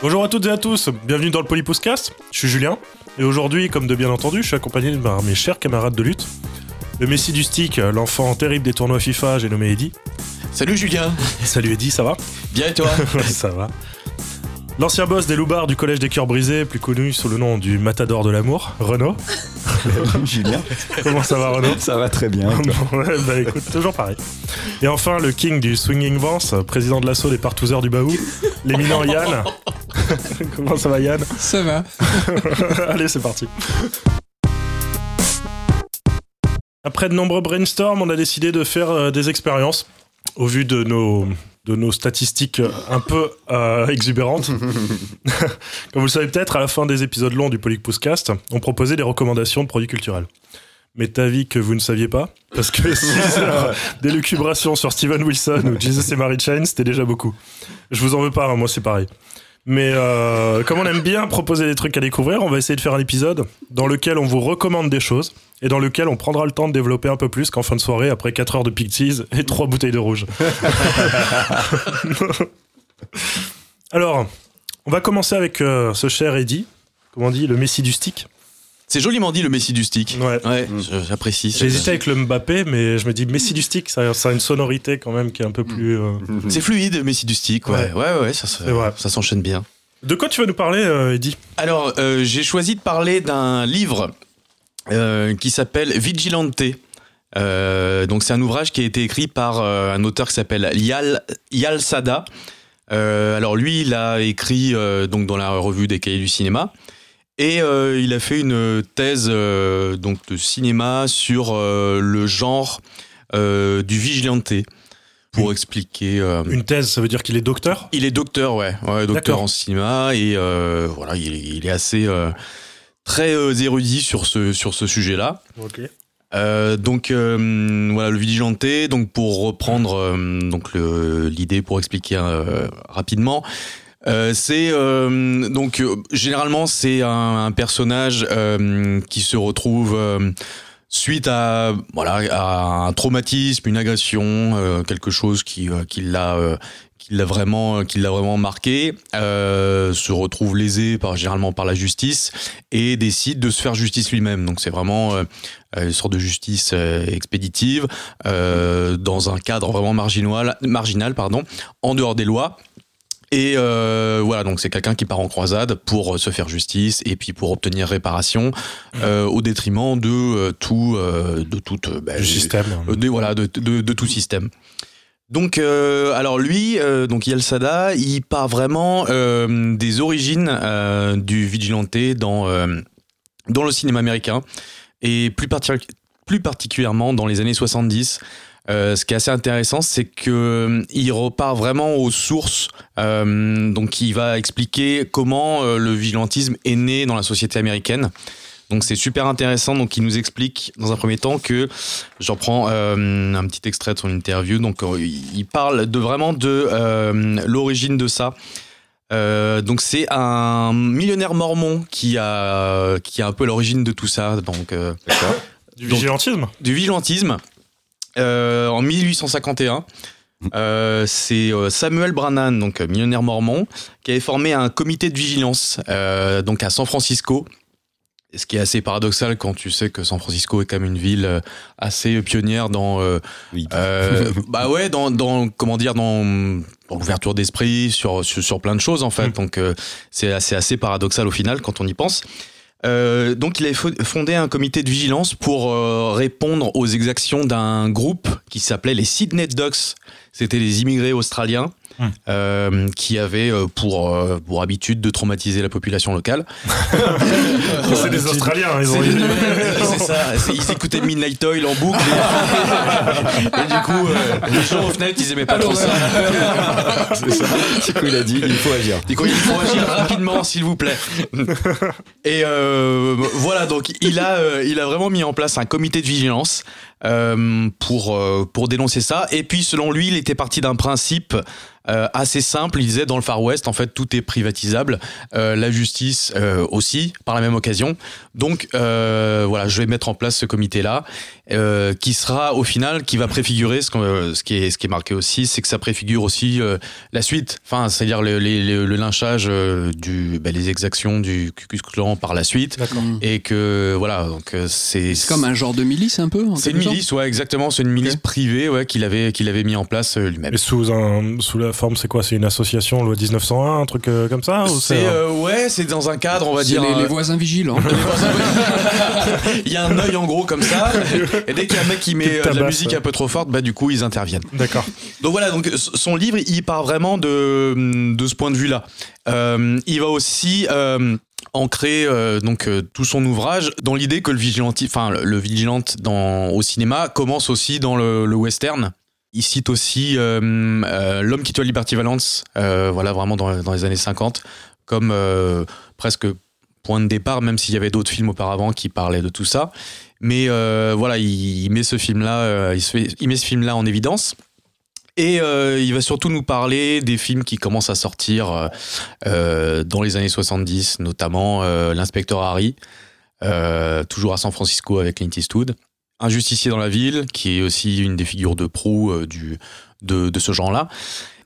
Bonjour à toutes et à tous, bienvenue dans le Polypouscast. Je suis Julien et aujourd'hui, comme de bien entendu, je suis accompagné par mes chers camarades de lutte. Le Messi du stick, l'enfant terrible des tournois FIFA, j'ai nommé Eddy. Salut Julien Salut Eddy, ça va? Bien et toi? Ça va. L'ancien boss des loupards du collège des cœurs brisés, plus connu sous le nom du matador de l'amour, Renaud. Julien, Comment ça va Renaud? Ça va très bien. Ouais, bah écoute, toujours pareil. Et enfin, le king du swinging Vance, président de l'assaut des partouzeurs du Baou, l'éminent Yann. Comment ça va Yann? Ça va. Allez, c'est parti. Après de nombreux brainstorms, on a décidé de faire euh, des expériences au vu de nos, de nos statistiques euh, un peu euh, exubérantes. Comme vous le savez peut-être, à la fin des épisodes longs du Polypouscast, on proposait des recommandations de produits culturels. Mais avis que vous ne saviez pas, parce que 6 heures d'élucubration sur Steven Wilson ou Jesus et Mary Chain, c'était déjà beaucoup. Je vous en veux pas, hein, moi c'est pareil. Mais euh, comme on aime bien proposer des trucs à découvrir, on va essayer de faire un épisode dans lequel on vous recommande des choses et dans lequel on prendra le temps de développer un peu plus qu'en fin de soirée après 4 heures de Pixies et 3 bouteilles de rouge. Alors, on va commencer avec euh, ce cher Eddie, comment on dit, le Messi du stick. C'est joliment dit le Messi du stick. Ouais. je- j'apprécie. J'ai hésité avec le Mbappé, mais je me dis Messi du stick, ça, ça a une sonorité quand même qui est un peu plus. euh, C'est fluide, Messi du stick, ouais. Ouais. Ouais, ouais, ça, s'enchaîne bien. De quoi tu vas nous parler, euh, Eddie Alors, euh, j'ai choisi de parler d'un livre euh, qui s'appelle Vigilante. Euh, donc, c'est un ouvrage qui a été écrit par euh, un auteur qui s'appelle Yal, Yal Sada. Euh, alors, lui, il a écrit euh, donc dans la revue des cahiers du cinéma. Et euh, il a fait une thèse euh, donc de cinéma sur euh, le genre du vigilante pour Une- expliquer. Une thèse, ça veut dire qu'il est docteur? Il est docteur, ouais, ouais docteur en cinéma et voilà, il, est- il est assez très érudit sur ce sur ce sujet-là. Ok. Euh, donc voilà le vigilanté. Donc pour reprendre donc l'idée pour expliquer rapidement. Euh, c'est euh, donc euh, généralement c'est un, personnage qui se retrouve suite à voilà à un traumatisme, une agression, quelque chose qui qui l'a qui l'a vraiment qui l'a vraiment marqué, se retrouve lésé par généralement par la justice et décide de se faire justice lui-même. Donc c'est vraiment une sorte de justice expéditive dans un cadre vraiment marginal, marginal pardon, en dehors des lois. Et euh, voilà, donc c'est quelqu'un qui part en croisade pour euh, se faire justice et puis pour obtenir réparation euh, au détriment de euh, tout, de toute, euh, bah, système. de, voilà, de, de, de tout système. Donc, alors lui, donc Yel Sada, il part vraiment des origines du vigilanté dans, dans le cinéma américain et plus, parti- plus particulièrement dans les années 70. Euh, ce qui est assez intéressant, c'est que euh, il repart vraiment aux sources. euh, donc, il va expliquer comment le vigilantisme est né dans la société américaine. Donc, c'est super intéressant. Donc, il nous explique dans un premier temps que J'en prends euh, un petit extrait de son interview. Donc, euh, il parle de vraiment de euh, l'origine de ça. Donc, c'est un millionnaire mormon qui a qui a un peu l'origine de tout ça. Donc, Du donc- vigilantisme du vigilantisme euh, en 1851. Euh, c'est euh, Samuel Brannan, donc millionnaire mormon, qui avait formé un comité de vigilance euh, donc à San Francisco. Ce qui est assez paradoxal quand tu sais que San Francisco est quand même une ville assez pionnière dans Oui. bah ouais dans, dans comment dire dans, dans l'ouverture d'esprit sur, sur sur plein de choses en fait Mm. donc c'est assez assez paradoxal au final quand on y pense euh, donc il a fo- fondé un comité de vigilance pour euh, répondre aux exactions d'un groupe qui s'appelait les Sydney Ducks. C'était des immigrés australiens Euh, qui avaient euh, pour, euh, pour habitude de traumatiser la population locale. C'est des Australiens, ils ont. C'est ça, ils écoutaient Midnight Oil en boucle. Et, et du coup, euh, les gens aux fenêtres, ils aimaient pas trop ça. C'est ça. Du coup, il a dit? Il faut agir. Du coup, il faut agir rapidement, s'il vous plaît. Et euh, voilà, donc il a, euh, il a vraiment mis en place un comité de vigilance euh, pour, euh, pour dénoncer ça. Et puis, selon lui, il était parti d'un principe euh, assez simple. Il disait dans le Far West, en fait, tout est privatisable, euh, la justice euh, aussi, par la même occasion. Donc euh, voilà, je vais mettre en place ce comité-là, euh, qui sera au final, qui va préfigurer ce, qu'on- ce qui est ce qui est marqué aussi, c'est que ça préfigure aussi euh, la suite. Enfin, c'est-à-dire le, le- le lynchage euh, du, ben, les exactions du Ku Klux Klan par la suite, D'accord. Mm. et que voilà, donc c'est C'est comme un genre de milice un peu. en c'est une milice, ouais, exactement. C'est une milice privée, ouais, qu'il avait, qu'il avait mis en place lui-même. Et sous, un, sous la forme, c'est quoi? C'est une association, loi 1901, un truc euh, comme ça ou C'est un- euh, ouais, c'est dans un cadre, on va C'est dire. les, les euh, voisins vigilants. Il y a un œil en gros comme ça, et dès qu'il y a un mec qui met euh, de la musique un peu trop forte, bah du coup ils interviennent. D'accord. Donc voilà, donc son livre, il part vraiment de, de ce point de vue-là. Euh, il va aussi euh, ancrer euh, donc euh, tout son ouvrage dans l'idée que le vigilante, enfin le, le vigilante dans au cinéma commence aussi dans le, le western. Il cite aussi euh, euh, l'homme qui tue Liberty Valance, euh, voilà vraiment dans, dans les années 50, comme presque point de départ, même s'il y avait d'autres films auparavant qui parlaient de tout ça. Mais voilà, il, met ce film-là, il, film-là en évidence. Et il va surtout nous parler des films qui commencent à sortir dans les années 70, notamment L'inspecteur Harry, toujours à San Francisco avec Clint Eastwood. Un justicier dans la ville, qui est aussi une des figures de proue euh, de, de ce genre-là.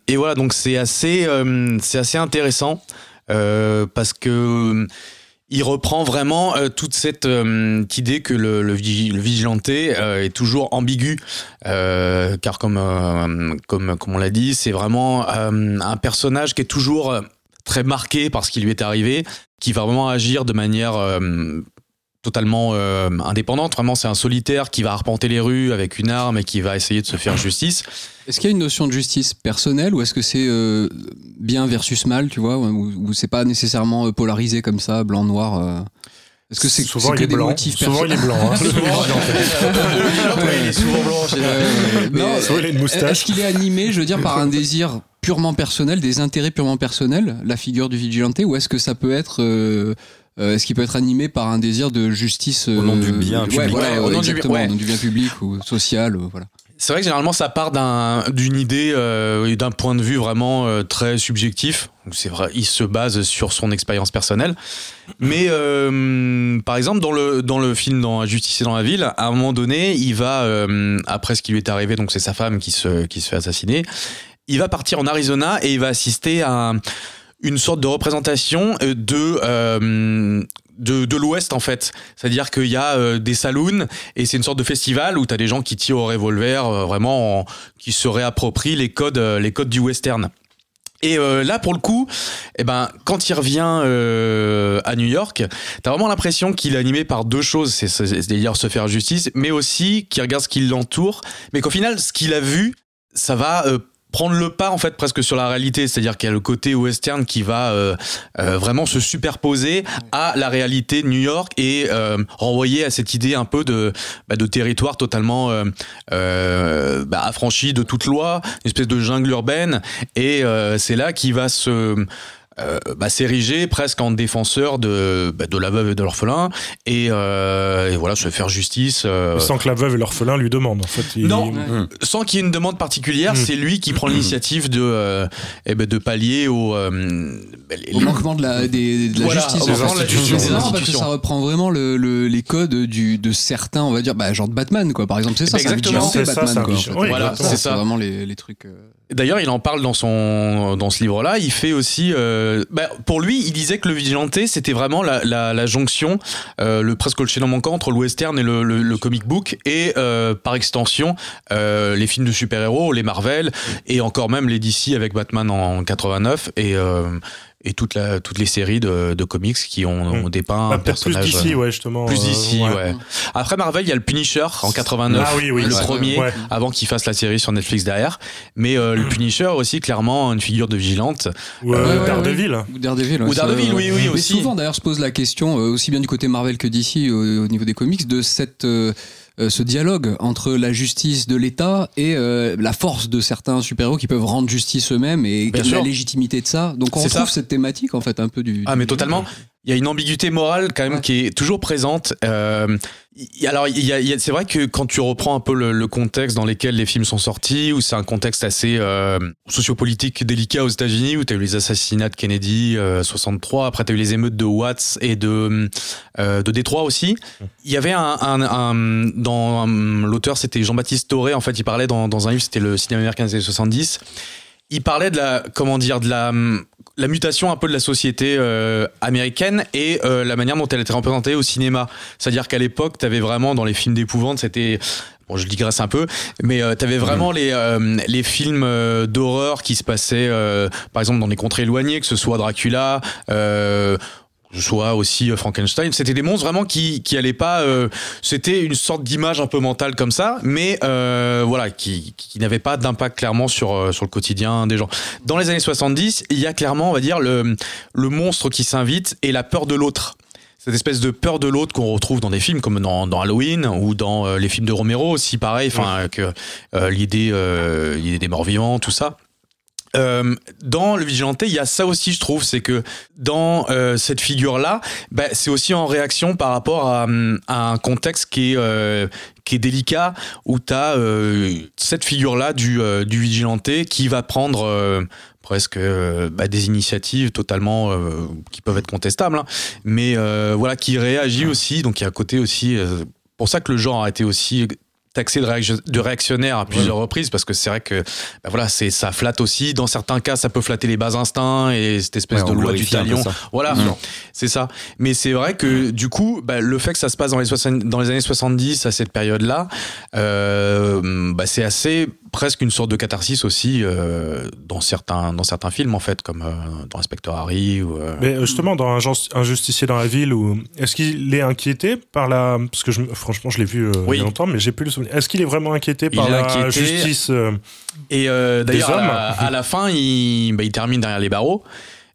Et voilà, donc c'est assez, euh, c'est assez intéressant euh, parce que il reprend vraiment toute cette idée que le, le, vigi- le vigilanté est toujours ambigu, car comme, comme, comme on l'a dit, c'est vraiment un personnage qui est toujours très marqué par ce qui lui est arrivé, qui va vraiment agir de manière totalement euh, indépendante. Vraiment, c'est un solitaire qui va arpenter les rues avec une arme et qui va essayer de se faire justice. Est-ce qu'il y a une notion de justice personnelle ou est-ce que c'est euh, bien versus mal, tu vois, ou, ou c'est pas nécessairement euh, polarisé comme ça, blanc noir euh? Est-ce que c'est souvent c'est il que est des blanc. motifs Souvent il est blanc. hein. il est souvent blanc. Euh, souvent il a une est-ce moustache. qu'il est animé, je veux dire, par un désir purement personnel, des intérêts purement personnels, la figure du vigilanté, ou est-ce que ça peut être euh, est-ce qu'il peut être animé par un désir de justice Au nom du euh, bien ouais, public. voilà, Ouais, au nom du- exactement, ouais. au nom du bien public ou social, euh, voilà. C'est vrai que généralement ça part d'un- d'une idée euh, et d'un point de vue vraiment euh, très subjectif. C'est vrai, il se base sur son expérience personnelle. Mais euh, par exemple dans le dans le film dans Justicier dans la ville, à un moment donné, il va euh, après ce qui lui est arrivé, donc c'est sa femme qui se qui se fait assassiner. Il va partir en Arizona et il va assister à un- une sorte de représentation euh, de euh, de, de l'Ouest en fait. C'est-à-dire qu'il y a euh, des saloons et c'est une sorte de festival où tu as des gens qui tirent au revolver euh, vraiment en- qui se réapproprient les codes euh, les codes du western. Et euh, là, pour le coup, eh ben, quand il revient euh, à New York, t'as vraiment l'impression qu'il est animé par deux choses, c'est- c'est- c'est-à-dire se faire justice, mais aussi qu'il regarde ce qui l'entoure, mais qu'au final, ce qu'il a vu, ça va prendre le pas en fait presque sur la réalité, c'est-à-dire qu'il y a le côté western qui va euh, euh, vraiment se superposer à la réalité de New York et euh, renvoyer à cette idée un peu de, bah, de territoire totalement euh, euh, bah, affranchi de toute loi, une espèce de jungle urbaine, et euh, c'est là qu'il va se euh, bah, s'ériger presque en défenseur de, bah, de la veuve et de l'orphelin et, euh, et voilà se faire justice euh, Sans que la veuve et l'orphelin lui demandent. En fait, il- Non. Mmh. sans qu'il y ait une demande particulière Mm. c'est lui qui prend l'initiative de euh, eh ben, de pallier au, les- Au manquement de la, des- de la Voilà, justice. C'est des marrant parce que institutions. ça reprend vraiment le, le- les codes du, de certains, on va dire, bah, genre de Batman, quoi. Par exemple, c'est ça, exactement. C'est ça, Batman, c'est un quoi. en vigil- fait. oui, Voilà, c'est ça. vraiment les, les trucs. euh, D'ailleurs, il en parle dans son dans ce livre-là. Il fait aussi, euh, bah, pour lui, il disait que le vigilanté, c'était vraiment la, jonction, euh, presque le chaînon manquant entre le western et le, comic book, et euh, par extension euh, les films de super-héros, les Marvel, et encore même les DC avec Batman en 89 et euh, et toute la, toutes les séries de, de comics qui ont, ont dépeint Bah, un peut-être plus personnage. d'ici, ouais, justement. Plus euh, d'ici, ouais. Après Marvel, il y a le Punisher en 89, Ah oui, oui, le premier, Ouais. avant qu'il fasse la série sur Netflix derrière. Mais euh, le Punisher aussi, clairement, une figure de vigilante. Ou euh, Daredevil. Ou Daredevil. Ou Daredevil, oui, oui, Mais aussi. souvent, d'ailleurs, se pose la question, euh, aussi bien du côté Marvel que d'ici, au, au niveau des comics, de cette. Euh, ce dialogue entre la justice de l'État et euh, la force de certains super-héros qui peuvent rendre justice eux-mêmes et Bien la sûr. légitimité de ça. Donc on C'est retrouve ça. cette thématique en fait un peu du. Ah, du- mais totalement. Il y a une ambiguïté morale quand même Ouais. qui est toujours présente. Euh, Alors, c'est vrai que quand tu reprends un peu le, le contexte dans lequel les films sont sortis, où c'est un contexte assez euh, sociopolitique délicat aux États-Unis, où tu as eu les assassinats de Kennedy, euh, 63, après tu as eu les émeutes de Watts et de, euh, de Détroit aussi. Il y avait un. un- un- dans L'auteur, c'était Jean-Baptiste Toré, en fait, il parlait dans, dans un livre, c'était le cinéma américain des années 70. Il parlait de la. Comment dire De la la mutation un peu de la société euh, américaine et euh, la manière dont elle était représentée au cinéma. C'est-à-dire qu'à l'époque, tu avais vraiment dans les films d'épouvante, c'était bon, je digresse un peu, mais euh, tu avais vraiment les euh, les films euh, d'horreur qui se passaient euh, par exemple dans les contrées éloignées, que ce soit Dracula, euh, soit aussi euh, Frankenstein, c'était des monstres vraiment qui qui allaient pas euh, c'était une sorte d'image un peu mentale comme ça, mais euh, voilà, qui, qui n'avait pas d'impact clairement sur, euh, sur le quotidien des gens. Dans les années 70, il y a clairement, on va dire, le, le monstre qui s'invite et la peur de l'autre. Cette espèce de peur de l'autre qu'on retrouve dans des films comme dans, dans Halloween ou dans euh, les films de Romero aussi, pareil, enfin, que euh, l'idée euh, l'idée des morts vivants, tout ça. Euh, dans le vigilanté, il y a ça aussi, je trouve, c'est que dans euh, cette figure-là, bah, c'est aussi en réaction par rapport à, à un contexte qui est, euh, qui est délicat, où tu as cette figure-là du, euh, du vigilanté qui va prendre euh, presque euh, bah, des initiatives totalement euh, qui peuvent être contestables, hein, mais euh, voilà, qui réagit aussi. Donc il y a un côté aussi. euh, pour ça que le genre a été aussi taxé de, réac- de réactionnaire à plusieurs reprises parce que c'est vrai que bah voilà c'est ça flatte aussi. Dans certains cas ça peut flatter les bas instincts et cette espèce Ouais, de loi du talion. voilà c'est ça. Mais c'est vrai que du coup bah, le fait que ça se passe dans les, 60 dans les années 70 à cette période là bah, c'est assez presque une sorte de catharsis aussi euh, dans certains dans certains films en fait comme euh, dans Inspecteur Harry ou euh, Mais euh, justement, dans un, justicier dans la ville, où est-ce qu'il est inquiété par la. Parce que je, franchement, je l'ai vu euh, Oui. il y a longtemps, mais j'ai plus le souvenir. Est-ce qu'il est vraiment inquiété par la inquiété. justice euh, Et euh, d'ailleurs, Des à, hommes. la- à la fin, il, bah, il termine derrière les barreaux.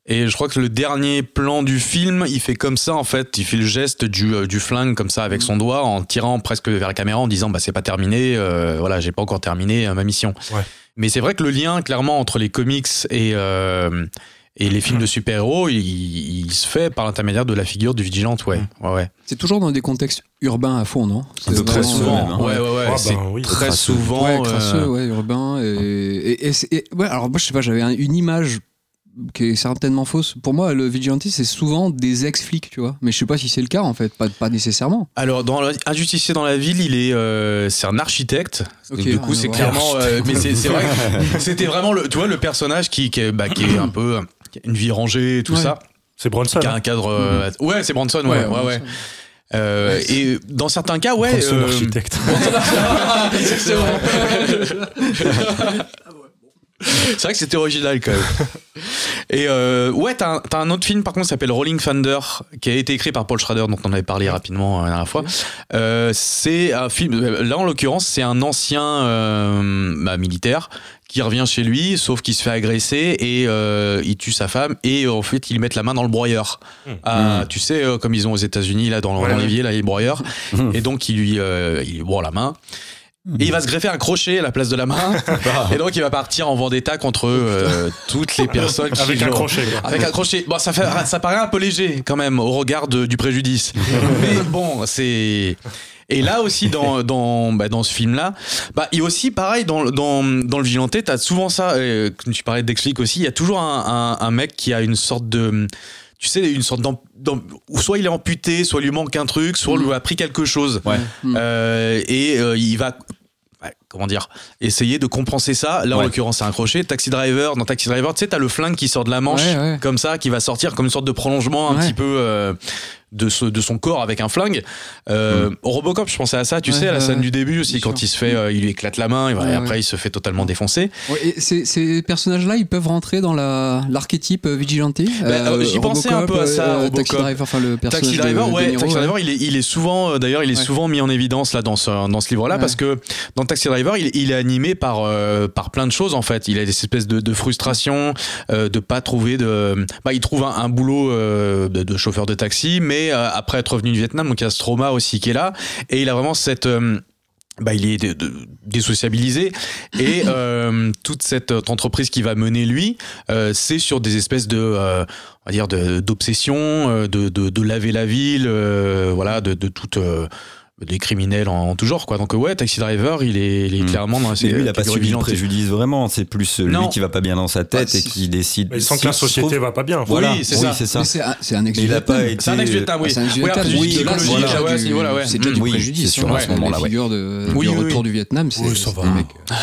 Et je crois que le dernier plan du film, il fait comme ça en fait. Il fait le geste du, euh, du flingue comme ça avec son doigt en tirant presque vers la caméra en disant bah c'est pas terminé, euh, voilà j'ai pas encore terminé euh, ma mission. Ouais. Mais c'est vrai que le lien clairement entre les comics et euh, et les films de super-héros, il, il se fait par l'intermédiaire de la figure du vigilante, ouais, ouais, ouais. C'est toujours dans des contextes urbains à fond, non C'est très souvent, euh, même, hein. ouais, ouais, ouais, Ah, c'est bah oui. très Crasseux. souvent. Ouais, euh, crasseux, ouais, urbain. Et, et- et c'est- et- ouais, alors moi, je sais pas, j'avais un- une image qui est certainement fausse. Pour moi, le vigilante, c'est souvent des ex-flics, tu vois. Mais je sais pas si c'est le cas, en fait. Pas, pas nécessairement. Alors, dans le- Un justicier dans la ville, il est, euh, c'est un architecte. Du coup, c'est clairement, euh, mais c'est vrai, c'était vraiment le, tu vois, le personnage qui, bah, qui est un peu, une vie rangée, et tout Ouais. ça, C'est Bronson. qui a un cadre, euh, ouais, c'est Branson, ouais, ouais, ouais. Euh, et dans certains cas, ouais. Bronson euh, architecte. c'est vrai. C'est vrai que c'était original quand même. Et euh, ouais, t'as un, autre film par contre qui s'appelle Rolling Thunder, qui a été écrit par Paul Schrader, dont on avait parlé rapidement euh, la dernière fois. Euh, c'est un film, là en l'occurrence, c'est un ancien euh, bah, militaire qui revient chez lui, sauf qu'il se fait agresser et euh, il tue sa femme et euh, en fait ils mettent la main dans le broyeur. Ah, Tu sais, euh, comme ils ont aux États-Unis là dans, ouais. l'évier là, les broyeurs. et donc il lui, euh, il lui broie la main. Et il va se greffer un crochet à la place de la main. et donc il va partir en vendetta contre euh, toutes les personnes qui Avec un crochet. quoi. avec un crochet. Bon, ça, fait, ça paraît un peu léger quand même au regard de- du préjudice. Mais bon, c'est. Et là aussi, dans, dans, bah, dans ce film-là, bah, il y a aussi, pareil, dans, le- dans, dans le Vigilanté, t'as souvent ça, euh, comme tu parlais d'Exflic aussi, il y a toujours un, un, un mec qui a une sorte de. Tu sais, une sorte ou soit il est amputé, soit il lui manque un truc, soit on lui a pris quelque chose. Ouais. Euh, et euh, il va. Comment dire Essayer de compenser ça. Là, en l'occurrence, c'est un crochet. Taxi Driver, dans Taxi Driver, tu sais, t'as le flingue qui sort de la manche, Ouais, ouais. comme ça, qui va sortir comme une sorte de prolongement un petit peu euh, de, ce- de son corps avec un flingue. Euh, Au Robocop, je pensais à ça, tu sais, à la scène du début aussi, quand sûr. il se fait, euh, il lui éclate la main, et, après il se fait totalement défoncer. Et ces, ces personnages-là, ils peuvent rentrer dans la- l'archétype euh, vigilante euh, j'y pensais un peu à ça, Robocop. Taxi Driver, enfin le personnage Taxi Driver, de ouais, De Niro, Taxi. Driver, il est, il est souvent, d'ailleurs, il est souvent mis en évidence là dans ce, dans ce livre-là parce que dans Taxi Driver, il, il est animé par, euh, par plein de choses en fait. Il a des espèces de, de frustration, euh, de pas trouver de, bah, il trouve un, un boulot euh, de, de chauffeur de taxi, mais euh, après être revenu du Vietnam, donc il y a ce trauma aussi qui est là, et il a vraiment cette bah, il est de- de- désociabilisé et euh, toute cette entreprise qui va mener lui, euh, c'est sur des espèces de, euh, on va dire, de- d'obsession, euh, de, de, de laver la ville, voilà, de, de toute, des criminels en, en tout genre quoi. Donc ouais, Taxi Driver, il est, il est Mm. clairement dans ces lui, il a pas subi le préjudice vraiment. C'est plus euh, Non. lui qui va pas bien dans sa tête Ah, et qui décide. Mais sans Si, que la société trouve- va pas bien. Voilà, Oui, c'est ça. c'est ça. C'est un, c'est un ex il a pas été. C'est un ex-Vietnam, oui. C'est un Oui, oui, là, c'est déjà du- Oui, préjudice. c'est sûr, hein, ce moment-là, La ouais. figure de, Oui, du oui, retour oui. du Vietnam, c'est Oui, ça va. c'est un mec- On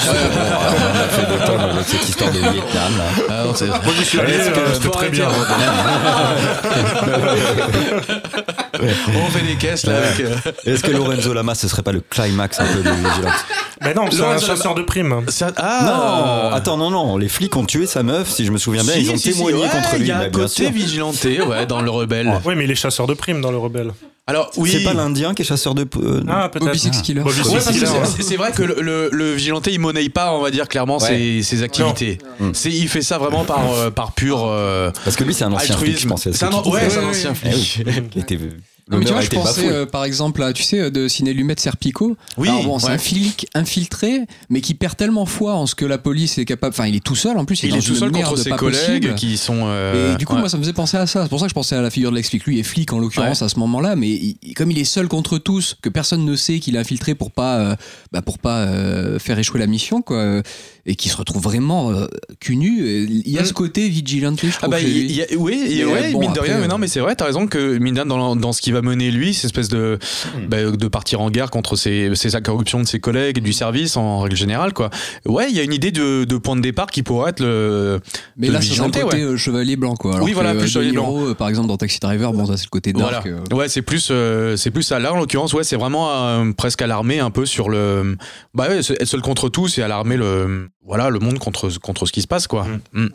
a fait avec cette histoire de Vietnam. Là. Ah, Moi, suis allé, euh, très bien. On fait des caisses là avec. euh, Est-ce que Lorenzo Lama, ce serait pas le climax un peu de Vigilante Mais non, c'est un chasseur de primes. ça- Non, Ah attends, non, non. Les flics ont tué sa meuf, si je me souviens bien. Si, ils ont si, si, témoigné ouais, contre lui. Il y a un bien côté sûr. vigilanté, ouais, dans le rebelle. Oui, mais il est chasseur de primes dans le rebelle. Alors oui. C'est pas l'Indien qui est chasseur de. euh, Ah, peut-être. Bobby Six Killer. Ouais, c'est- c'est vrai que le, le, le vigilanté il monnaie pas, on va dire clairement Ouais. ses, ses activités. Non. C'est il fait ça vraiment par euh, par pur euh, Parce que lui, c'est un ancien flic, je pensais. C'est un, qu'il ouais, c'est un ouais, ancien Eh flic. Non, mais tu vois, je pensais euh, par exemple à, tu sais, de Ciné-Lumet Serpico. Oui, Alors bon, c'est ouais. un flic infiltré, mais qui perd tellement foi en ce que la police est capable. Enfin, il est tout seul en plus. Il, est tout seul contre ses collègues possible. qui sont. euh, Et du coup, ouais. moi, ça me faisait penser à ça. C'est pour ça que je pensais à la figure de l'ex-flic. Lui est flic en l'occurrence à ce moment-là, mais il- comme il est seul contre tous, que personne ne sait qu'il est infiltré pour pas, euh, bah, pour pas euh, faire échouer la mission, quoi, euh, et qui se retrouve vraiment euh, cul nu. Il y a Mm. ce côté vigilante, je Ah trouve. bah, chez il lui. y a- oui, il y a- Mais ouais, bon, mine de après, rien, mais non, euh, mais c'est vrai, t'as raison que mine de rien, dans, dans ce qui va mener lui, cette espèce de, Hmm. bah, de partir en guerre contre ses, ses corruption de ses collègues et du service en règle générale, quoi. Ouais, il y a une idée de, de point de départ qui pourrait être le. Mais là, vigilanté, côté ouais. euh, chevalier blanc, quoi. Alors Oui, voilà, que, plus euh, chevalier blanc. Euh, par exemple, dans Taxi Driver, bon, ça, c'est le côté dark. Voilà. euh. Ouais, c'est plus, euh, c'est plus ça. Là, en l'occurrence, ouais, c'est vraiment euh, presque alarmer un peu sur le. Bah ouais, c'est- être seul contre tous et alarmer le, voilà, le monde contre contre ce qui se passe, quoi. Mm.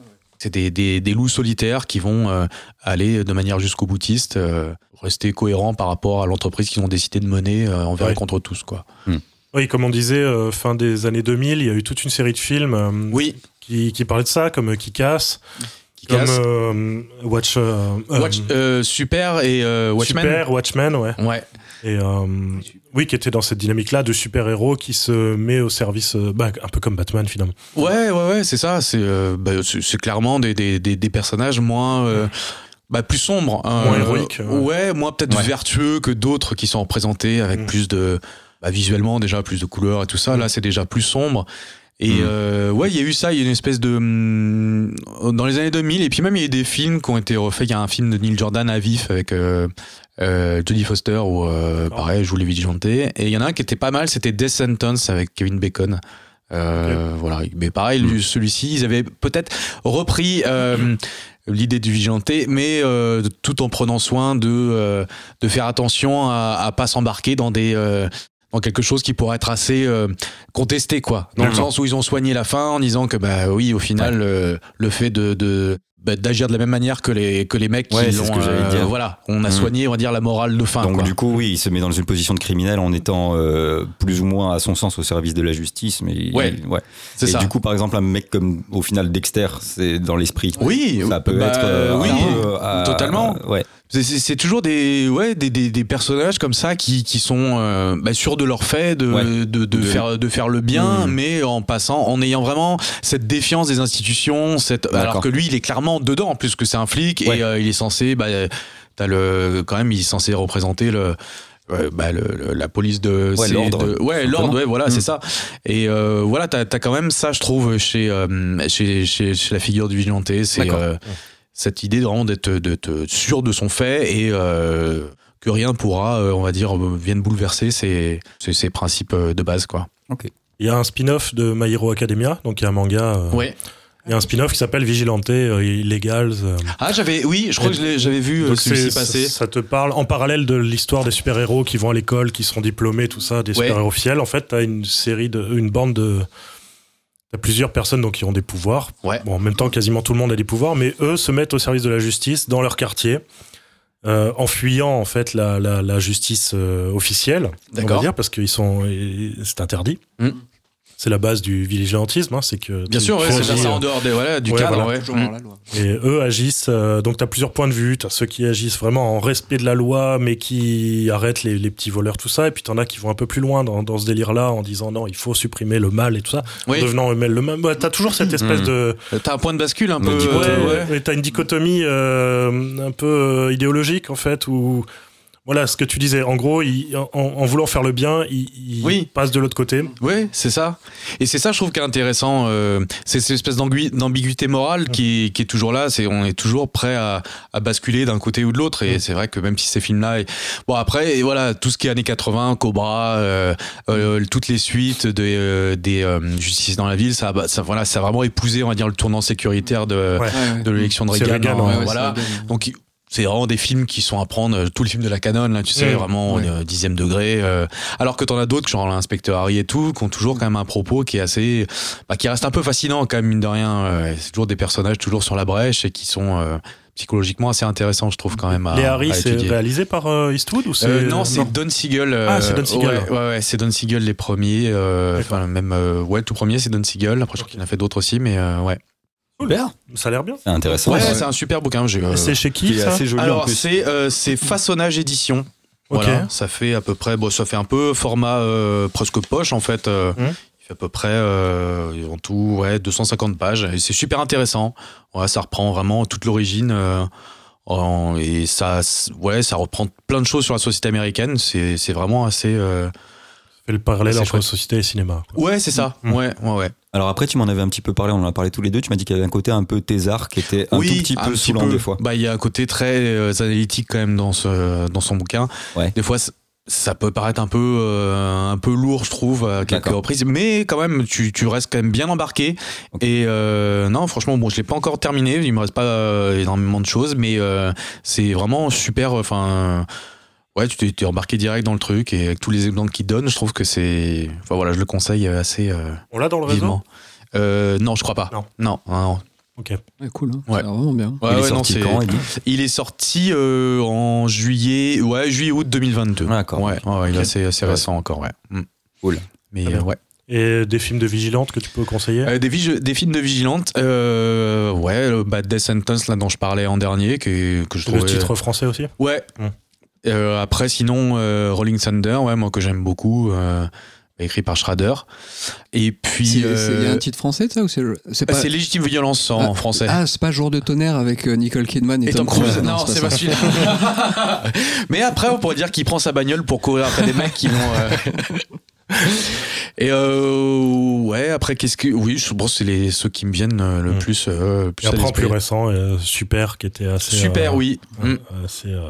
C'est des, des, des loups solitaires qui vont euh, aller de manière jusqu'au boutiste, euh, rester cohérents par rapport à l'entreprise qu'ils ont décidé de mener euh, envers Ouais. et contre tous, quoi. Oui, comme on disait, euh, fin des années 2000, il y a eu toute une série de films euh, Oui, qui, qui parlaient de ça, comme qui casse, qui comme casse. euh, Watch, Watch, euh, Super et euh, Watchmen. Super, Watchmen, ouais. Ouais. Et euh, oui, qui était dans cette dynamique-là de super-héros qui se met au service, euh, bah, un peu comme Batman finalement. Ouais, ouais, ouais, c'est ça. C'est euh, bah, clairement des, des, des, des personnages moins. euh, bah, plus sombres. hein. Moins héroïques, Ouais, ouais. moins peut-être Ouais. vertueux que d'autres qui sont représentés avec Mm. plus de. Bah, visuellement, déjà, plus de couleurs et tout ça. Là, c'est déjà plus sombre. Et Mm. euh, ouais, il y a eu ça, il y a une espèce de. hum, Dans les années 2000, et puis même il y a eu des films qui ont été refaits. Il y a un film de Neil Jordan à vif avec euh, euh, Jodie Foster, où euh, pareil, joue les vigilantés. Et il y en a un qui était pas mal, c'était Death Sentence avec Kevin Bacon. Euh, Voilà, mais pareil, lui, celui-ci, ils avaient peut-être repris euh, l'idée du vigilanté, mais euh, tout en prenant soin de, de faire attention à, à pas s'embarquer dans des dans quelque chose qui pourrait être assez contesté, quoi. Dans le sens où ils ont soigné la fin en disant que bah oui, au final, euh, le fait de, de bah, d'agir de la même manière que les que les mecs Ouais, qui ce que euh, dire. voilà, on a Mhm. soigné, on va dire la morale de fin. Donc quoi. du coup, oui, il se met dans une position de criminel en étant euh, plus ou moins à son sens au service de la justice, mais il- Ouais, ouais. c'est Et ça. du coup, par exemple, un mec comme au final Dexter, c'est dans l'esprit. oui, ça peut bah, être euh, oui, un peu à- totalement. ouais. C'est- toujours des, ouais, des, des, des personnages comme ça qui, qui sont euh, bah, sûrs de leur fait, de, Ouais. de, de, De- faire, de faire le bien, mais en passant, en ayant vraiment cette défiance des institutions, cette, alors que lui, il est clairement dedans, plus que c'est un flic, Ouais. et euh, il est censé, bah, t'as le, quand même, il est censé représenter le. euh, bah, le- le- la police de Ouais, l'ordre, ouais l'ordre ouais voilà c'est ça et euh, voilà t'as as quand même ça je trouve chez euh, chez, chez, chez la figure du vigilanté c'est cette idée vraiment d'être sûr de son fait et euh, que rien pourra, euh, on va dire, vienne bouleverser ses, ses, ses principes euh, de base, quoi. Il y a un spin-off de My Hero Academia, donc il y a un manga. euh, Ouais. Il y a un spin-off qui s'appelle Vigilante euh, Illegals. euh, Ah, j'avais, oui, je crois que j'avais vu euh, celui-ci passer. Ça, ça te parle en parallèle de l'histoire des super-héros qui vont à l'école, qui seront diplômés, tout ça, des Ouais. super-héros fiels. En fait, t'as une série de, une bande de, t'as plusieurs personnes donc qui ont des pouvoirs. Ouais. Bon, en même temps, quasiment tout le monde a des pouvoirs, mais eux se mettent au service de la justice dans leur quartier. euh, en fuyant en fait la, la, la justice euh, officielle, on va D'accord. dire, parce qu'ils sont, c'est interdit. Mm. C'est la base du vigilantisme, hein, c'est que Bien sûr, ouais, c'est agis, déjà ça euh, en dehors des, voilà, du Ouais, cadre. voilà. ouais. Toujours Mm. dans la loi. et eux agissent, euh, donc tu as plusieurs points de vue. Tu as ceux qui agissent vraiment en respect de la loi, mais qui arrêtent les, les petits voleurs, tout ça. Et puis tu en as qui vont un peu plus loin dans, dans ce délire-là, en disant non, il faut supprimer le mal et tout ça, Oui. en devenant eux-mêmes le mal. tu as toujours cette espèce Mm. de. T'as un point de bascule un peu. Ouais, euh, ouais. mais t'as une dichotomie euh, un peu euh, idéologique, en fait, où. Voilà ce que tu disais. En gros, il- en, en voulant faire le bien, il, il Oui. passe de l'autre côté. Oui, c'est ça. Et c'est ça, je trouve, qui est intéressant. euh, c'est cette espèce d'ambiguïté morale qui, qui est toujours là. C'est on est toujours prêt à, à basculer d'un côté ou de l'autre. Et c'est vrai que même si ces films-là, bon après, et voilà, tout ce qui est années 80, Cobra, euh, euh, toutes les suites de, euh, des euh, Justice dans la ville, ça, bah, ça, voilà, ça a vraiment épousé, on va dire, le tournant sécuritaire de, Ouais. De l'élection de Reagan. Reagan, hein, voilà. Donc c'est vraiment des films qui sont à prendre, euh, tous les films de la canon, là, tu sais, vraiment euh, dixième degré. euh, alors que t'en as d'autres, genre l'inspecteur Harry et tout, qui ont toujours quand même un propos qui est assez, bah, qui reste un peu fascinant quand même mine de rien. euh, c'est toujours des personnages toujours sur la brèche et qui sont euh, psychologiquement assez intéressants, je trouve quand même. À, Les Harry, c'est réalisé par euh, Eastwood ou c'est Euh, non, c'est Don Siegel. euh, Ah, c'est Don Siegel. Ouais, ouais, ouais, c'est Don Siegel les premiers. euh. Enfin, même, euh, ouais, tout premier, c'est Don Siegel. Après, je crois qu'il en a fait d'autres aussi, mais euh, ouais. Super. Ça a l'air bien. C'est intéressant. Ouais, Ouais. c'est un super bouquin. euh, C'est chez qui Qui ça assez joli Alors c'est euh, façonnage édition. Ok. Voilà, ça fait à peu près, bon, ça fait un peu format euh, presque poche en fait. euh, Mhm. Il fait à peu près euh, en tout ouais 250 pages et c'est super intéressant. Ouais, ça reprend vraiment toute l'origine euh, et ça ouais ça reprend plein de choses sur la société américaine. C'est c'est vraiment assez Fait le parallèle entre chouette. société et cinéma. quoi. ouais c'est ça Mhm. ouais ouais ouais. Alors après, tu m'en avais un petit peu parlé, on en a parlé tous les deux. Tu m'as dit qu'il y avait un côté un peu thésard qui était un tout petit un peu saoulant des fois. Bah, il y a un côté très euh, analytique quand même dans, ce, dans son bouquin. Ouais. Des fois, ça peut paraître un peu, euh, un peu lourd, je trouve, à quelques reprises. Mais quand même, tu, tu restes quand même bien embarqué. Et euh, non, franchement, bon, je l'ai pas encore terminé. Il me reste pas euh, énormément de choses, mais euh, c'est vraiment super. Enfin. Ouais, tu t'es- t'es embarqué direct dans le truc et avec tous les exemples qu'il donne, je trouve que c'est. Enfin voilà, je le conseille assez euh, On l'a dans le réseau vivement. Euh, non, je crois pas. Non. Non, non, non. Ok. Ouais, cool, hein. Ouais. Ça a l'air vraiment bien. Ouais, Il est ouais, non, sorti il est sorti euh, en juillet, ouais, juillet-août 2022. D'accord. Ouais, ouais, ouais, il est assez, assez Ouais. récent encore, ouais. Mm. Cool. Mais euh, ouais. Et des films de vigilante que tu peux conseiller Euh, des, vigi- des films de vigilante, euh, ouais, le Bad Death Sentence là dont je parlais en dernier, que, que je Le trouvais. titre français aussi Ouais. Mm. Euh, après, sinon, euh, Rolling Thunder, ouais, moi que j'aime beaucoup, euh, écrit par Schrader. Et puis. Euh, Il y a un titre français de ça ou c'est c'est ah, pas c'est Légitime Violence en Ah, français. Ah, c'est pas Jour de tonnerre avec Nicole Kidman et, Et Tom Tom Cruise. Cruise. Non, c'est pas celui-là. Mais après, on pourrait dire qu'il prend sa bagnole pour courir après des mecs qui vont. euh, Et euh, ouais, après, qu'est-ce que. Oui, je pense c'est les, ceux qui me viennent euh, le Mm. plus. euh, le plus Et après, en plus récent, euh, Super, qui était assez. Super, euh, oui. ouais, Mm. assez, euh,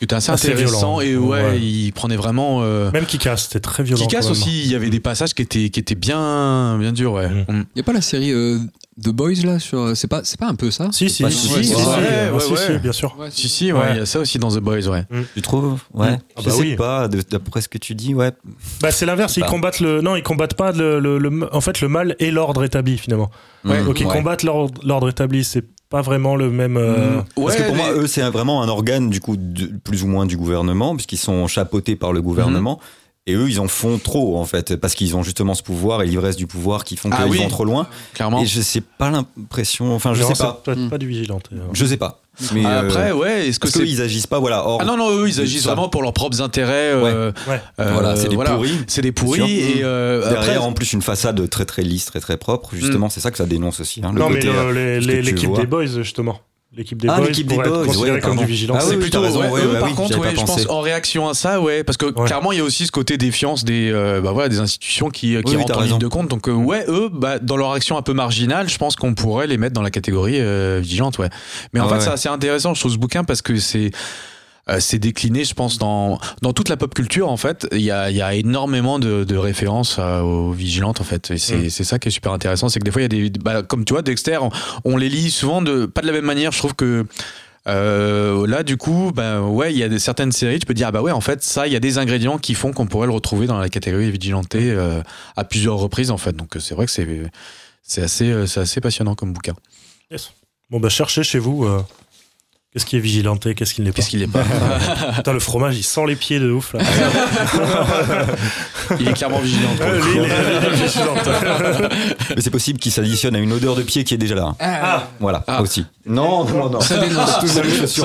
C'était assez, Assez intéressant. violent. Et ouais, Ouais. il prenait vraiment. Euh, Même Kikas, c'était très violent. Même. aussi, il y avait des passages qui étaient, qui étaient bien, bien durs, ouais. Mm. Mm. Il y a pas la série euh, The Boys là sur c'est pas c'est pas un peu ça? Si, si, si, si, si, si, si, ouais, si, euh, si, si, ouais. bien sûr. Il y a ça aussi dans The Boys, ouais. Tu trouves? Ouais. Ah je bah sais oui. pas, d'après ce que tu dis, ouais. Bah, c'est l'inverse, ils Bah. combattent le. Non, ils combattent pas le, le- le- En fait, le mal et l'ordre établi, finalement. Ouais, Mm, Donc, ils combattent l'ordre établi, c'est pas vraiment le même. euh, Mm. Parce que pour mais- moi, eux, c'est vraiment un organe, du coup, de- plus ou moins du gouvernement, puisqu'ils sont chapeautés par le gouvernement. Mhm. Et eux, ils en font trop, en fait, parce qu'ils ont justement ce pouvoir et l'ivresse du pouvoir qui font Ah qu'ils oui. vont trop loin. clairement. Et je sais pas l'impression, enfin, je non, sais c'est pas. peut-être Mm. pas du vigilante. euh. Je sais pas. Mais euh, Après, ouais, est-ce que parce c'est. qu'ils agissent pas, voilà. Ah non, non, eux, ils agissent Ça. vraiment pour leurs propres intérêts. euh, Ouais. euh, voilà, c'est des pourris. C'est des pourris. Et euh, Derrière, après, en plus, une façade très très lisse, très très propre. Justement, c'est ça que ça dénonce aussi. hein, le non, mais l'équipe des Boys, justement. L'équipe des Ah, Boys l'équipe des Boys, considérée ouais, comme du vigilante. Ah c'est oui, oui, plutôt raison, ouais, ouais, eux, bah par oui, contre je pense en réaction à ça ouais parce que Ouais. clairement il y a aussi ce côté défiance des euh, bah voilà des institutions qui, qui Oui, rentrent en ligne de compte donc euh, ouais eux bah, dans leur action un peu marginale je pense qu'on pourrait les mettre dans la catégorie euh, vigilante ouais mais en fait ouais. c'est assez intéressant je trouve ce bouquin parce que c'est euh, c'est décliné, je pense, dans, dans toute la pop culture, en fait. Il y a, il y a énormément de, de références euh, aux vigilantes, en fait. Et c'est Mm. c'est ça qui est super intéressant. C'est que des fois, il y a des. bah, comme tu vois, Dexter, on, on les lit souvent de, pas de la même manière. Je trouve que. euh, là, du coup, bah, ouais, il y a des, certaines séries, tu peux dire, ah bah ouais, en fait, ça, il y a des ingrédients qui font qu'on pourrait le retrouver dans la catégorie vigilanté euh, à plusieurs reprises, en fait. Donc, euh, c'est vrai que c'est c'est assez, euh, c'est assez passionnant comme bouquin. Yes. Bon, bah, cherchez chez vous. euh, Qu'est-ce qui est vigilanté, qu'est-ce qui ne l'est pas Qu'est-ce qu'il est pas Putain, le fromage, il sent les pieds de ouf, là. Il est clairement vigilant. vigilante. Mais c'est possible qu'il s'additionne à une odeur de pied qui est déjà là. Ah, Voilà, Ah. aussi. Non, non, non. Ça dénonce.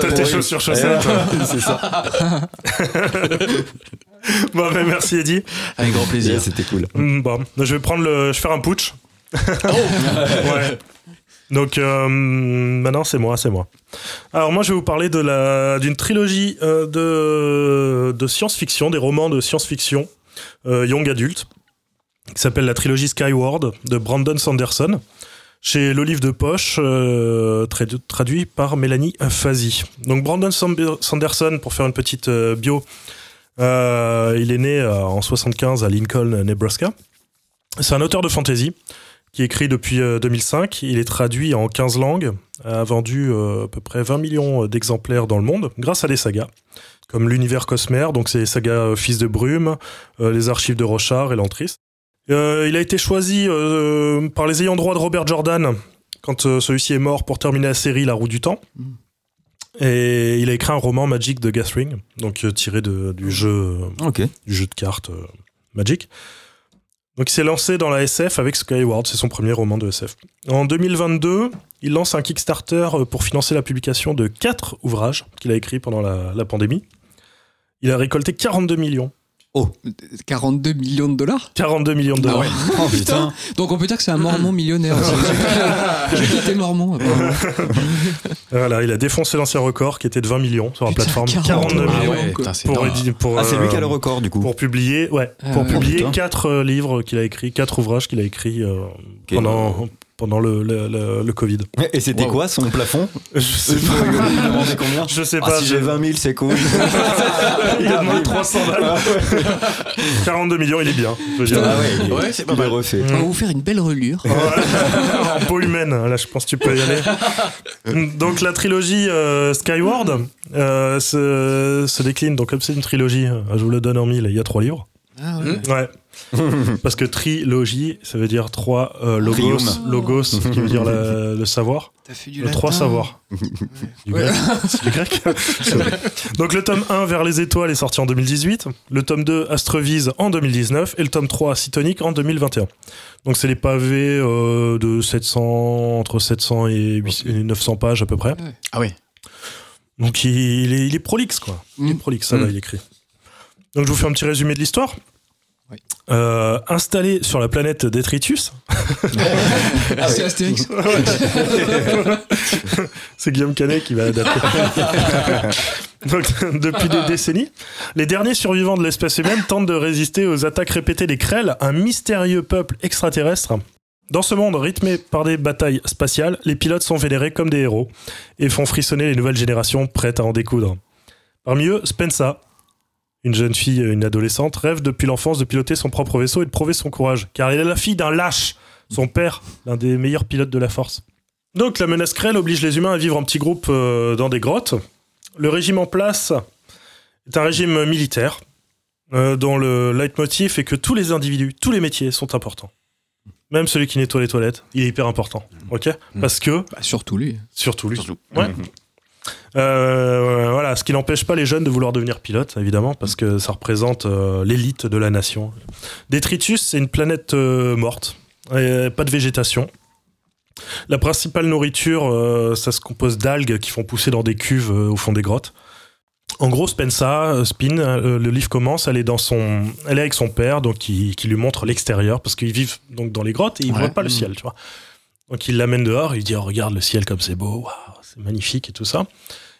T'as tes chaussures chaussettes. C'est ça. Bon, bah, merci, Eddie. Avec grand plaisir. Yeah, C'était cool. Mm, Bon, je vais prendre le. Je vais faire un putsch. ouais. Donc euh, maintenant c'est moi, c'est moi. Alors moi je vais vous parler d'une trilogie euh, de science-fiction, des romans de science-fiction euh, young adulte qui s'appelle la trilogie Skyward de Brandon Sanderson chez l'Olive de Poche tradu- traduit par Mélanie Fazi. Donc Brandon Sanderson pour faire une petite bio il est né en 75 à Lincoln, Nebraska. C'est un auteur de fantasy qui écrit depuis euh, 2005. Il est traduit en 15 langues, a vendu euh, à peu près 20 millions d'exemplaires dans le monde grâce à des sagas comme l'univers Cosmere, donc c'est les sagas euh, Fils de Brume, euh, les archives de Rochard et Lantris. Euh, il a été choisi euh, par les ayants droit de Robert Jordan quand euh, celui-ci est mort pour terminer la série La Roue du Temps. Et il a écrit un roman Magic the Gathering, donc euh, tiré de- du jeu euh, du jeu de cartes euh, Magic. Donc il s'est lancé dans la SF avec Skyward, c'est son premier roman de SF. En 2022, il lance un Kickstarter euh, pour financer la publication de quatre ouvrages qu'il a écrits pendant la, la pandémie. Il a récolté 42 millions. 42 millions de dollars 42 millions de dollars. Oh putain. Donc on peut dire que c'est un mormon millionnaire. J'ai quitté mormon. Voilà, il a défoncé l'ancien record qui était de 20 millions sur la Putain, plateforme. 42 42 Ah millions. ouais, putain, Pour, pour, Ah, c'est lui euh, qui a le record du coup. Pour publier, ouais, Ah pour ouais. publier putain. quatre euh, livres qu'il a écrits, quatre ouvrages qu'il a écrits euh, pendant, pendant le, le, le- le Covid. Et c'était Wow. quoi son plafond Je sais Il pas. demandait combien Je sais Ah, pas. si j'ai 20 000, c'est cool. Il a demandé 300 balles. 42 millions, il est bien. je veux dire. Ah ouais, il est, Ouais, c'est pas il mal. refait. On va vous faire une belle relure. en peau humaine, là je pense que tu peux y aller. Donc la trilogie euh, Skyward euh, se, se décline, donc comme c'est une trilogie, je vous le donne en mille, il y a trois livres. Ah ouais. Ouais. Parce que trilogie, ça veut dire trois euh, logos, logos, qui veut dire le savoir. T'as fait du Le trois savoirs. Du grec. C'est du grec. C'est vrai. Donc le tome 1 Vers les étoiles est sorti en 2018, le tome 2 Astrevise en 2019 et le tome 3 Cytonic en 2021. Donc c'est les pavés euh, de 700 entre 700 et, 800 et 900 pages à peu près. Ah oui. Donc il, est, il est prolixe quoi. Il est Mm. prolixe, ça va, Mm. il écrit. Donc je vous fais un petit résumé de l'histoire. Oui. Euh, installé sur la planète Detritus, Ah, c'est Astérix. c'est Guillaume Canet qui va adapter. Donc, depuis des décennies, les derniers survivants de l'espèce humaine tentent de résister aux attaques répétées des Krell, un mystérieux peuple extraterrestre. Dans ce monde rythmé par des batailles spatiales, les pilotes sont vénérés comme des héros et font frissonner les nouvelles générations prêtes à en découdre. Parmi eux, Spensa, une jeune fille, une adolescente, rêve depuis l'enfance de piloter son propre vaisseau et de prouver son courage, car elle est la fille d'un lâche, son père, l'un des meilleurs pilotes de la force. Donc la menace Krell oblige les humains à vivre en petits groupes euh, dans des grottes. Le régime en place est un régime militaire euh, dont le leitmotiv est que tous les individus, tous les métiers sont importants. Même celui qui nettoie les toilettes, il est hyper important. Ok? Parce que, Bah, surtout lui. surtout lui. Surtout. Ouais. Euh, voilà, ce qui n'empêche pas les jeunes de vouloir devenir pilote, évidemment, parce que ça représente euh, l'élite de la nation. Détritus, c'est une planète euh, morte, et pas de végétation. La principale nourriture, euh, ça se compose d'algues qui font pousser dans des cuves euh, au fond des grottes. En gros, Spensa, euh, Spin, euh, le livre commence, elle est dans son, elle est avec son père, donc qui, qui lui montre l'extérieur, parce qu'ils vivent donc dans les grottes et ils Ouais. voient pas le ciel, tu vois. Donc il l'amène dehors, il dit oh, regarde le ciel comme c'est beau, waouh, c'est magnifique et tout ça.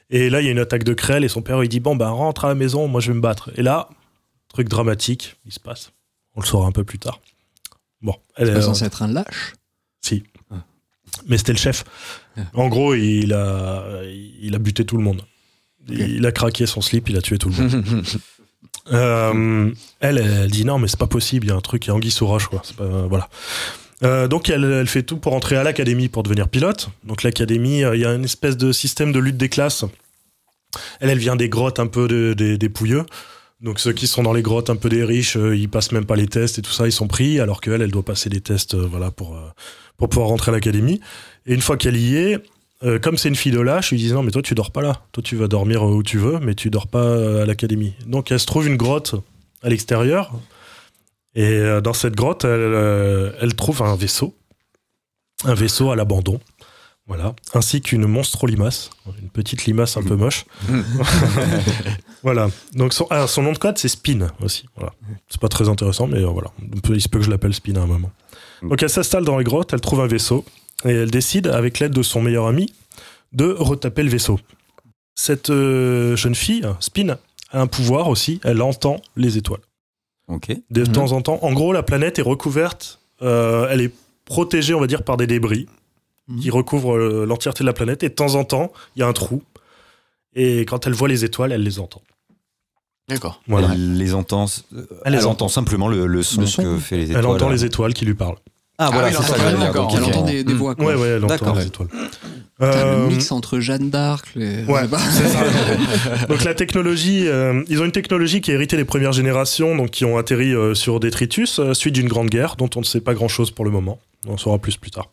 Et là il y a une attaque de Krell et son père il dit bon ben rentre à la maison, moi je vais me battre. Et là truc dramatique, il se passe. On le saura un peu plus tard. Bon, elle C'est est pas censé être un lâche. si. Mais c'était le chef. Ah. En gros, il a, il a buté tout le monde. Il a craqué son slip, il a tué tout le monde. Euh, elle, elle dit non, mais c'est pas possible, il y a un truc, il y a Anguille sous roche, quoi. Pas- voilà. Euh, donc elle, fait tout pour entrer à l'académie pour devenir pilote. Donc l'académie, euh, il y a une espèce de système de lutte des classes. Elle, elle vient des grottes un peu de- des- pouilleux. Donc ceux qui sont dans les grottes un peu des riches, euh, ils passent même pas les tests et tout ça, ils sont pris, alors qu'elle, elle doit passer des tests, euh, voilà, pour, pour pouvoir rentrer à l'académie. Et une fois qu'elle y est, comme c'est une fille de lâche, ils disent non mais toi tu dors pas là, toi tu vas dormir où tu veux, mais tu dors pas à l'académie. Donc elle se trouve une grotte à l'extérieur, et euh, dans cette grotte, elle, euh, elle trouve un vaisseau, un vaisseau à l'abandon. Voilà, ainsi qu'une monstre limace, une petite limace un peu moche. voilà. Donc son, ah, son nom de code c'est Spin aussi. Voilà. C'est pas très intéressant, mais euh, voilà. Il se peut que je l'appelle Spin à un moment. Donc elle s'installe dans les grottes, elle trouve un vaisseau et elle décide, avec l'aide de son meilleur ami, de retaper le vaisseau. Cette euh, jeune fille, Spin, a un pouvoir aussi, elle entend les étoiles. Ok. De Mhm. temps en temps, en gros, la planète est recouverte, euh, elle est protégée, on va dire, par des débris Mhm. qui recouvrent euh, l'entièreté de la planète, et de temps en temps, il y a un trou. Et quand elle voit les étoiles, elle les entend. D'accord. Voilà. Elle les entend. Elle Elle, les entend simplement le, le son, Le son. que fait les étoiles. Elle entend les étoiles qui lui parlent. Ah, voilà, Ah oui, c'est ça. elle entend d'accord, Elle des, des Mm. voix. Quoi. Ouais, ouais, elle entend D'accord. les étoiles. Euh, Le mix entre Jeanne d'Arc. les- Ouais, c'est ça. donc la technologie, euh, ils ont une technologie qui est héritée des premières générations, donc qui ont atterri euh, sur Détritus, euh, suite d'une grande guerre dont on ne sait pas grand-chose pour le moment. On en saura plus plus tard.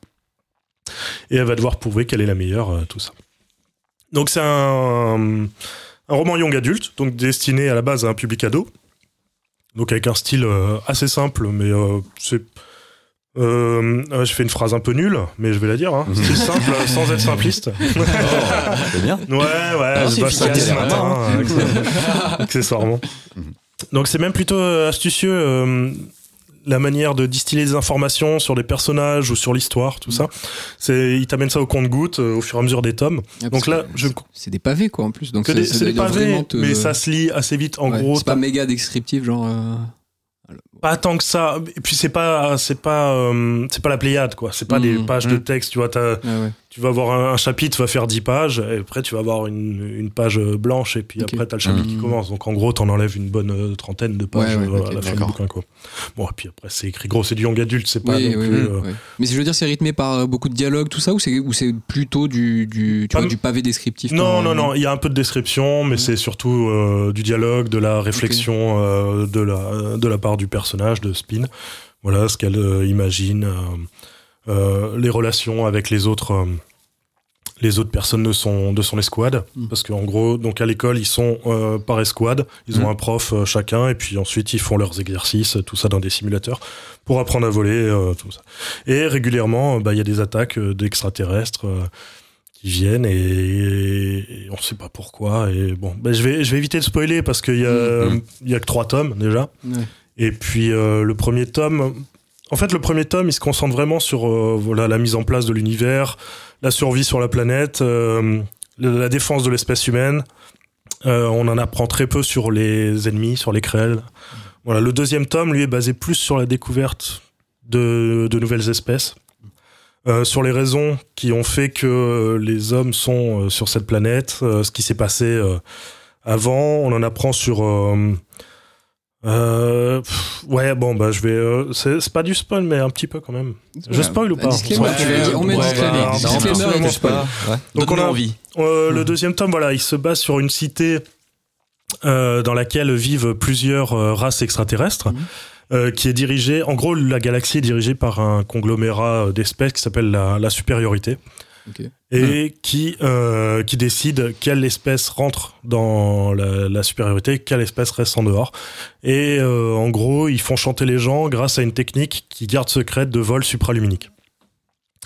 Et elle va devoir prouver qu'elle est la meilleure, euh, tout ça. Donc c'est un, un roman young adulte, donc destiné à la base à un public ado. Donc avec un style assez simple, mais c'est... Euh, euh, je fais une phrase un peu nulle, mais je vais la dire. Hein. Style simple, sans être simpliste. C'est bien. Ouais, ouais, Ah, je c'est bosse ça ce hein. matin, euh, access- accessoirement. Donc c'est même plutôt euh, astucieux euh, la manière de distiller des informations sur les personnages ou sur l'histoire, tout ça. C'est, il t'amène ça au compte-goutte euh, au fur et à mesure des tomes. Ah, Donc là, je- c'est- C'est des pavés, quoi, en plus. Donc C'est des, c'est pavés, te- mais ça se lit assez vite. En Ouais, gros, c'est pas méga descriptif, genre. Pas tant que ça. Et puis c'est pas, c'est pas, euh, c'est pas la Pléiade, quoi. C'est pas des Mhm. pages de Mhm. texte. Tu vois, t'as- ouais, ouais. Tu vas avoir un, un chapitre, va faire 10 pages, et après tu vas avoir une, une page euh, blanche, et puis Ok. après t'as le chapitre qui Mhm. commence. Donc en gros, t'en enlèves une bonne euh, trentaine de pages Ouais, ouais, euh, à la fin du bouquin, quoi. Bon, et puis après c'est écrit gros, c'est du young adulte, c'est pas Oui, non oui, plus. oui, euh. Mais je veux dire, c'est rythmé par beaucoup de dialogues, tout ça, ou c'est ou c'est plutôt du du, tu vois, pavé descriptif Non, non, non, il y a un peu de description, mais c'est surtout euh, du dialogue, de la réflexion euh, de, la, de la part du personnage de Spin. Voilà ce qu'elle euh, imagine, les relations avec les autres, euh, les autres personnes de son, de son escouade. Mm. Parce qu'en gros, donc à l'école, ils sont euh, par escouade, ils ont Mm. un prof euh, chacun, et puis ensuite ils font leurs exercices, tout ça dans des simulateurs, pour apprendre à voler, euh, tout ça. Et régulièrement, euh, bah, il y a des attaques euh, d'extraterrestres. euh, qui viennent et, et on sait pas pourquoi et bon ben je vais je vais éviter de spoiler parce qu'il y a Mhm. il y a que trois tomes déjà et puis euh, le premier tome en fait le premier tome il se concentre vraiment sur euh, voilà la mise en place de l'univers la survie sur la planète euh, la, défense de l'espèce humaine Euh, on en apprend très peu sur les ennemis sur les crêles voilà le deuxième tome lui est basé plus sur la découverte de, de nouvelles espèces sur les raisons qui ont fait que les hommes sont sur cette planète, ce qui s'est passé avant. On en apprend sur. Euh, pff, ouais, bon, bah, je vais. euh, c'est pas du spoil, mais un petit peu quand même. Je spoil ou pas Disclaimer, Ouais, tu veux dire, on met ouais, disclaimer. Disclaimer spoil. Ouais. Donc, on a- envie. Euh. Le deuxième tome, voilà, il se base sur une cité euh, dans laquelle vivent plusieurs euh, races extraterrestres, euh, qui est dirigée. En gros, la galaxie est dirigée par un conglomérat d'espèces qui s'appelle la, la supériorité. Et qui, euh, qui décide quelle espèce rentre dans la, la supériorité, quelle espèce reste en dehors. Et euh, en gros, ils font chanter les gens grâce à une technique qui garde secrète de vol supraluminique.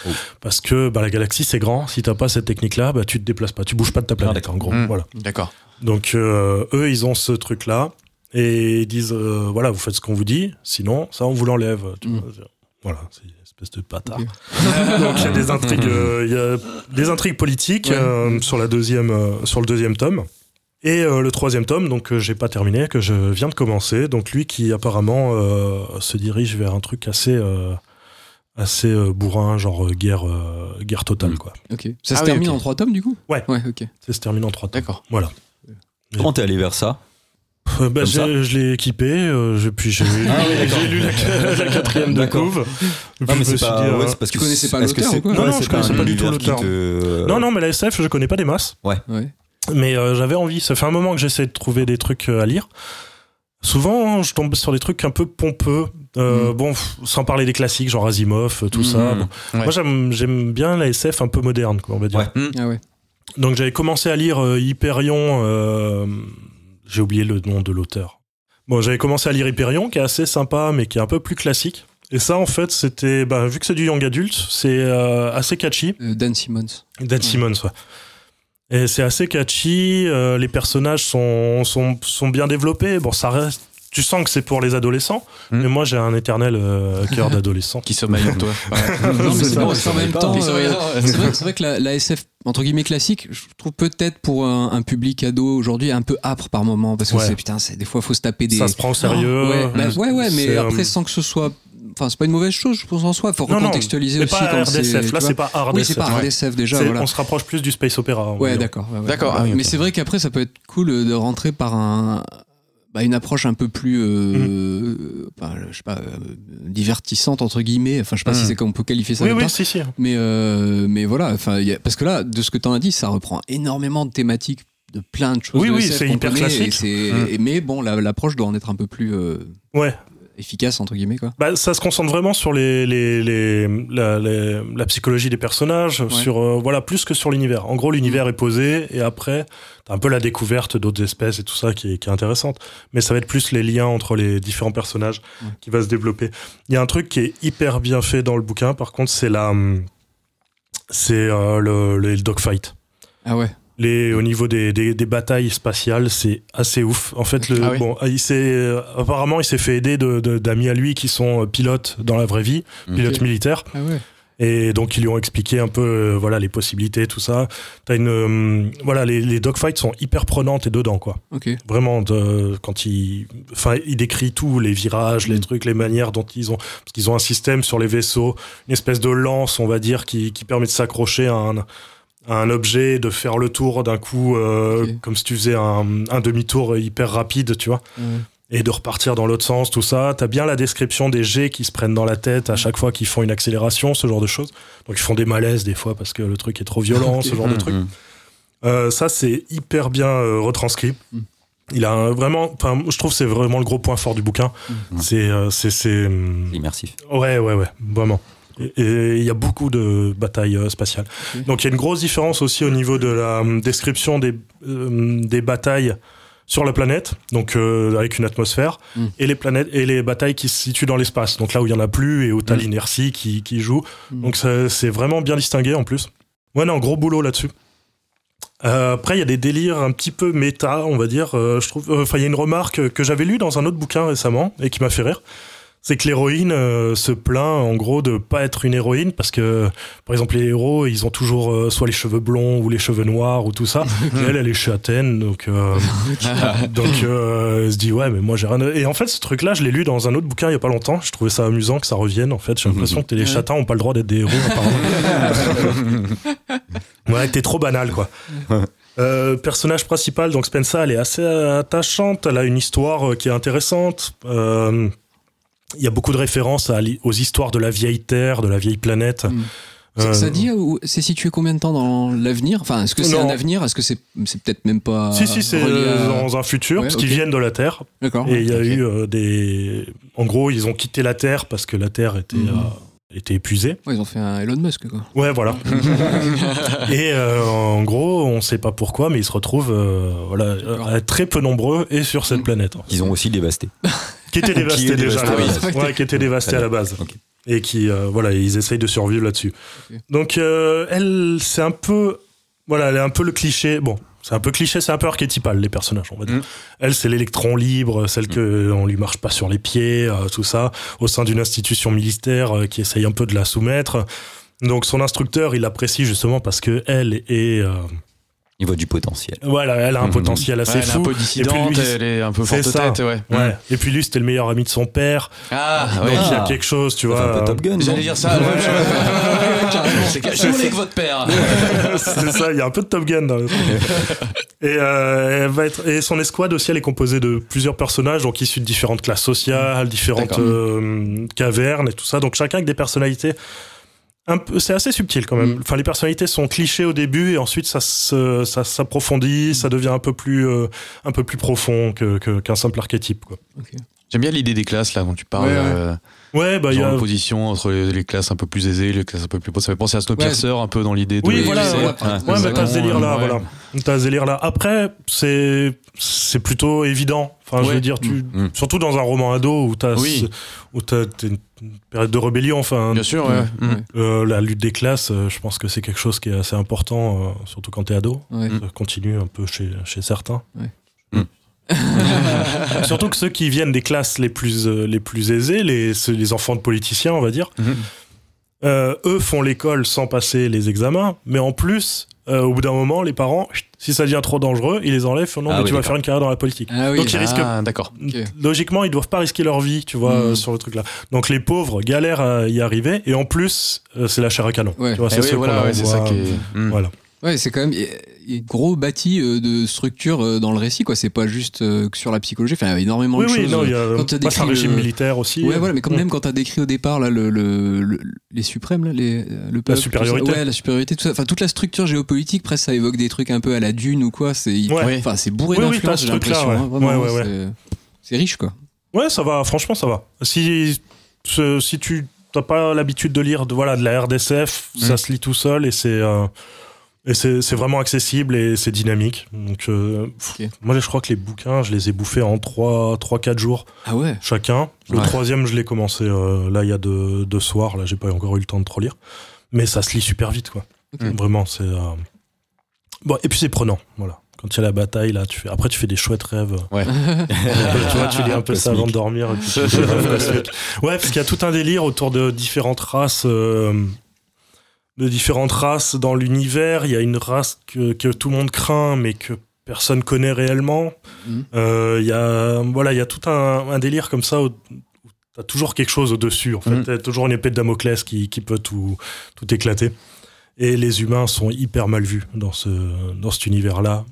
Oh. Parce que bah, la galaxie c'est grand, si t'as pas cette technique-là, bah, tu te déplaces pas, tu bouges pas de ta planète d'accord. en gros. Mm. Voilà. D'accord. Donc euh, eux ils ont ce truc-là et ils disent euh, voilà vous faites ce qu'on vous dit, sinon ça on vous l'enlève. Mm. vois. Voilà, espèce de bâtard. Donc il y a des intrigues, euh, il y a des intrigues politiques Ouais. euh, sur la deuxième, euh, sur le deuxième tome. Et euh, le troisième tome, donc que j'ai pas terminé, que je viens de commencer. Donc lui qui apparemment euh, se dirige vers un truc assez, euh, assez euh, bourrin, genre euh, guerre, euh, guerre totale Mm. quoi. Ok. Ça Ah se oui, termine en trois tomes du coup? Ouais. Ouais, ok. Ça se termine en trois tomes. D'accord. Voilà. Comment t'es allé vers ça Euh, bah, je l'ai équipé, euh, je- puis j'ai j'ai lu la, la quatrième de D'accord. couve. Non, mais c'est pas. dit, euh, ouais, parce tu que connaissais pas l'auteur c'est- ou quoi Non, non, je connaissais pas du tout l'auteur. te- Non, non, mais la SF, je connais pas des masses. Ouais. Mais euh, j'avais envie. Ça fait un moment que j'essaie de trouver des trucs euh, à lire. Souvent, je tombe sur des trucs un peu pompeux. Euh, Mm. Bon, sans parler des classiques, genre Asimov, euh, tout ça. Mm. Bon. Ouais. Moi, j'aime j'aime bien la SF un peu moderne, quoi, on va dire. Ouais. Ah ouais. Donc, j'avais commencé à lire euh, Hyperion. J'ai oublié le nom de l'auteur. Bon, j'avais commencé à lire Hyperion, qui est assez sympa, mais qui est un peu plus classique. Et ça, en fait, c'était. Bah, vu que c'est du young adulte, c'est euh, assez catchy. Euh, Dan Simmons. Dan Simmons, ouais. Et c'est assez catchy. euh, les personnages sont, sont, sont bien développés. Bon, ça reste tu sens que c'est pour les adolescents, Mm. mais moi j'ai un éternel euh, cœur d'adolescent. Qui sommeille en toi. Ouais. Non, mais C'est bon, en même temps. euh, vrai, que la, la SF, entre guillemets, classique, je trouve peut-être pour un, un public ado aujourd'hui un peu âpre par moment. Parce que Ouais. c'est, putain, des fois, faut se taper des. Ça se prend au sérieux. Ouais, bah, ouais, ouais, mais C'est, euh, après, sans que ce soit. Enfin, c'est pas une mauvaise chose, je pense en soi. Faut Non, recontextualiser mais aussi. pas quand RDSF. Là, c'est pas hard Oui, c'est pas SF. RDSF déjà, voilà. On se rapproche plus du space opéra. Ouais, d'accord. ouais, ouais. D'accord, ah oui, mais c'est vrai qu'après, ça peut être cool de rentrer par un, bah, une approche un peu plus, euh, enfin, je sais pas, euh, divertissante entre guillemets. Enfin, je sais pas si c'est comme on peut qualifier ça. Oui, oui, si, si. Mais, euh, mais voilà, enfin, parce que là, de ce que tu en as dit, ça reprend énormément de thématiques de plein de choses. Oui, de oui, c'est hyper connaît, classique. et et- mais bon, la- l'approche doit en être un peu plus Ouais. Efficace entre guillemets quoi. Bah, ça se concentre vraiment sur les, les, les- la, les- la psychologie des personnages, sur euh, voilà plus que sur l'univers. En gros, l'univers est posé et après, t'as un peu la découverte d'autres espèces et tout ça qui est, qui est intéressante. Mais ça va être plus les liens entre les différents personnages qui va se développer. Il y a un truc qui est hyper bien fait dans le bouquin. Par contre, c'est la, hum, c'est euh, le, le dogfight. Ah ouais. Les, au niveau des, des, des batailles spatiales, c'est assez ouf. En fait, le, Ah oui. bon, il s'est, euh, apparemment, il s'est fait aider de, de- d'amis à lui qui sont euh, pilotes dans la vraie vie, pilotes militaires. Ah ouais. Et donc, ils lui ont expliqué un peu euh, voilà, les possibilités, tout ça. T'as une, euh, voilà, les, les dogfights sont hyper prenantes et dedans, quoi. Ok. Vraiment, de, quand il, enfin, il décrit tout, les virages, les Mm. trucs, les manières dont ils ont, parce qu'ils ont un système sur les vaisseaux, une espèce de lance, on va dire, qui, qui permet de s'accrocher à un, un objet, de faire le tour d'un coup, euh, comme si tu faisais un, un demi-tour hyper rapide, tu vois, Ouais. et de repartir dans l'autre sens, tout ça. T'as bien la description des jets qui se prennent dans la tête à chaque fois qu'ils font une accélération, ce genre de choses. Donc ils font des malaises des fois parce que le truc est trop violent, ce genre de Mhm. truc. Euh, ça, c'est hyper bien euh, retranscrit. Mm. Il a un- vraiment, enfin, je trouve que c'est vraiment le gros point fort du bouquin. Mm. C'est, euh, c'est, c'est, Immersif. ouais, ouais, ouais, vraiment. Et- il y a beaucoup de batailles euh, spatiales. Ok. Donc il y a une grosse différence aussi au niveau de la hum, description des, euh, des batailles sur la planète, donc euh, avec une atmosphère, Mm. et les planètes et les batailles qui se situent dans l'espace. Donc là où il y en a plus et où t'as Mm. l'inertie qui, qui joue. Mm. Donc c'est vraiment bien distingué en plus. Ouais, non, gros boulot là-dessus. Euh, après, il y a des délires un petit peu méta, on va dire. euh, je trouve. euh, Enfin, il y a une remarque que j'avais lue dans un autre bouquin récemment et qui m'a fait rire. C'est que l'héroïne euh, se plaint en gros de pas être une héroïne parce que, par exemple, les héros, ils ont toujours euh, soit les cheveux blonds ou les cheveux noirs ou tout ça. Et elle, elle est châtaine, donc euh, donc elle se dit ouais, mais moi j'ai rien. Et en fait, ce truc-là, je l'ai lu dans un autre bouquin il y a pas longtemps. Je trouvais ça amusant que ça revienne. En fait, j'ai l'impression que les Ouais. châtains ont pas le droit d'être des héros. apparemment. ouais, t'es trop banal, quoi. Euh, personnage principal, donc Spencer, elle est assez attachante. Elle a une histoire qui est intéressante. Euh, Il y a beaucoup de références à aux histoires de la vieille Terre, de la vieille planète. Mm. Ça, Euh, ça dit où- c'est situé combien de temps dans l'avenir? Enfin, est-ce que c'est un avenir? Est-ce que c'est peut-être même pas Si, si, c'est à- dans un futur, Ouais, parce qu'ils viennent de la Terre. D'accord. Et il y a eu euh, des. En gros, ils ont quitté la Terre parce que la Terre était, euh, était épuisée. Ouais, ils ont fait un Elon Musk quoi. Ouais, voilà. et euh, en gros, on sait pas pourquoi, mais ils se retrouvent euh, voilà, être très peu nombreux et sur cette Mhm. planète. Ils ont aussi dévasté. Qui était dévasté déjà. dévasté, à la oui. base. Ouais, qui était dévasté à la base. Et qui, euh, voilà, ils essayent de survivre là-dessus. Donc, euh, elle, c'est un peu. Voilà, elle est un peu le cliché. Bon, c'est un peu cliché, c'est un peu archétypal, les personnages, on va dire. Mhm. Elle, c'est l'électron libre, celle que on lui marche pas sur les pieds, euh, tout ça, au sein d'une institution militaire euh, qui essaye un peu de la soumettre. Donc, son instructeur, il l'apprécie justement parce que elle est. Il voit du potentiel. voilà, elle a un Mhm. potentiel assez Ouais, elle est fou. un peu Et puis dissidente, lui, elle est un peu forte ça. tête, ouais. Ouais. Et puis lui, c'était le meilleur ami de son père. Ah, Donc ouais. il y a quelque chose, tu Ça vois. un peu Top Gun. J'allais dire ça. Ouais. ouais. Carrément, C'est caché avec votre père. c'est ça, il y a un peu de Top Gun dans le truc. Et, euh, elle va être, et son escouade aussi, elle est composée de plusieurs personnages, donc issus de différentes classes sociales, différentes euh, cavernes et tout ça. Donc chacun avec des personnalités. C'est assez subtil quand même. Mm. Enfin, les personnalités sont clichés au début et ensuite ça se, ça s'approfondit, ça devient un peu plus, euh, un peu plus profond que, que- qu'un simple archétype. Quoi. J'aime bien l'idée des classes là dont tu parles. Ouais, ouais. euh, Ouais, bah il y a. l'opposition entre les, les classes un peu plus aisées, les classes un peu plus pauvres. Ça fait penser à Snowpiercer un peu dans l'idée de. Oui, voilà, ouais. Ouais, Ouais, mais t'as ce délire là, Ouais. voilà. T'as ce délire là. Après, c'est c'est plutôt évident. Enfin, je Ouais. veux dire, tu Mm. surtout dans un roman ado où t'as Oui. où t'as une période de rébellion. Enfin, Bien sûr, ouais. Ouais. Mm. euh, la lutte des classes, euh, je pense que c'est quelque chose qui est assez important, euh, surtout quand t'es ado. Ouais. Ça continue un peu chez chez certains. Surtout que ceux qui viennent des classes les plus, euh, les plus aisées, les, enfants de politiciens, on va dire, Mhm. euh, eux font l'école sans passer les examens, mais en plus, euh, au bout d'un moment, les parents, si ça devient trop dangereux, ils les enlèvent, font non, Ah mais oui, tu vas faire une carrière dans la politique. Ah oui. Donc ils risquent Ah, d'accord. Logiquement, ils doivent pas risquer leur vie, tu vois, euh, sur le truc là. Donc les pauvres galèrent à y arriver, et en plus, euh, c'est la chair à canon. Ouais. Tu vois, Eh c'est oui, voilà, ouais, ça qui est. Voilà. Ouais, c'est quand même gros bâti euh, de structure euh, dans le récit, quoi. C'est pas juste euh, que sur la psychologie. Enfin, il y a énormément Oui, de oui, choses. non, il y a Quand t'as un décrit régime le- militaire aussi. Ouais, voilà, mais Mm. même quand t'as décrit au départ là, le, le- le- les suprêmes, là, les, le peuple, supériorité. tout ça. ouais, la supériorité, tout ça. Enfin, toute la structure géopolitique, presque ça évoque des trucs un peu à la dune ou quoi. C'est, Ouais. enfin, c'est bourré Oui, d'influence, t'as ce j'ai l'impression. ouais. hein, Ouais, c'est- riche, quoi. Ouais, ça va, franchement, ça va. Si, si tu n'as pas l'habitude de lire de, voilà, de la RDCF, ça se lit tout seul et c'est. euh, et c'est c'est vraiment accessible et c'est dynamique. Donc, euh, moi, je crois que les bouquins, je les ai bouffés en 3-4 jours Ah ouais. chacun. Le Ouais. troisième, je l'ai commencé euh, là, il y a deux, deux soirs. Là, j'ai pas encore eu le temps de trop lire. Mais ça se lit super vite, quoi. Ok. Vraiment, c'est. euh, Bon, et puis c'est prenant, voilà. Quand il y a la bataille, là, tu fais... après, tu fais des chouettes rêves. Ouais. tu vois, tu lis un peu ça avant de dormir. et puis. Ouais, parce qu'il y a tout un délire autour de différentes races. De différentes races dans l'univers. Il y a une race que, que tout le monde craint, mais que personne connaît réellement. Mhm. Euh, Il y a voilà, il y a tout un, un délire comme ça où, où t'as toujours quelque chose au-dessus. En fait, Mhm. T'as toujours une épée de Damoclès qui, qui peut tout, tout éclater. Et les humains sont hyper mal vus dans ce dans cet univers-là.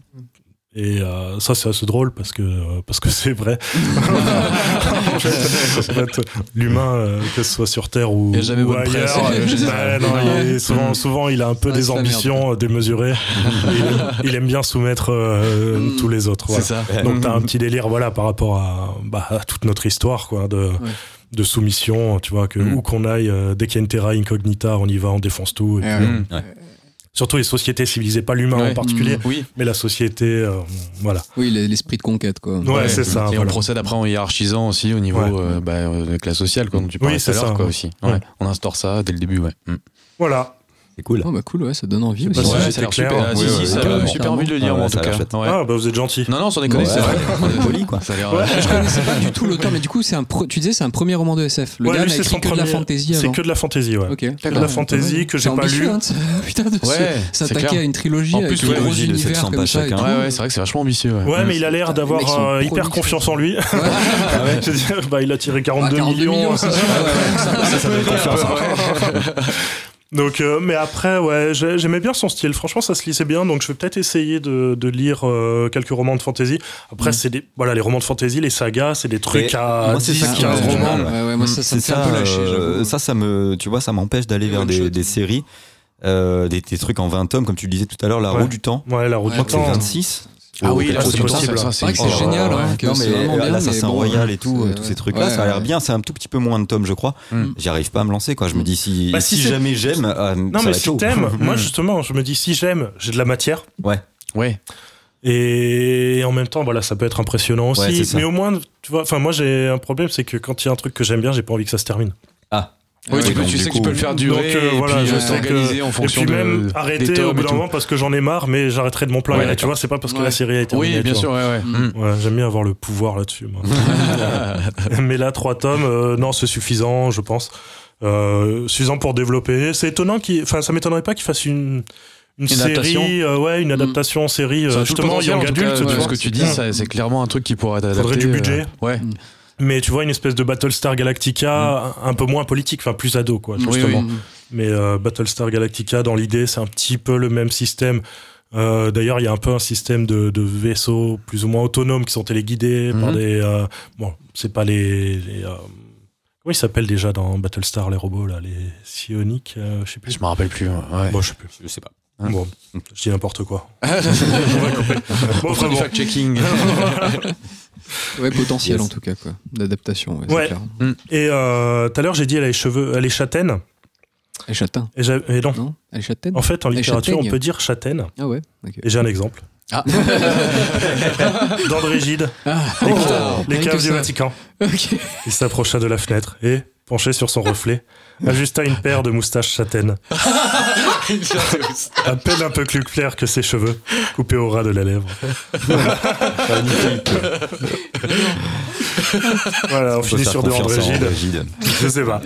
Et euh, ça, c'est assez drôle parce que euh, parce que c'est vrai. en fait, en fait, l'humain, euh, que ce soit sur Terre ou, Il y a jamais ou bonne presse, ailleurs, euh, général. ouais, non, il est souvent, souvent, il a un peu Ouais, des ambitions euh, démesurées. il, aime, il aime bien soumettre euh, Mm. tous les autres. C'est voilà. ça. Donc t'as un petit délire, voilà, par rapport à, bah, à toute notre histoire, quoi, de, de soumission, tu vois, que Mm. où qu'on aille, euh, dès qu'il y a une terra incognita, on y va, on défonce tout. et Ouais, puis, Hmm. Surtout les sociétés civilisées, pas l'humain Ouais. en particulier, Oui. mais la société, euh, voilà. Oui, l'esprit de conquête, quoi. Ouais, c'est ça. Et voilà. on procède après en hiérarchisant aussi au niveau Ouais. euh, bah, euh, de la classe sociale, comme tu parlais Oui, tout à c'est l'heure, ça, quoi, ouais. aussi. Ouais. Ouais. On instaure ça dès le début, ouais. Hmm. Voilà. C'est cool. Oh, bah cool, ouais, ça donne envie aussi. si Ouais, ça a l'air super. Ah, Oui, si, si, ouais, ça ouais, super envie de le lire, Ouais, moi, en ça tout cas. Ah, bah vous êtes gentil. Non, non, sans déconner, Ouais. c'est vrai. On est poli, quoi. Ça. Ouais. Je connaissais pas du tout l'auteur, mais du coup, c'est un pro- tu disais, c'est un premier roman de SF. Le Ouais, gars c'est que de la fantasy C'est que de la fantaisie, ouais. Que de la fantaisie que j'ai pas ambitieux, lu. hein, putain, de s'attaquer clair. à une trilogie En avec plus, ouais, gros trilogie de univers 700 comme pages ça. chacun. Ouais, ouais, c'est vrai que c'est vachement ambitieux. Ouais. Mais il a l'air d'avoir euh, hyper confiance en lui. Dire, bah, il a tiré 42, Ah, 42 millions. ouais, ça- ça- Ça confiance. Donc, euh, mais après, ouais, j'ai- j'aimais bien son style. Franchement, ça se lisait bien. Donc, je vais peut-être essayer de, de lire euh, quelques romans de fantasy. Après, Mm. c'est des, voilà, les romans de fantasy, les sagas, c'est des trucs Et à moi, c'est 10, ça qui 15 m'a- romans. Ouais. Ouais, ouais, moi, ça, ça me C'est fait un peu lâcher. euh, ça, ça me, tu vois, ça m'empêche d'aller vers des, séries, euh, des, des trucs en 20 tomes, comme tu le disais tout à l'heure, La Ouais. Roue du Temps. Ouais, la Je du que c'est temps. 26. Ah oui, Ou là, quelque c'est possible. C'est vrai que c'est Oh, génial, hein, que Non, mais l'Assassin mais bon, Royal et tout, euh, tous ces trucs-là, ouais, ça a l'air bien. C'est un tout petit peu moins de tomes, je crois. Mm. J'y arrive pas à me lancer, quoi. Je me dis si, Bah, si jamais j'aime, ah, Non, ça mais si t'aimes, moi, justement, je me dis, si j'aime, j'ai de la matière. Ouais. Ouais. Et en même temps, voilà, ça peut être impressionnant aussi. mais au moins, tu vois, enfin, moi, j'ai un problème, c'est que quand il y a un truc que j'aime bien, j'ai pas envie que ça se termine. Ah. Oui, Ouais, tu, peux- donc, tu sais que tu coup- peux le faire durer Donc, euh, et voilà, puis je euh, sais que- en Et fonction puis de même des arrêter au et bout d'un moment parce que j'en ai marre, mais j'arrêterai de mon plein Ouais, gré, Tu vois, c'est pas parce que Ouais. la série a été terminée. Oui, bien sûr, ouais, ouais. Mm. Mm. Ouais, j'aime bien avoir le pouvoir là-dessus. moi. mais là, trois tomes, euh, non, c'est suffisant, je pense. Euh, suffisant pour développer. C'est étonnant qu'il, enfin, ça m'étonnerait pas qu'il fasse une série, euh, ouais, une adaptation en série, euh, justement, young adulte, de vois. ce que tu dis, c'est clairement un truc qui pourrait être adapté. Faudrait du euh, budget. Ouais. Mais tu vois, une espèce de Battlestar Galactica, un peu moins politique, enfin plus ado, quoi, justement. oui. Mais euh, Battlestar Galactica, dans l'idée, c'est un petit peu le même système. Euh, D'ailleurs, il y a un peu un système de, de vaisseaux plus ou moins autonomes qui sont téléguidés par Mhm. des. euh, bon, c'est pas les. les, euh, comment ils s'appellent déjà dans Battlestar les robots là, les psioniques, euh, je sais plus. Je me rappelle plus. Ouais. Bon, je sais plus. Je sais pas. Hein Bon, je dis n'importe quoi. On va couper. Bon, enfin, bon. fact-checking. Ouais, potentiel Yes. en tout cas, quoi. D'adaptation. Ouais, Ouais. clair. Et euh, tout à l'heure, j'ai dit elle a les cheveux, elle est châtaine. Elle est châtain, Et, j'ai- et non. non Elle est châtaine En fait, en littérature, on peut dire châtaine. Ah ouais, ok. Et j'ai un exemple. Ah. D'André Gide, Ah, les, oh, les caves du. Vatican. Ok. Il s'approcha de la fenêtre et penché sur son reflet, ajusta une paire de moustaches châtaines, à peine un peu plus claires que ses cheveux, coupés au ras de la lèvre. voilà, on finit sur de. André Gide. Je sais pas.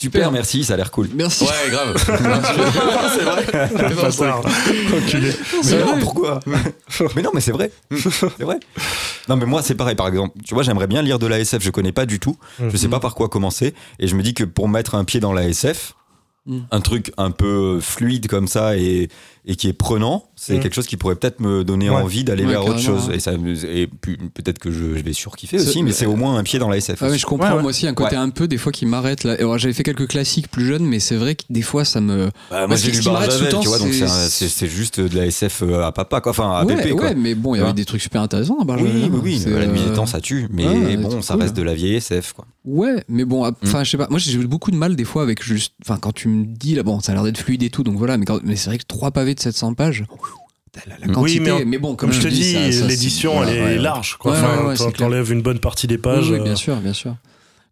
Super, merci, ça a l'air cool. Merci. Ouais, grave. c'est vrai. Bâtard. Enculé. Mais non, pourquoi Mais non, mais c'est vrai. C'est vrai. Non, mais moi, c'est pareil. Par exemple, tu vois, j'aimerais bien lire de la SF. Je connais pas du tout. Je sais pas par quoi commencer. Et je me dis que pour mettre un pied dans la SF, Mm. un truc un peu fluide comme ça et, et qui est prenant, c'est Mm. quelque chose qui pourrait peut-être me donner Ouais. envie d'aller Ouais, vers autre chose. ouais. Et, ça, et peut-être que je, je vais surkiffer aussi, mais c'est au moins un pied dans la SF. Ah ouais, aussi. je comprends Ouais, ouais. moi aussi un côté Ouais. un peu des fois qui m'arrête j'avais fait quelques classiques plus jeunes, mais c'est vrai que des fois ça me. Bah, moi, j'ai lu ce qui m'arrête Barjavel, tout le tu vois, temps, donc c'est juste de la SF à papa, quoi. Enfin, à ouais, bébé, quoi. ouais, mais bon, il y avait Ouais. des trucs super intéressants. à Barjavel, Oui, hein. oui, oui. C'est, À la nuit des euh, temps, ça tue. Mais bon, ça reste de la vieille SF, quoi. Ouais, mais bon, Mm. enfin, je sais pas. Moi, j'ai eu beaucoup de mal des fois avec juste. Enfin, quand tu me dis là, bon, ça a l'air d'être fluide et tout, donc voilà. Mais, mais c'est vrai que trois pavés de 700 pages. t'as La, la Mm. quantité, Oui, mais en- bon, Comme je te dis, l'édition, elle est large. Quoi. Ouais, Enfin, ouais, ouais, t'enlèves une bonne partie des pages. Oui, oui, bien euh, sûr, bien sûr.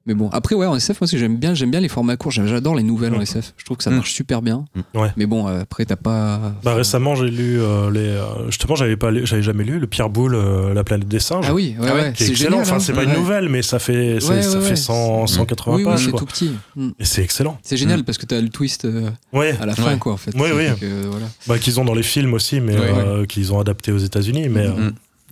Mais bon, après, ouais, en SF, moi, aussi, j'aime bien, j'aime bien les formats courts. J'adore les nouvelles en Mm. SF. Je trouve que ça Mm. marche super bien. Ouais. Mais bon, après, t'as pas. Bah, récemment, j'ai lu euh, les. euh, justement, j'avais pas, lu- j'avais jamais lu le Pierre Boulle, euh, La planète des singes. Ah oui, ouais, Ah ouais, c'est excellent. génial. enfin, hein. c'est pas une nouvelle, mais ça fait, ça fait ouais. 100, 180 Oui, oui, pages. c'est tout petit. Mm. Et c'est excellent. C'est génial parce que t'as le twist Ouais. à la fin, quoi, en fait. Oui, oui. Voilà. Bah, qu'ils ont dans les films aussi, mais qu'ils ont adapté aux États-Unis. Mais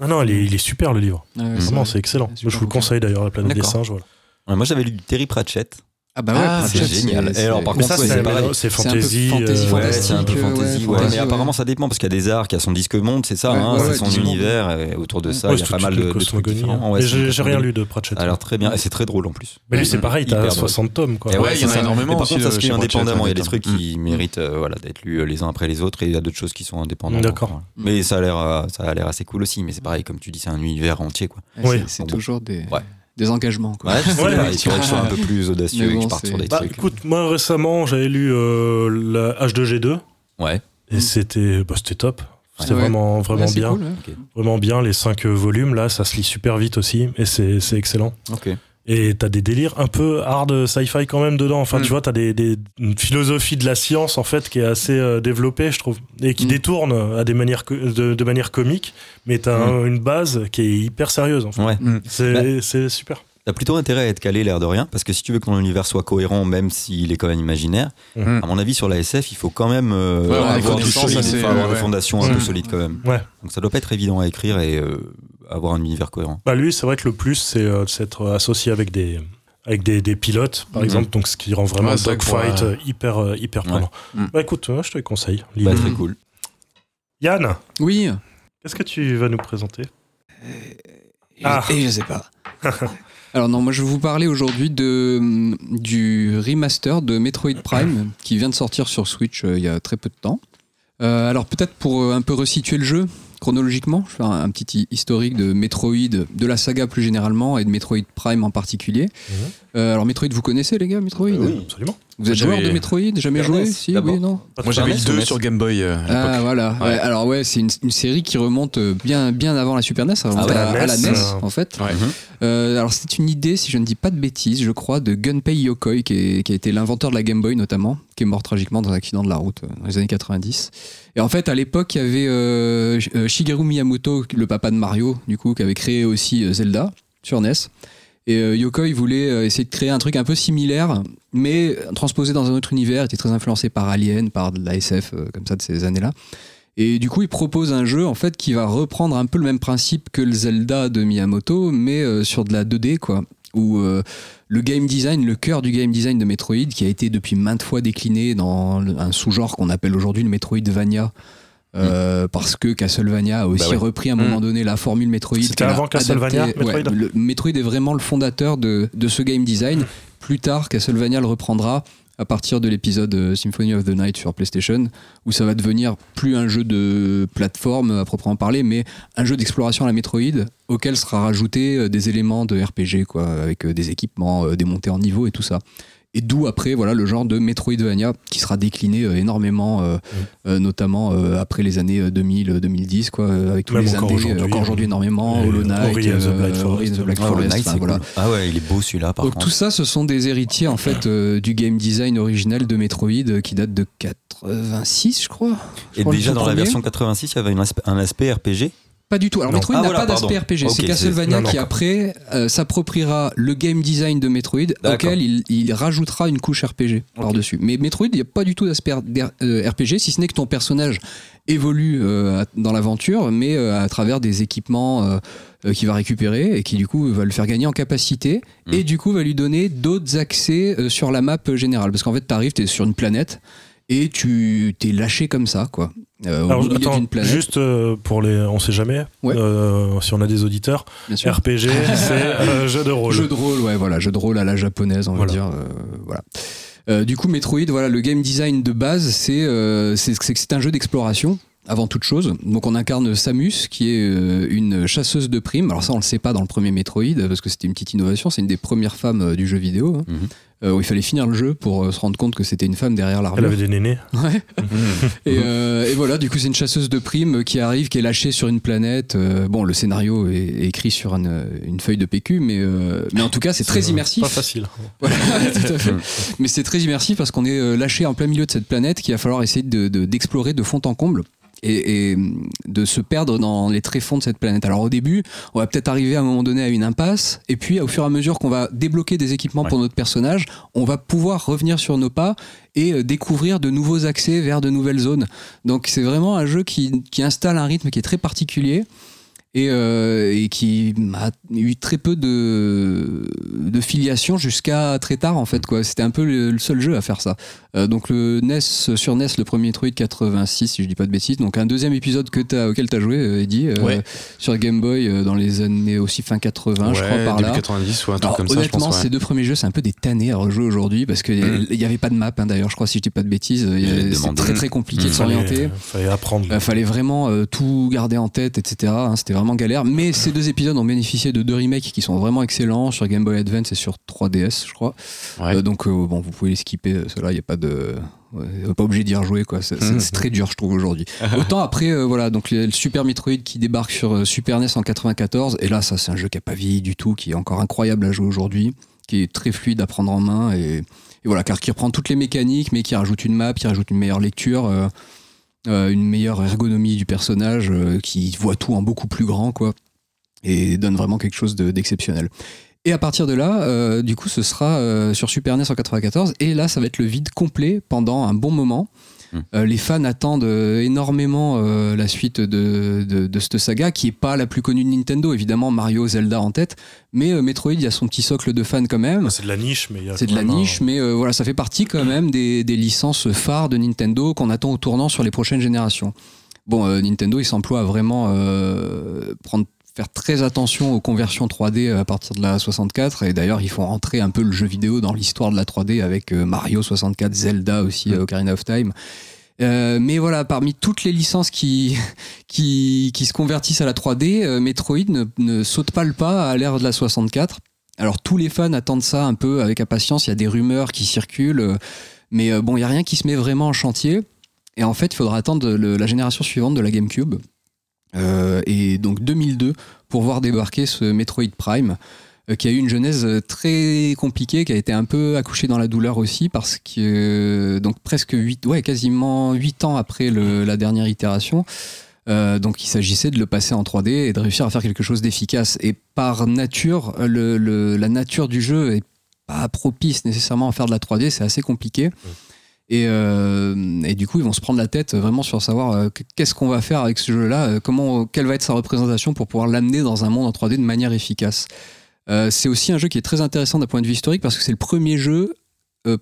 ah non, il est, il est super le livre. Ouais, Vraiment, vrai. c'est excellent. Je vous le conseille d'ailleurs, La planète des singes. Voilà. Ouais, Moi, j'avais lu du Terry Pratchett. Ah bah ouais, Ah, c'est génial. Et alors, par Mais contre, ouais, c'est fantasy. fantasy, euh, Ouais, c'est un peu euh, fantasy. ouais, mais apparemment, ça dépend parce qu'il y a des arcs, il y a son disque monde, c'est ça, Ouais, hein, ouais, c'est ouais, son univers. Et autour de ça, Ouais, il y a pas mal de, de trucs différents. hein. Ouais, Mais j'ai rien lu de Pratchett. Ça a l'air très bien. Et c'est très drôle en plus. Mais lui, c'est pareil, t'as drôle. 60 tomes. Quoi. Ouais, il y en a énormément Et par contre, ça se lit chez indépendamment. Il y a des trucs qui méritent euh, voilà, d'être lus les uns après les autres et il y a d'autres choses qui sont indépendantes. D'accord. Mais ça a l'air euh, ça a l'air assez cool aussi. Mais c'est pareil, comme tu dis, c'est un univers entier. Quoi. C'est- toujours des, Ouais. Des engagements. Quoi. Ouais, Ouais, pas, ouais. il faudrait que je sois un peu plus audacieux et bon, je parte sur des Bah, trucs. écoute, moi récemment, j'avais lu euh, la H2G2 Ouais. et c'était bah, c'était top. C'était Ouais. vraiment, vraiment Ouais, c'est bien. cool, ouais. Vraiment bien. Les 5 volumes, là, ça se lit super vite aussi et c'est c'est excellent. Ok. Et t'as des délires un peu hard sci-fi quand même dedans. Enfin, Mm. tu vois, t'as des, des, une philosophie de la science en fait qui est assez euh, développée, je trouve, et qui Mm. détourne à des manières de, de manière comique, mais t'as Mm. un- une base qui est hyper sérieuse. En fait. Ouais. C'est c'est super. T'as plutôt intérêt à être calé, l'air de rien, parce que si tu veux que ton univers soit cohérent, même s'il est quand même imaginaire, à mon avis, sur la SF, il faut quand même euh, Ouais, avoir du solide, assez, il faut avoir ouais, des fondations un peu solides quand même. Ouais. Donc ça doit pas être évident à écrire et euh, avoir un univers cohérent. Bah lui, c'est vrai que le plus, c'est euh, de s'être associé avec des avec des, des pilotes, par Mhm. exemple, donc ce qui rend vraiment Ouais, dogfight euh, euh, hyper euh, hyper Ouais. prenant. Mhm. Bah écoute, euh, je te le conseille. Bah, très cool. Yann, Oui. qu'est-ce que tu vas nous présenter? Ah. Et je sais pas. Alors non, moi je vais vous parler aujourd'hui de hum, du remaster de Metroid Prime qui vient de sortir sur Switch euh, il y a très peu de temps. Euh, alors peut-être pour euh, un peu resituer le jeu chronologiquement, je vais faire un, petit hi- historique de Metroid, de la saga plus généralement et de Metroid Prime en particulier. Mhm. Euh, alors Metroid, vous connaissez les gars Metroid? Absolument. Vous êtes joueur de Metroid Jamais joué Si, oui, non Moi j'avais le Super 2 NES. sur Game Boy euh, Ah voilà. Ouais. Ouais, alors ouais, c'est une, une série qui remonte euh, bien bien avant la Super NES, remonte ouais, à, la à la NES, NES euh, en fait. Ouais. Mhm. Euh, alors c'est une idée, si je ne dis pas de bêtises, je crois, de Gunpei Yokoi, qui, est- qui a été l'inventeur de la Game Boy notamment, qui est mort tragiquement dans un accident de la route dans les années 90. Et en fait, à l'époque, il y avait euh, Sh- Shigeru Miyamoto, le papa de Mario, du coup, qui avait créé aussi Zelda sur NES. Et euh, Yokoi voulait euh, essayer de créer un truc un peu similaire, mais transposé dans un autre univers. Il était très influencé par Alien, par de euh, comme ça, de ces années-là. Et du coup, il propose un jeu en fait qui va reprendre un peu le même principe que le Zelda de Miyamoto, mais euh, sur de la 2D, quoi. Où le game design, le cœur du game design de Metroid, qui a été depuis maintes fois décliné dans un sous-genre qu'on appelle aujourd'hui le Metroidvania. Euh, Parce que Castlevania a aussi Bah ouais. repris à un moment donné la formule Metroid. C'était qu'elle a avant Castlevania, adapté- Metroid ouais, le- Metroid est vraiment le fondateur de, de ce game design. Plus tard, Castlevania le reprendra à partir de l'épisode euh, Symphony of the Night sur PlayStation, où ça va devenir plus un jeu de plateforme à proprement parler, mais un jeu d'exploration à la Metroid, auquel sera rajouté euh, des éléments de RPG, quoi, avec des équipements, des montées en niveau et tout ça. Et d'où après voilà le genre de Metroidvania qui sera décliné euh, énormément, euh, euh, notamment euh, après les années 2000-2010 quoi, euh, avec tous Même les encore aujourd'hui, encore aujourd'hui énormément, Hollow Knight, Ori and the Black and the Black Ah, Forest, Knight, enfin, c'est voilà. cool. Ah ouais, il est beau celui-là par Donc contre. tout ça, ce sont des héritiers en fait du game design originel de Metroid qui date de 86, je crois. Je Et crois, déjà dans la version 86, il y avait un aspect RPG. Pas du tout. Alors Non. Metroid Ah, n'a voilà, pas d'aspect. RPG. C'est Castlevania non, qui après euh, s'appropriera le game design de Metroid, auquel il, il rajoutera une couche RPG par-dessus. Mais Metroid, il n'y a pas du tout d'aspect R- euh, RPG, si ce n'est que ton personnage évolue euh, dans l'aventure, mais euh, à travers des équipements qu'il va récupérer et qui du coup va le faire gagner en capacité Mm. et du coup va lui donner d'autres accès sur la map générale. Parce qu'en fait, tu arrives, tu es sur une planète et tu t'es lâché comme ça, quoi. Euh, au Alors, attends, juste euh, pour les. On sait jamais. Ouais. euh, si on a des auditeurs. RPG, c'est euh, jeu de rôle. Jeu de rôle, ouais, voilà, jeu de rôle à la japonaise, on Voilà. va dire, voilà. Du coup, Metroid, voilà, le game design de base, c'est c'est c'est que c'est un jeu d'exploration. Avant toute chose, donc on incarne Samus, qui est euh, une chasseuse de primes. Alors ça, on le sait pas dans le premier Metroid parce que c'était une petite innovation. C'est une des premières femmes euh, du jeu vidéo. hein. Mhm. Euh, où il fallait finir le jeu pour euh, se rendre compte que c'était une femme derrière Elle l'armure. avait des nénés. Ouais. et, euh, et voilà, du coup, c'est une chasseuse de primes qui arrive, qui est lâchée sur une planète. Euh, bon, le scénario est, est écrit sur une, une feuille de PQ, mais, euh, mais en tout cas, c'est très immersif. Pas facile. Voilà, tout à fait. Mais c'est très immersif parce qu'on est lâché en plein milieu de cette planète qu'il va falloir essayer de- de- d'explorer de, fond en comble. Et, et, de se perdre dans les tréfonds de cette planète. Alors au début, on va peut-être arriver à un moment donné à une impasse, et puis au fur et à mesure qu'on va débloquer des équipements pour notre personnage, on va pouvoir revenir sur nos pas et euh, découvrir de nouveaux accès vers de nouvelles zones. Donc c'est vraiment un jeu qui, qui installe un rythme qui est très particulier et, euh, et qui a eu très peu de, de filiation jusqu'à très tard en fait quoi. C'était un peu le, le seul jeu à faire ça. Euh, donc le NES sur NES le premier Metroid 86 si je dis pas de bêtises. Donc un deuxième épisode que as, auquel tu as joué euh, Eddie euh, Ouais. sur Game Boy euh, dans les années aussi fin 80 je crois par début là. 90 ou un truc Alors, comme ça, honnêtement, pense. ouais. ces deux premiers jeux, c'est un peu des tannés à rejouer aujourd'hui parce qu'il n'y avait pas de map hein, d'ailleurs, je crois, si je dis pas de bêtises. C'est très très compliqué de Mm. s'orienter. Fallait, fallait apprendre. Il fallait vraiment euh, tout garder en tête, etc. hein, C'était vraiment galère. Mais ces deux épisodes ont bénéficié de deux remakes qui sont vraiment excellents sur Game Boy Advance et sur 3DS, je crois. Ouais. Euh, donc, euh, bon, vous pouvez les skipper. euh, Ceux-là, il n'y a pas de. ouais, pas obligé d'y rejouer, quoi. C'est très dur, je trouve, aujourd'hui. Autant après, euh, voilà, donc le, le Super Metroid qui débarque sur Super NES en 94. Et là, ça, c'est un jeu qui n'a pas vieilli du tout, qui est encore incroyable à jouer aujourd'hui, qui est très fluide à prendre en main. Et, et voilà, car qui reprend toutes les mécaniques, mais qui rajoute une map, qui rajoute une meilleure lecture. Euh, une meilleure ergonomie du personnage euh, qui voit tout en beaucoup plus grand quoi et donne vraiment quelque chose de- d'exceptionnel. Et à partir de là euh, du coup ce sera sur Super NES en 94 et là ça va être le vide complet pendant un bon moment Euh, les fans attendent euh, énormément euh, la suite de, de, de cette saga qui est pas la plus connue de Nintendo évidemment Mario Zelda en tête mais euh, Metroid il y a son petit socle de fans quand même C'est de la niche, mais c'est de la un- niche, mais voilà, ça fait partie quand même des, des licences phares de Nintendo qu'on attend au tournant sur les prochaines générations. Bon, Nintendo, il s'emploie à vraiment prendre faire très attention aux conversions 3D à partir de la 64 et d'ailleurs ils font rentrer un peu le jeu vidéo dans l'histoire de la 3D avec euh, Mario 64, Zelda aussi, euh, Ocarina of Time. Euh, mais voilà, parmi toutes les licences qui, qui, se convertissent à la 3D, euh, Metroid ne, saute pas le pas à l'ère de la 64. Alors tous les fans attendent ça un peu avec impatience, il y a des rumeurs qui circulent, euh, mais euh, bon, il n'y a rien qui se met vraiment en chantier. Et en fait, il faudra attendre la génération suivante de la GameCube, euh, et donc 2002, pour voir débarquer ce Metroid Prime, euh, qui a eu une genèse euh, très compliquée, qui a été un peu accouchée dans la douleur aussi, parce que euh, donc presque 8, ouais, quasiment 8 ans après la dernière itération, euh, donc il s'agissait de le passer en 3D et de réussir à faire quelque chose d'efficace. Et par nature, la nature du jeu est pas propice nécessairement à faire de la 3D, c'est assez compliqué. Et, euh, et du coup, ils vont se prendre la tête vraiment sur savoir euh, qu'est-ce qu'on va faire avec ce jeu-là, euh, comment, quelle va être sa représentation pour pouvoir l'amener dans un monde en 3D de manière efficace. Euh, c'est aussi un jeu qui est très intéressant d'un point de vue historique parce que c'est le premier jeu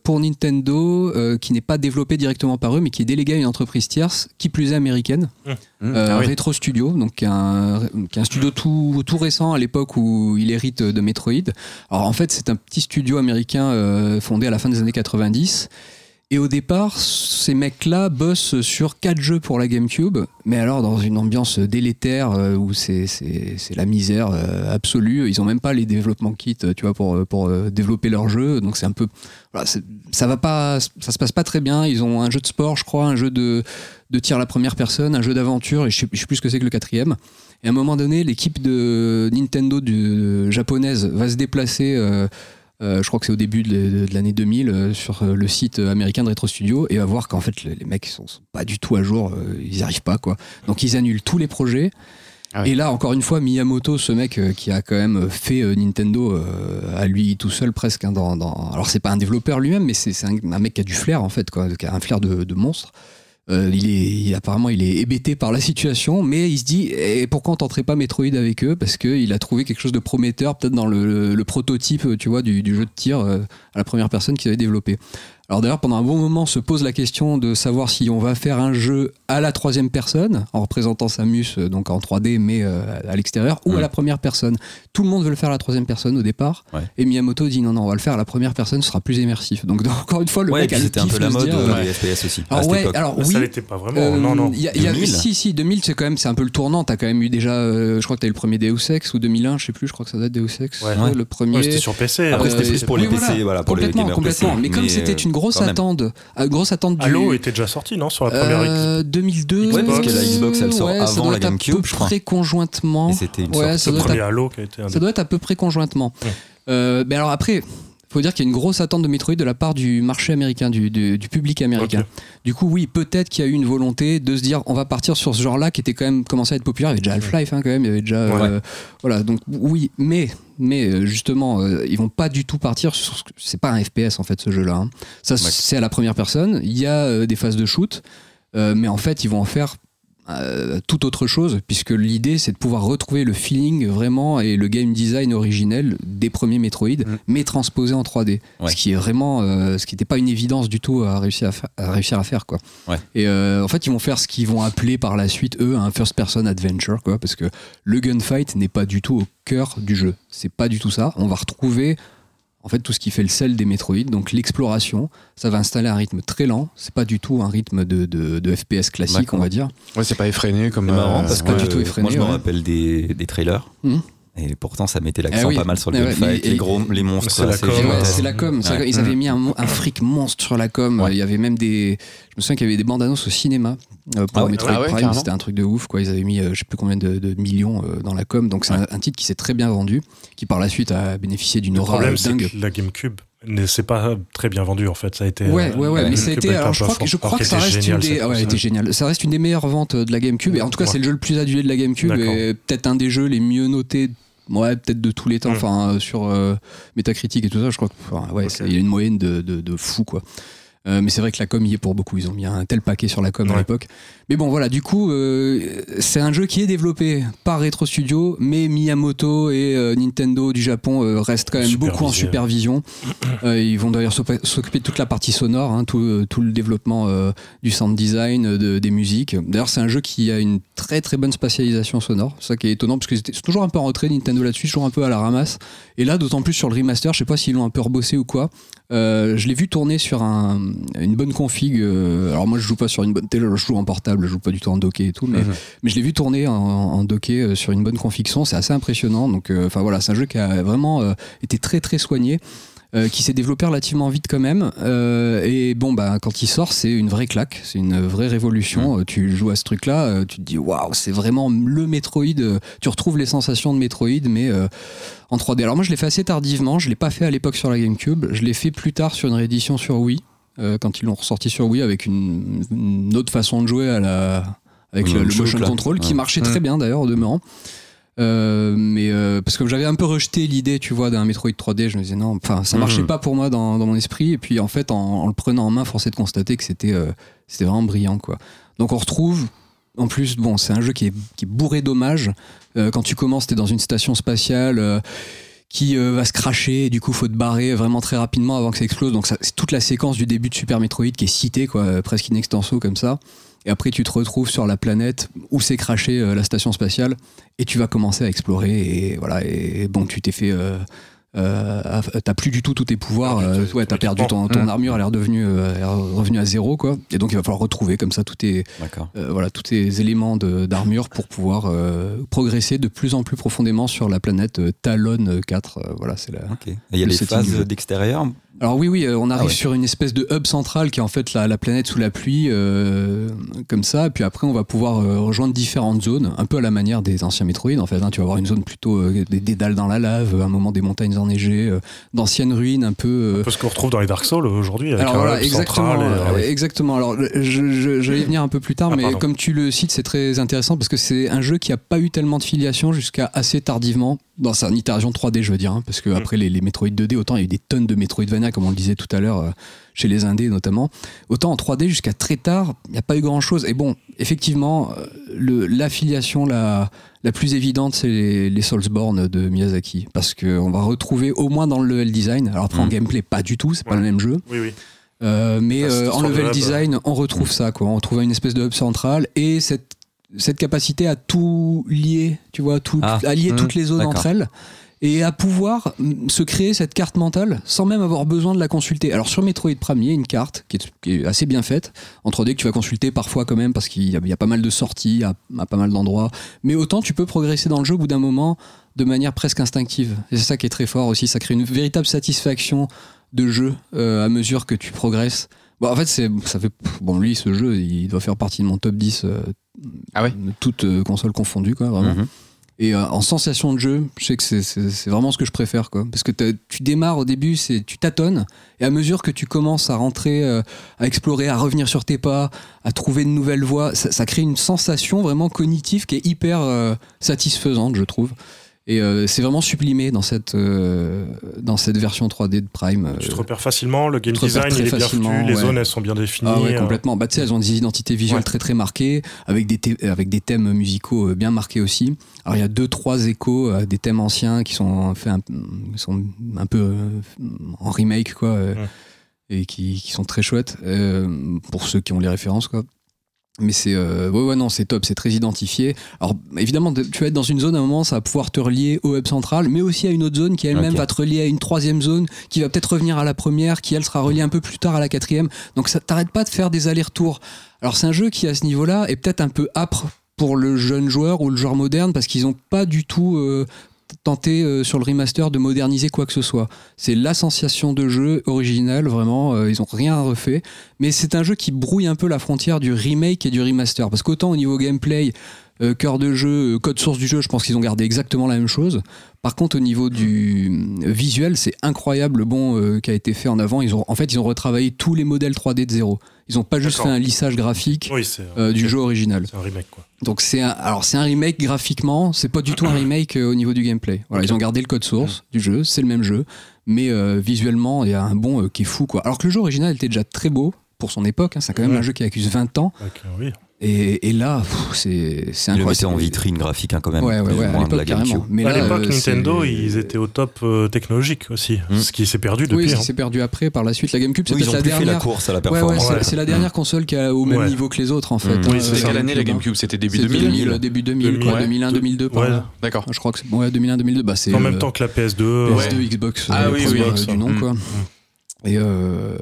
pour Nintendo qui n'est pas développé directement par eux, mais qui est délégué à une entreprise tierce, qui plus est américaine, Mmh. euh, Ah oui. Retro Studio, donc qui est un, un studio tout, tout récent à l'époque où il hérite de Metroid. Alors en fait, c'est un petit studio américain fondé à la fin des années 90. Et au départ, ces mecs-là bossent sur quatre jeux pour la GameCube, mais alors dans une ambiance délétère euh, où c'est la misère euh, absolue. Ils ont même pas les développement kits, tu vois, pour euh, développer leur jeu. Donc c'est un peu, ça va pas, ça se passe pas très bien. Ils ont un jeu de sport, je crois, un jeu de tir à la première personne, un jeu d'aventure, et je sais, je sais plus ce que c'est que le quatrième. Et à un moment donné, l'équipe de Nintendo japonaise va se déplacer. Euh, je crois que c'est au début de, l'année 2000 euh, sur euh, le site américain de Retro Studio et va voir qu'en fait les, les mecs sont, sont pas du tout à jour, euh, ils n'y arrivent pas quoi. Donc ils annulent tous les projets. Ah ouais. Et là encore une fois Miyamoto, ce mec qui a quand même fait Nintendo à lui tout seul presque. hein, dans, dans- Alors c'est pas un développeur lui-même, mais c'est c'est un, un mec qui a du flair en fait, quoi, qui a un flair de, de monstre. Euh, il est, apparemment, il est hébété par la situation, mais il se dit et pourquoi on tenterait pas Metroid avec eux? Parce qu'il a trouvé quelque chose de prometteur, peut-être dans le, prototype, tu vois, du, du jeu de tir euh, à la première personne qu'ils avaient développé. Alors d'ailleurs, pendant un bon moment, se pose la question de savoir si on va faire un jeu à la troisième personne, en représentant Samus, euh, donc en 3D, mais euh, à l'extérieur, ou à la première personne. Tout le monde veut le faire à la troisième personne au départ, Ouais. et Miyamoto dit non, non, on va le faire à la première personne, ce sera plus immersif. Donc encore une fois, le ouais, mec a le c'était un peu la mode dire, euh, des FPS aussi. à alors cette époque. alors Ça oui. l'était pas vraiment. Euh, non, non. il y a- y a- 2000. si, si, 2000, c'est quand même, c'est un peu le tournant. T'as quand même eu déjà, euh, je crois que t'as eu le premier Deus Ex ou 2001, je sais plus, je crois que ça date Deus Ex. Ouais. Ouais, Le premier. Ouais, c'était sur PC. Après, euh, c'était plus pour les oui, PC, voilà. pour les complètement, gamers complètement. PC, mais comme c'était une grosse quand attente, euh, grosse attente du. Halo était déjà sorti, non Sur la première Euh, 2002. Ouais, parce que la Xbox, elle sort ouais, ça avant doit la être à GameCube, peu je crois. près conjointement. Et c'était une Ouais, sorte ça doit être à Halo qui a été un ça doit être à peu près conjointement. Euh, mais alors après, faut dire qu'il y a une grosse attente de Metroid de la part du marché américain, du, du- du public américain. Du coup, oui, peut-être qu'il y a eu une volonté de se dire, on va partir sur ce genre-là qui était quand même commencé à être populaire. Il y avait déjà Half-Life, hein, quand même. Il y avait déjà, Ouais. euh, voilà. Donc oui, mais mais euh, justement, euh, ils vont pas du tout partir sur. ce que- C'est pas un FPS en fait ce jeu-là. hein. Ça, c'est à la première personne. Il y a euh, des phases de shoot, mais en fait, ils vont en faire euh, tout autre chose, puisque l'idée c'est de pouvoir retrouver le feeling vraiment et le game design originel des premiers Metroid, mais transposé en 3D. Ouais. Ce qui est vraiment, euh, ce qui n'était pas une évidence du tout à réussir à, fa- à réussir à faire quoi. Ouais. Et euh, en fait, ils vont faire ce qu'ils vont appeler par la suite eux un first person adventure quoi, parce que le gunfight n'est pas du tout au cœur du jeu. C'est pas du tout ça. On va retrouver en fait tout ce qui fait le sel des Metroid, donc l'exploration, ça va installer un rythme très lent, c'est pas du tout un rythme de, de, de FPS classique on va dire. Ouais, c'est pas effréné comme. C'est marrant euh, parce que pas du tout effréné, moi je me ouais. rappelle des, des trailers Mhm. Et pourtant ça mettait l'accent Eh oui. pas mal sur le Eh ouais, gunfight, les gros, les monstres. C'est la ouais, la com. Ouais. Ils avaient mis un, un fric monstre sur la com. Ouais. Il y avait même des. Je me souviens qu'il y avait des bandes annonces au cinéma euh, pour Ah ouais. Metroid Ah ouais, Prime. C'était un truc de ouf. Quoi. Ils avaient mis euh, je sais plus combien de, de millions euh, dans la com. Donc c'est un, un titre qui s'est très bien vendu, qui par la suite a bénéficié d'une Le aura problème, c'est dingue. la GameCube ne s'est pas très bien vendue en fait. Ça a été. Ouais, euh, ouais, ouais, la mais ça a été. Alors, je crois que, je crois que ça reste une des. ouais, était géniale. Ça reste une des meilleures ventes de la GameCube. Et en tout cas, Ouais. c'est le jeu le plus adulé de la GameCube et peut-être un des jeux les mieux notés. Ouais, peut-être de tous les temps. Mm. Enfin, euh, sur euh, Metacritic et tout ça, je crois que. ouais, ça- il y a une moyenne de, de, de fou, quoi. Euh, mais c'est vrai que la com y est pour beaucoup. Ils ont mis un tel paquet sur la com à l'époque. Mais bon, voilà, du coup, euh, c'est un jeu qui est développé par Retro Studio, mais Miyamoto et euh, Nintendo du Japon restent quand même beaucoup en supervision. Ils vont d'ailleurs s'occuper de toute la partie sonore, hein, tout, tout le développement du sound design, de- des musiques. D'ailleurs, c'est un jeu qui a une très très bonne spatialisation sonore. C'est ça qui est étonnant, parce que c'est toujours un peu en retrait Nintendo là-dessus, toujours un peu à la ramasse. Et là, d'autant plus sur le remaster, je sais pas s'ils l'ont un peu rebossé ou quoi. Je l'ai vu tourner sur un, une bonne config. euh, alors moi, je joue pas sur une bonne télé, je joue en portable, je joue pas du tout en docké et tout, mais, mais je l'ai vu tourner en, en docké euh, sur une bonne config son. C'est assez impressionnant. Donc, euh, enfin voilà, c'est un jeu qui a vraiment euh, été très très soigné. euh, qui s'est développé relativement vite quand même. Euh, et bon, bah, quand il sort, c'est une vraie claque, c'est une vraie révolution. Euh, Tu joues à ce truc-là, euh, tu te dis waouh, c'est vraiment le Metroid. euh, Tu retrouves les sensations de Metroid, mais euh, en 3D. Alors moi, je l'ai fait assez tardivement. Je l'ai pas fait à l'époque sur la GameCube. Je l'ai fait plus tard sur une réédition sur Wii, euh, quand ils l'ont ressorti sur Wii avec une, une autre façon de jouer à la avec Le le, le motion control qui Ouais. marchait très bien d'ailleurs au demeurant. Euh, mais euh, parce que j'avais un peu rejeté l'idée, tu vois, d'un Metroid 3D. Je me disais non, enfin, ça marchait Mhm. pas pour moi dans, dans mon esprit. Et puis en fait, en, en le prenant en main, force est de constater que c'était euh, c'était vraiment brillant, quoi. Donc on retrouve. En plus, bon, c'est un jeu qui est, qui est bourré d'hommages. Euh, quand tu commences, t'es dans une station spatiale. Qui euh, va se cracher. Et du coup faut te barrer vraiment très rapidement avant que ça explose. Donc c'est toute la séquence du début de Super Metroid qui est citée quoi euh, presque in extenso comme ça. Et après tu te retrouves sur la planète où s'est craché euh, la station spatiale. Et tu vas commencer à explorer et voilà et bon tu t'es fait euh, t'as plus du tout tous tes pouvoirs. Ah, euh, ouais, t'as perdu ton, ton Mm. armure, elle est redevenue, euh, elle est revenue à zéro, quoi. Et donc il va falloir retrouver comme ça tous tes, euh, voilà, tous tes éléments d'armure pour pouvoir euh, progresser de plus en plus profondément sur la planète Talon 4. euh, voilà, c'est la, Ok. Et il y a Le les phases d'extérieur. Alors oui, oui, euh, on arrive ouais. sur une espèce de hub central qui est en fait la, la planète sous la pluie, euh, comme ça. Puis après, on va pouvoir euh, rejoindre différentes zones, un peu à la manière des anciens Metroid. En fait, hein. tu vas avoir une zone plutôt euh, des, des dalles dans la lave, un moment des montagnes enneigées, euh, d'anciennes ruines, un peu. euh, Un peu ce qu'on retrouve dans les Dark Souls aujourd'hui. Avec alors un voilà, hub exactement, central et, exactement. Alors, je, je- j'allais y venir un peu plus tard, Ah, mais pardon. comme tu le cites, c'est très intéressant parce que c'est un jeu qui a pas eu tellement de filiation jusqu'à assez tardivement dans sa itération 3D, je veux dire, hein, parce que Mm. après les, les Metroid 2D, autant il y a eu des tonnes de Metroidvania, comme on le disait tout à l'heure, euh, chez les Indés notamment, autant en 3D jusqu'à très tard, il n'y a pas eu grand chose. Et bon, effectivement, euh, l'affiliation la, la plus évidente, c'est les, les Soulsborne de Miyazaki, parce qu'on va retrouver au moins dans le level design, alors après en Mm. gameplay, pas du tout, c'est pas le même jeu. Oui, oui. Euh, mais Ah, euh, en level design, on retrouve ça. Quoi. On retrouve une espèce de hub central et cette, cette capacité à tout lier, tu vois, tout, Ah. à lier Mmh. toutes les zones entre elles et à pouvoir mm, se créer cette carte mentale sans même avoir besoin de la consulter. Alors sur Metroid Prime, il y a une carte qui est, qui est assez bien faite en 3D que tu vas consulter parfois quand même parce qu'il y, a- il y a pas mal de sorties à, à pas mal d'endroits. Mais autant tu peux progresser dans le jeu au bout d'un moment de manière presque instinctive. Et c'est ça qui est très fort aussi. Ça crée une véritable satisfaction de jeu euh, à mesure que tu progresses. Bon, en fait, c'est, ça fait. Bon, lui, ce jeu, il doit faire partie de mon top 10, euh, Ah ouais toutes euh, consoles confondues, quoi, vraiment. Mhm. Et euh, en sensation de jeu, je sais que c'est, vraiment ce que je préfère, quoi. Parce que tu démarres au début, c'est, tu tâtonnes, et à mesure que tu commences à rentrer, euh, à explorer, à revenir sur tes pas, à trouver de nouvelles voies, ça, ça crée une sensation vraiment cognitive qui est hyper satisfaisante, je trouve. Et euh, c'est vraiment sublimé dans cette, euh, dans cette version 3D de Prime. euh, Tu te repères facilement, le game design il est bien les zones elles sont bien définies. Ah ouais, euh, complètement. Bah, tu sais, elles ont des identités visuelles Ouais. très très marquées, avec des, avec des thèmes musicaux euh, bien marqués aussi. Alors il y a deux, trois échos à des thèmes anciens qui sont, fait un, sont un peu euh, en remake, quoi, euh, et qui, qui sont très chouettes, euh, pour ceux qui ont les références, quoi. Mais c'est euh, ouais ouais non c'est top c'est très identifié. Alors évidemment de- tu vas être dans une zone à un moment ça va pouvoir te relier au hub central mais aussi à une autre zone qui elle-même va te relier à une troisième zone qui va peut-être revenir à la première qui elle sera reliée un peu plus tard à la quatrième. Donc ça t'arrête pas de faire des allers-retours. Alors c'est un jeu qui à ce niveau-là est peut-être un peu âpre pour le jeune joueur ou le joueur moderne parce qu'ils ont pas du tout euh, tenté euh, sur le remaster de moderniser quoi que ce soit c'est la sensation de jeu originale vraiment euh, ils ont rien refait mais c'est un jeu qui brouille un peu la frontière du remake et du remaster. Parce qu'autant au niveau gameplay, euh, cœur de jeu, euh, code source du jeu, je pense qu'ils ont gardé exactement la même chose. Par contre, au niveau du euh, visuel, c'est incroyable le bon euh, qui a été fait en avant. Ils ont, en fait, ils ont retravaillé tous les modèles 3D de zéro. Ils n'ont pas juste fait un lissage graphique Oui, euh, du jeu original. C'est un remake quoi. Donc c'est un, alors c'est un remake graphiquement, c'est pas du tout un remake au niveau du gameplay. Voilà, ils ont gardé le code source du jeu, c'est le même jeu, mais visuellement il y a un bon qui est fou quoi. Alors que le jeu original était déjà très beau pour son époque, hein, c'est quand même Ouais. un jeu qui accuse 20 ans oui. Et, et là c'est c'est Ils le incroyable. mettaient en vitrine graphique hein, quand même. Ouais ouais ouais, à l'époque la carrément. GameCube. Mais à l'époque, euh, Nintendo, ils étaient au top euh, technologique aussi, ce qui s'est perdu depuis. Oui, hein. ça s'est perdu après par la suite. La GameCube, c'est Oui, ils ont la plus fait la dernière. course à la Ouais, ouais, performance. c'est Ouais. c'est la dernière console qui a au même Ouais. niveau que les autres en fait. Mmh. hein, Oui, c'est euh. Quelle année la hein. GameCube C'était début C'est 2000 Début 2000, quoi, 2000. 2001, 2002 par Ouais. là. D'accord. Je crois que c'est ouais, 2001, 2002. Bah, c'est En euh, même temps que la PS2. euh, PS2, Ouais. Xbox, Ah euh, oui, oui, euh, du nom Mm. quoi. Et, euh,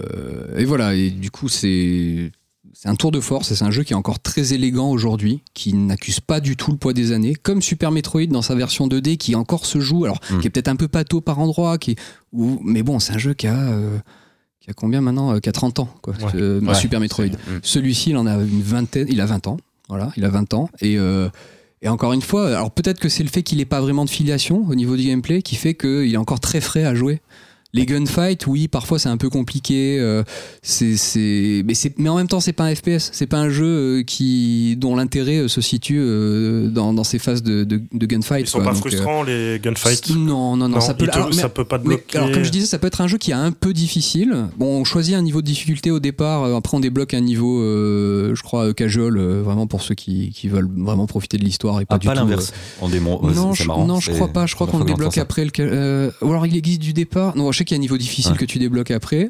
et voilà, et du coup c'est c'est un tour de force et c'est un jeu qui est encore très élégant aujourd'hui, qui n'accuse pas du tout le poids des années, comme Super Metroid dans sa version 2D qui encore se joue, alors Mm. qui est peut-être un peu pâteau par endroit, qui est, ou- mais bon c'est un jeu qui a euh, qui a combien maintenant Euh, Qui a 30 ans quoi. Ouais. Euh, Ouais. Super Metroid. Mm. Celui-ci il en a une vingtaine, il a 20 ans, voilà, il a 20 ans et euh, et encore une fois, alors peut-être que c'est le fait qu'il n'ait pas vraiment de filiation au niveau du gameplay qui fait qu'il est encore très frais à jouer. Les gunfights, oui, parfois c'est un peu compliqué. euh, c'est, c'est, mais, c'est, mais en même temps, c'est pas un FPS. C'est pas un jeu euh, qui, dont l'intérêt euh, se situe euh, dans, dans ces phases de, de, de gunfight. Ils sont quoi. pas Donc, euh, frustrants les gunfights? non, non, non, ça peut, il te- alors, mais- ça peut pas te mais, bloquer. alors comme je disais, ça peut être un jeu qui est un peu difficile. Bon, on choisit un niveau de difficulté au départ, après on débloque un niveau, euh, je crois, casual, euh, vraiment pour ceux qui, qui veulent vraiment profiter de l'histoire et pas Ah, du pas tout. l'inverse. En non, c'est je, marrant. non, je C'est- crois pas. Je crois qu'on le débloque après le. euh, ou alors il existe du départ. Non, je sais qu'il y a un niveau difficile Ouais. que tu débloques après.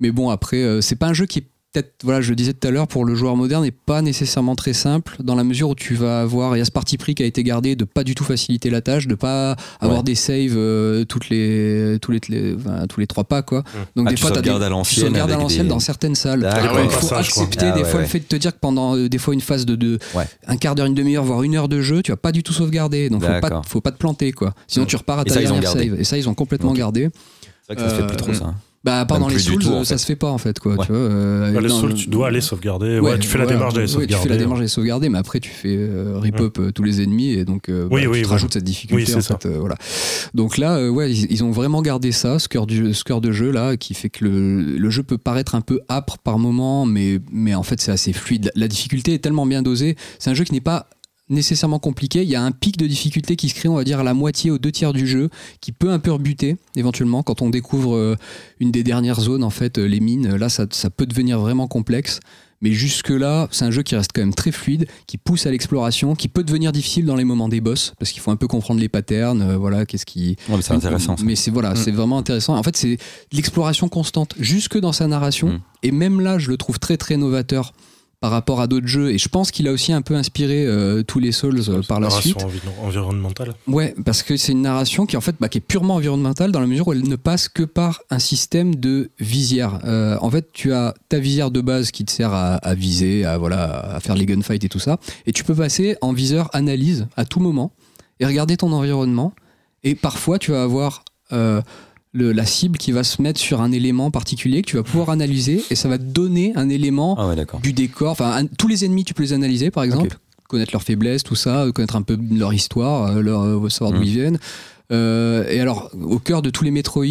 Mais bon, après, euh, c'est pas un jeu qui est peut-être, voilà, je le disais tout à l'heure, pour le joueur moderne, n'est pas nécessairement très simple, dans la mesure où tu vas avoir, il y a ce parti pris qui a été gardé de pas du tout faciliter la tâche, de pas avoir Ouais. des saves euh, toutes les, tous, les, les- enfin, tous les trois pas, quoi. Donc Ah, des tu fois, t'as des sauvegardes à tu l'ancienne sauvegardes à l'ancienne des- dans certaines salles. Ah ouais, il faut accepter Ah des ouais, fois ouais. le fait de te dire que pendant euh, des fois une phase de, de Ouais. un quart d'heure, une demi-heure, voire une heure de jeu, tu vas pas du tout sauvegarder. Donc faut pas, faut pas te planter, quoi. Sinon tu repars à ta dernière save. Et ça, ils ont complètement gardé. C'est vrai que ça se fait plus trop Euh, ça. hein. Bah, pas Même dans les Souls, tout, en ça fait. se fait pas en fait, quoi. Ouais. Tu vois, euh, Bah, les dans- Souls, tu dois aller sauvegarder. Ouais, tu fais la démarche d'aller ouais, sauvegarder. tu fais la démarche d'aller sauvegarder, mais après tu fais euh, rip-up euh, tous les ennemis et donc euh, Oui, bah, oui, tu te rajoutes cette difficulté. Oui, c'est en ça. fait, euh, voilà. Donc là, euh, ouais, ils, ils ont vraiment gardé ça, ce cœur, du, ce cœur de jeu là, qui fait que le, le jeu peut paraître un peu âpre par moment, mais, mais en fait c'est assez fluide. La, la difficulté est tellement bien dosée. C'est un jeu qui n'est pas nécessairement compliqué. Il y a un pic de difficulté qui se crée, on va dire, à la moitié aux deux tiers du jeu, qui peut un peu rebuter éventuellement quand on découvre euh, une des dernières zones, en fait, euh, les mines. Là, ça, ça peut devenir vraiment complexe. Mais jusque-là, c'est un jeu qui reste quand même très fluide, qui pousse à l'exploration, qui peut devenir difficile dans les moments des boss, parce qu'il faut un peu comprendre les patterns, euh, voilà, qu'est-ce qui... Ouais, mais c'est intéressant. ça. Mais c'est voilà, Mm. c'est vraiment intéressant. En fait, c'est l'exploration constante, jusque dans sa narration. Mm. Et même là, je le trouve très très novateur par rapport à d'autres jeux. Et je pense qu'il a aussi un peu inspiré euh, tous les Souls euh, par la Narration suite. envi- environnementale. Ouais, parce que c'est une narration qui en fait bah, qui est purement environnementale dans la mesure où elle ne passe que par un système de visière. Euh, en fait, tu as ta visière de base qui te sert à, à viser, à voilà, à faire les gunfights et tout ça, et tu peux passer en viseur analyse à tout moment et regarder ton environnement. Et parfois, tu vas avoir le- la cible qui va se mettre sur un élément particulier que tu vas pouvoir analyser et ça va te donner un élément Ah ouais, du décor. Enfin, un- tous les ennemis, tu peux les analyser, par exemple, connaître leurs faiblesses, tout ça, euh, connaître un peu leur histoire, euh, leur, euh, savoir d'où Mm. ils viennent. Euh, et alors, au cœur de tous les Metroid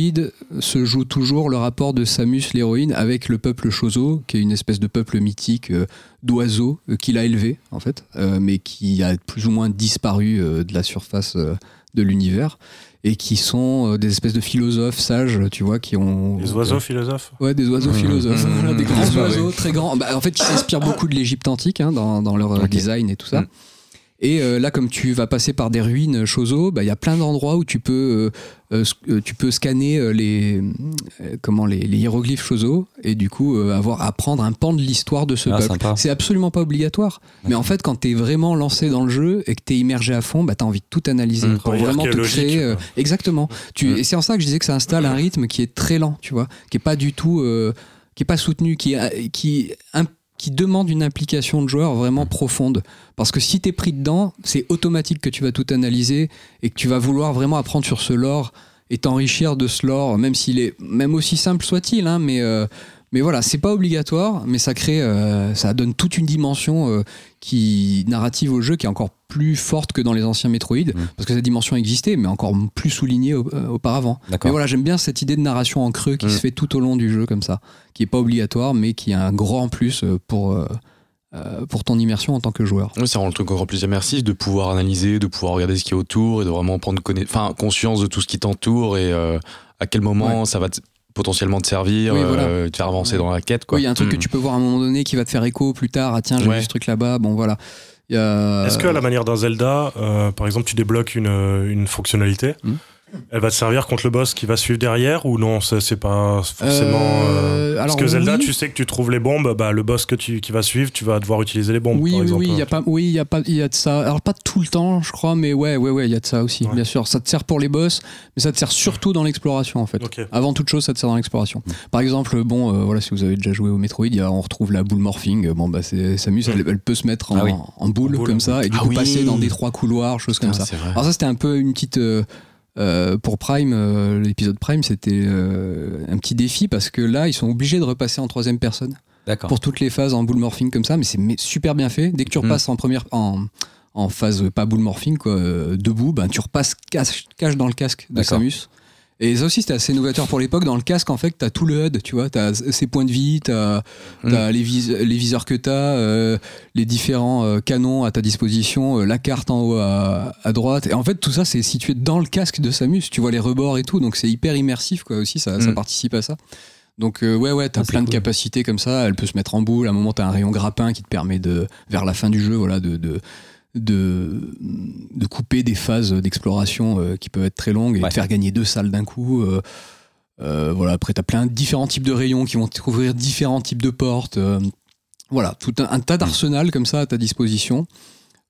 se joue toujours le rapport de Samus, l'héroïne, avec le peuple Chozo, qui est une espèce de peuple mythique euh, d'oiseaux euh, qu'il a élevé, en fait, mais qui a plus ou moins disparu de la surface de l'univers, et qui sont euh, des espèces de philosophes sages, tu vois, qui ont... Les oiseaux philosophes. Ouais, des oiseaux Mmh. philosophes. Mmh. Voilà, des grands oiseaux, très grands. Bah, en fait, qui s'inspirent beaucoup de l'Égypte antique hein, dans, dans leur euh, design et tout ça. Mmh. Et euh, là, comme tu vas passer par des ruines Chozo, bah, il y a plein d'endroits où tu peux, euh, euh, euh, tu peux scanner euh, les, euh, comment, les, les hiéroglyphes Chozo et du coup euh, avoir apprendre un pan de l'histoire de ce Ah, peuple. C'est absolument pas obligatoire. Mais en fait, quand tu es vraiment lancé dans le jeu et que tu es immergé à fond, bah, tu as envie de tout analyser Mmh. pour vraiment te archéologique, créer. euh, exactement. Tu, Mmh. Et c'est en ça que je disais que ça installe un rythme qui est très lent, tu vois, qui est pas du tout, euh, qui est pas soutenu, qui, est- qui, qui demande une implication de joueur vraiment profonde. Parce que si tu es pris dedans, c'est automatique que tu vas tout analyser et que tu vas vouloir vraiment apprendre sur ce lore et t'enrichir de ce lore, même s'il est, même aussi simple soit-il, hein, mais. euh, mais voilà, c'est pas obligatoire, mais ça crée, euh, ça donne toute une dimension euh, qui narrative au jeu qui est encore plus forte que dans les anciens Metroid, parce que cette dimension existait, mais encore plus soulignée au- euh, auparavant. Mais voilà, j'aime bien cette idée de narration en creux qui Mm. se fait tout au long du jeu comme ça, qui est pas obligatoire, mais qui a un grand plus pour pour ton immersion en tant que joueur. Oui, ça rend le truc encore plus immersif de pouvoir analyser, de pouvoir regarder ce qui est autour et de vraiment prendre conna- enfin, conscience de tout ce qui t'entoure et euh, à quel moment ça va te- potentiellement te servir, Oui, voilà. euh, te faire avancer dans la quête. Quoi. Oui, il y a un truc Mm. que tu peux voir à un moment donné qui va te faire écho plus tard. Ah tiens, j'ai Ouais. vu ce truc là-bas. Bon voilà. A- Est-ce que à la manière d'un Zelda, euh, par exemple, tu débloques une, euh, une fonctionnalité Hmm. Elle va te servir contre le boss qui va suivre derrière ou non ça, C'est pas forcément. Euh, euh, Parce alors, que Zelda, oui. tu sais que tu trouves les bombes, bah, le boss que tu, qui va suivre, tu vas devoir utiliser les bombes. Oui, par oui, exemple. oui, il y a pas, oui, il y a pas, il y a de ça. Alors pas tout le temps, je crois, mais ouais, ouais, ouais, il y a de ça aussi, Ouais. bien sûr. Ça te sert pour les boss, mais ça te sert surtout dans l'exploration en fait. Avant toute chose, ça te sert dans l'exploration. Par exemple, bon, euh, voilà, si vous avez déjà joué au Metroid, y a- on retrouve la boule morphing. Bon, bah, c'est Samus, elle, elle peut se mettre en, Ah oui. en boule, En boule. comme ça, et du Ah coup oui. passer dans des trois couloirs, choses comme Putain, ça. Alors ça, c'était un peu une petite. Euh, pour Prime, euh, l'épisode Prime, c'était euh, un petit défi parce que là, ils sont obligés de repasser en troisième personne D'accord. pour toutes les phases en boule morphing comme ça, mais c'est super bien fait. Dès que tu repasses en première, en, en phase pas boule morphing, quoi, debout, ben, tu repasses cache, cache dans le casque de. Samus. Et ça aussi, c'était assez novateur pour l'époque. Dans le casque, en fait, t'as tout le HUD, tu vois. T'as ses points de vie, t'as as les, vis- les viseurs que t'as, euh, les différents euh, canons à ta disposition, euh, la carte en haut à, à droite. Et en fait, tout ça, c'est situé dans le casque de Samus. Tu vois les rebords et tout. Donc, c'est hyper immersif, quoi, aussi. Ça, ça Mm. participe à ça. Donc, euh, ouais, ouais, t'as Ah, plein de capacités comme ça. Elle peut se mettre en boule. À un moment, t'as un rayon grappin qui te permet de, vers la fin du jeu, voilà, de. de de, de couper des phases d'exploration euh, qui peuvent être très longues et Ouais. de faire gagner deux salles d'un coup. euh, Euh, voilà, après, tu as plein de différents types de rayons qui vont te couvrir différents types de portes. euh, voilà, tout un, un tas d'arsenal comme ça à ta disposition.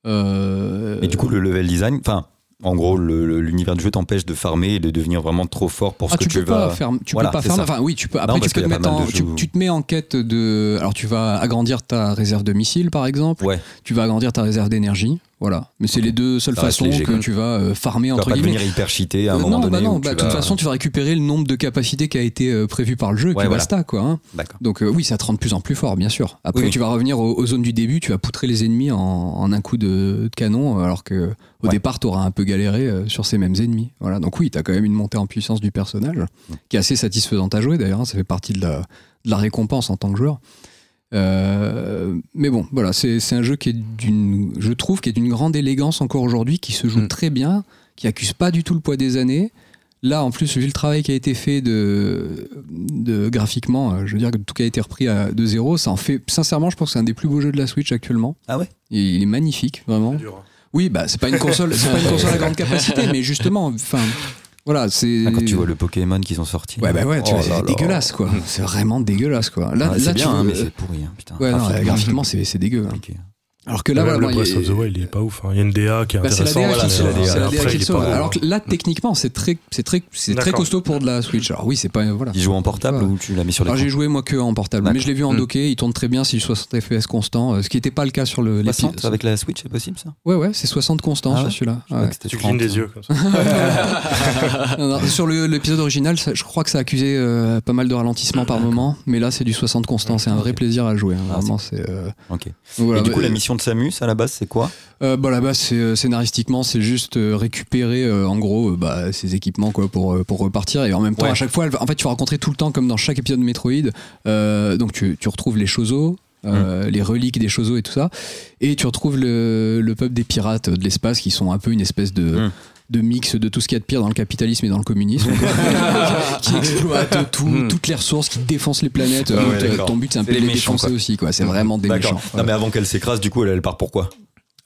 Euh, Et du coup, le level design, enfin, en gros, l'univers du jeu t'empêche de farmer et de devenir vraiment trop fort pour ce Ah, que tu, tu, peux vas. pas faire, tu Voilà, peux pas ça. Enfin, oui, tu peux. Après, Non, tu peux te mettre en. Tu, tu te mets en quête de. Alors, tu vas agrandir ta réserve de missiles, par exemple. Ouais, Tu vas agrandir ta réserve d'énergie. Voilà. Mais c'est les deux seules façons léger, que tu vas euh, farmer tu vas entre pas guillemets. devenir hyper cheaté à un Euh, moment non, donné. bah non, où bah, de toute vas- façon, tu vas récupérer le nombre de capacités qui a été euh, prévu par le jeu, et Ouais, puis voilà. basta, quoi. hein. Donc euh, oui, ça te rend de plus en plus fort, bien sûr. Après, Oui. tu vas revenir aux, aux zones du début, tu vas poutrer les ennemis en, en un coup de, de canon, alors que au Ouais. départ, tu auras un peu galéré sur ces mêmes ennemis. Voilà. Donc oui, tu as quand même une montée en puissance du personnage, qui est assez satisfaisante à jouer d'ailleurs. hein. Ça fait partie de la, de la récompense en tant que joueur. Euh, mais bon, voilà, c'est un jeu qui est d'une, je trouve, qui est d'une grande élégance encore aujourd'hui, qui se joue Mm. très bien, qui accuse pas du tout le poids des années. Là, en plus, vu le travail qui a été fait de, de graphiquement, euh, je veux dire que tout qui a été repris à, de zéro, ça en fait, sincèrement, je pense que c'est un des plus beaux jeux de la Switch actuellement. Ah ouais? Et il est magnifique, vraiment. C'est dur, hein. Oui, bah, c'est pas une console, c'est pas une console à grande capacité, mais justement, enfin, voilà, c'est. Ah, Quand tu vois le Pokémon qui sont sortis. Ouais, bah ouais, tu Oh vois, c'est dégueulasse, quoi. C'est vraiment dégueulasse, quoi. Là, Ouais, là c'est tu bien, hein, vois, mais euh, c'est pourri. hein, putain. Ouais, non, Graphiquement, graphiquement, c'est c'est dégueu. hein. Alors que là, Même voilà, le Breath il- of the Wild, il est pas ouf. hein. Il y a une DA qui est bah, c'est la intéressante. DA qui c'est la DA. Après, qui beau, Alors que là, techniquement, c'est très, c'est très, c'est très costaud pour de la Switch. Alors oui, c'est pas voilà. Il joue en portable ou tu l'as mis sur Alors l'écran j'ai joué moi que en portable, mais je l'ai vu en Mm. docké. Il tourne très bien, du 60 FPS constant, euh, ce qui n'était pas le cas sur le. l'épi- 60 avec la Switch, c'est possible ça? Ouais, ouais, c'est 60 constant Ah sur celui-là. Ouais. Tu 30. clignes des yeux comme ça. Non, non, sur l'épisode original, ça- je crois que ça a accusé euh, pas mal de ralentissements par moment, mais là c'est du 60 constant. C'est un vrai plaisir à jouer. hein. Ah, Vraiment, c'est. euh, Ok. voilà, Et du coup, bah, la mission de Samus à la base, c'est quoi Euh, bah là-bas, c'est euh, scénaristiquement, c'est juste euh, récupérer euh, en gros euh, bah, ses équipements quoi pour euh, pour repartir et en même temps Ouais. à chaque fois, elle va- en fait, tu vas rencontrer tout le temps comme dans chaque épisode de Metroid. euh, donc tu, tu retrouves les choses. Mm. les reliques des choses et tout ça et tu retrouves le, le peuple des pirates de l'espace qui sont un peu une espèce de Mm. De mix de tout ce qu'il y a de pire dans le capitalisme et dans le communisme qui exploitent tout- Mm. toutes les ressources qui défoncent les planètes Ah ouais, Donc, euh, ton but c'est un peu de les les méchants, défoncer quoi. aussi quoi c'est vraiment des méchants Non, mais avant qu'elle s'écrase, du coup, elle, elle part pourquoi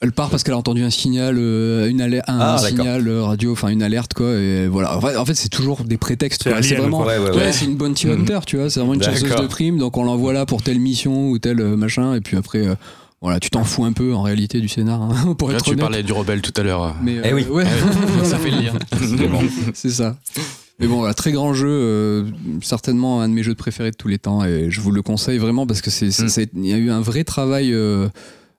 elle part parce qu'elle a entendu un signal, euh, une alerte, un Ah, signal euh, radio, enfin une alerte quoi. Et voilà. En fait, en fait, c'est toujours des prétextes. C'est quoi. C'est Alien, vraiment. quoi. Ouais, ouais, Ouais, ouais. c'est une bounty hunter, tu vois. C'est vraiment une chasseuse de primes. Donc on l'envoie là pour telle mission ou tel machin. Et puis après, euh, voilà, tu t'en fous un peu en réalité du scénar, hein, pour Là, être tu honnête. parlais du rebelle tout à l'heure. Mais Eh euh, oui. ouais, Ça fait le lien. c'est ça. Mais bon, voilà, très grand jeu, euh, certainement un de mes jeux préférés de tous les temps, et je vous le conseille vraiment parce que c'est, Mm. il y a eu un vrai travail. euh,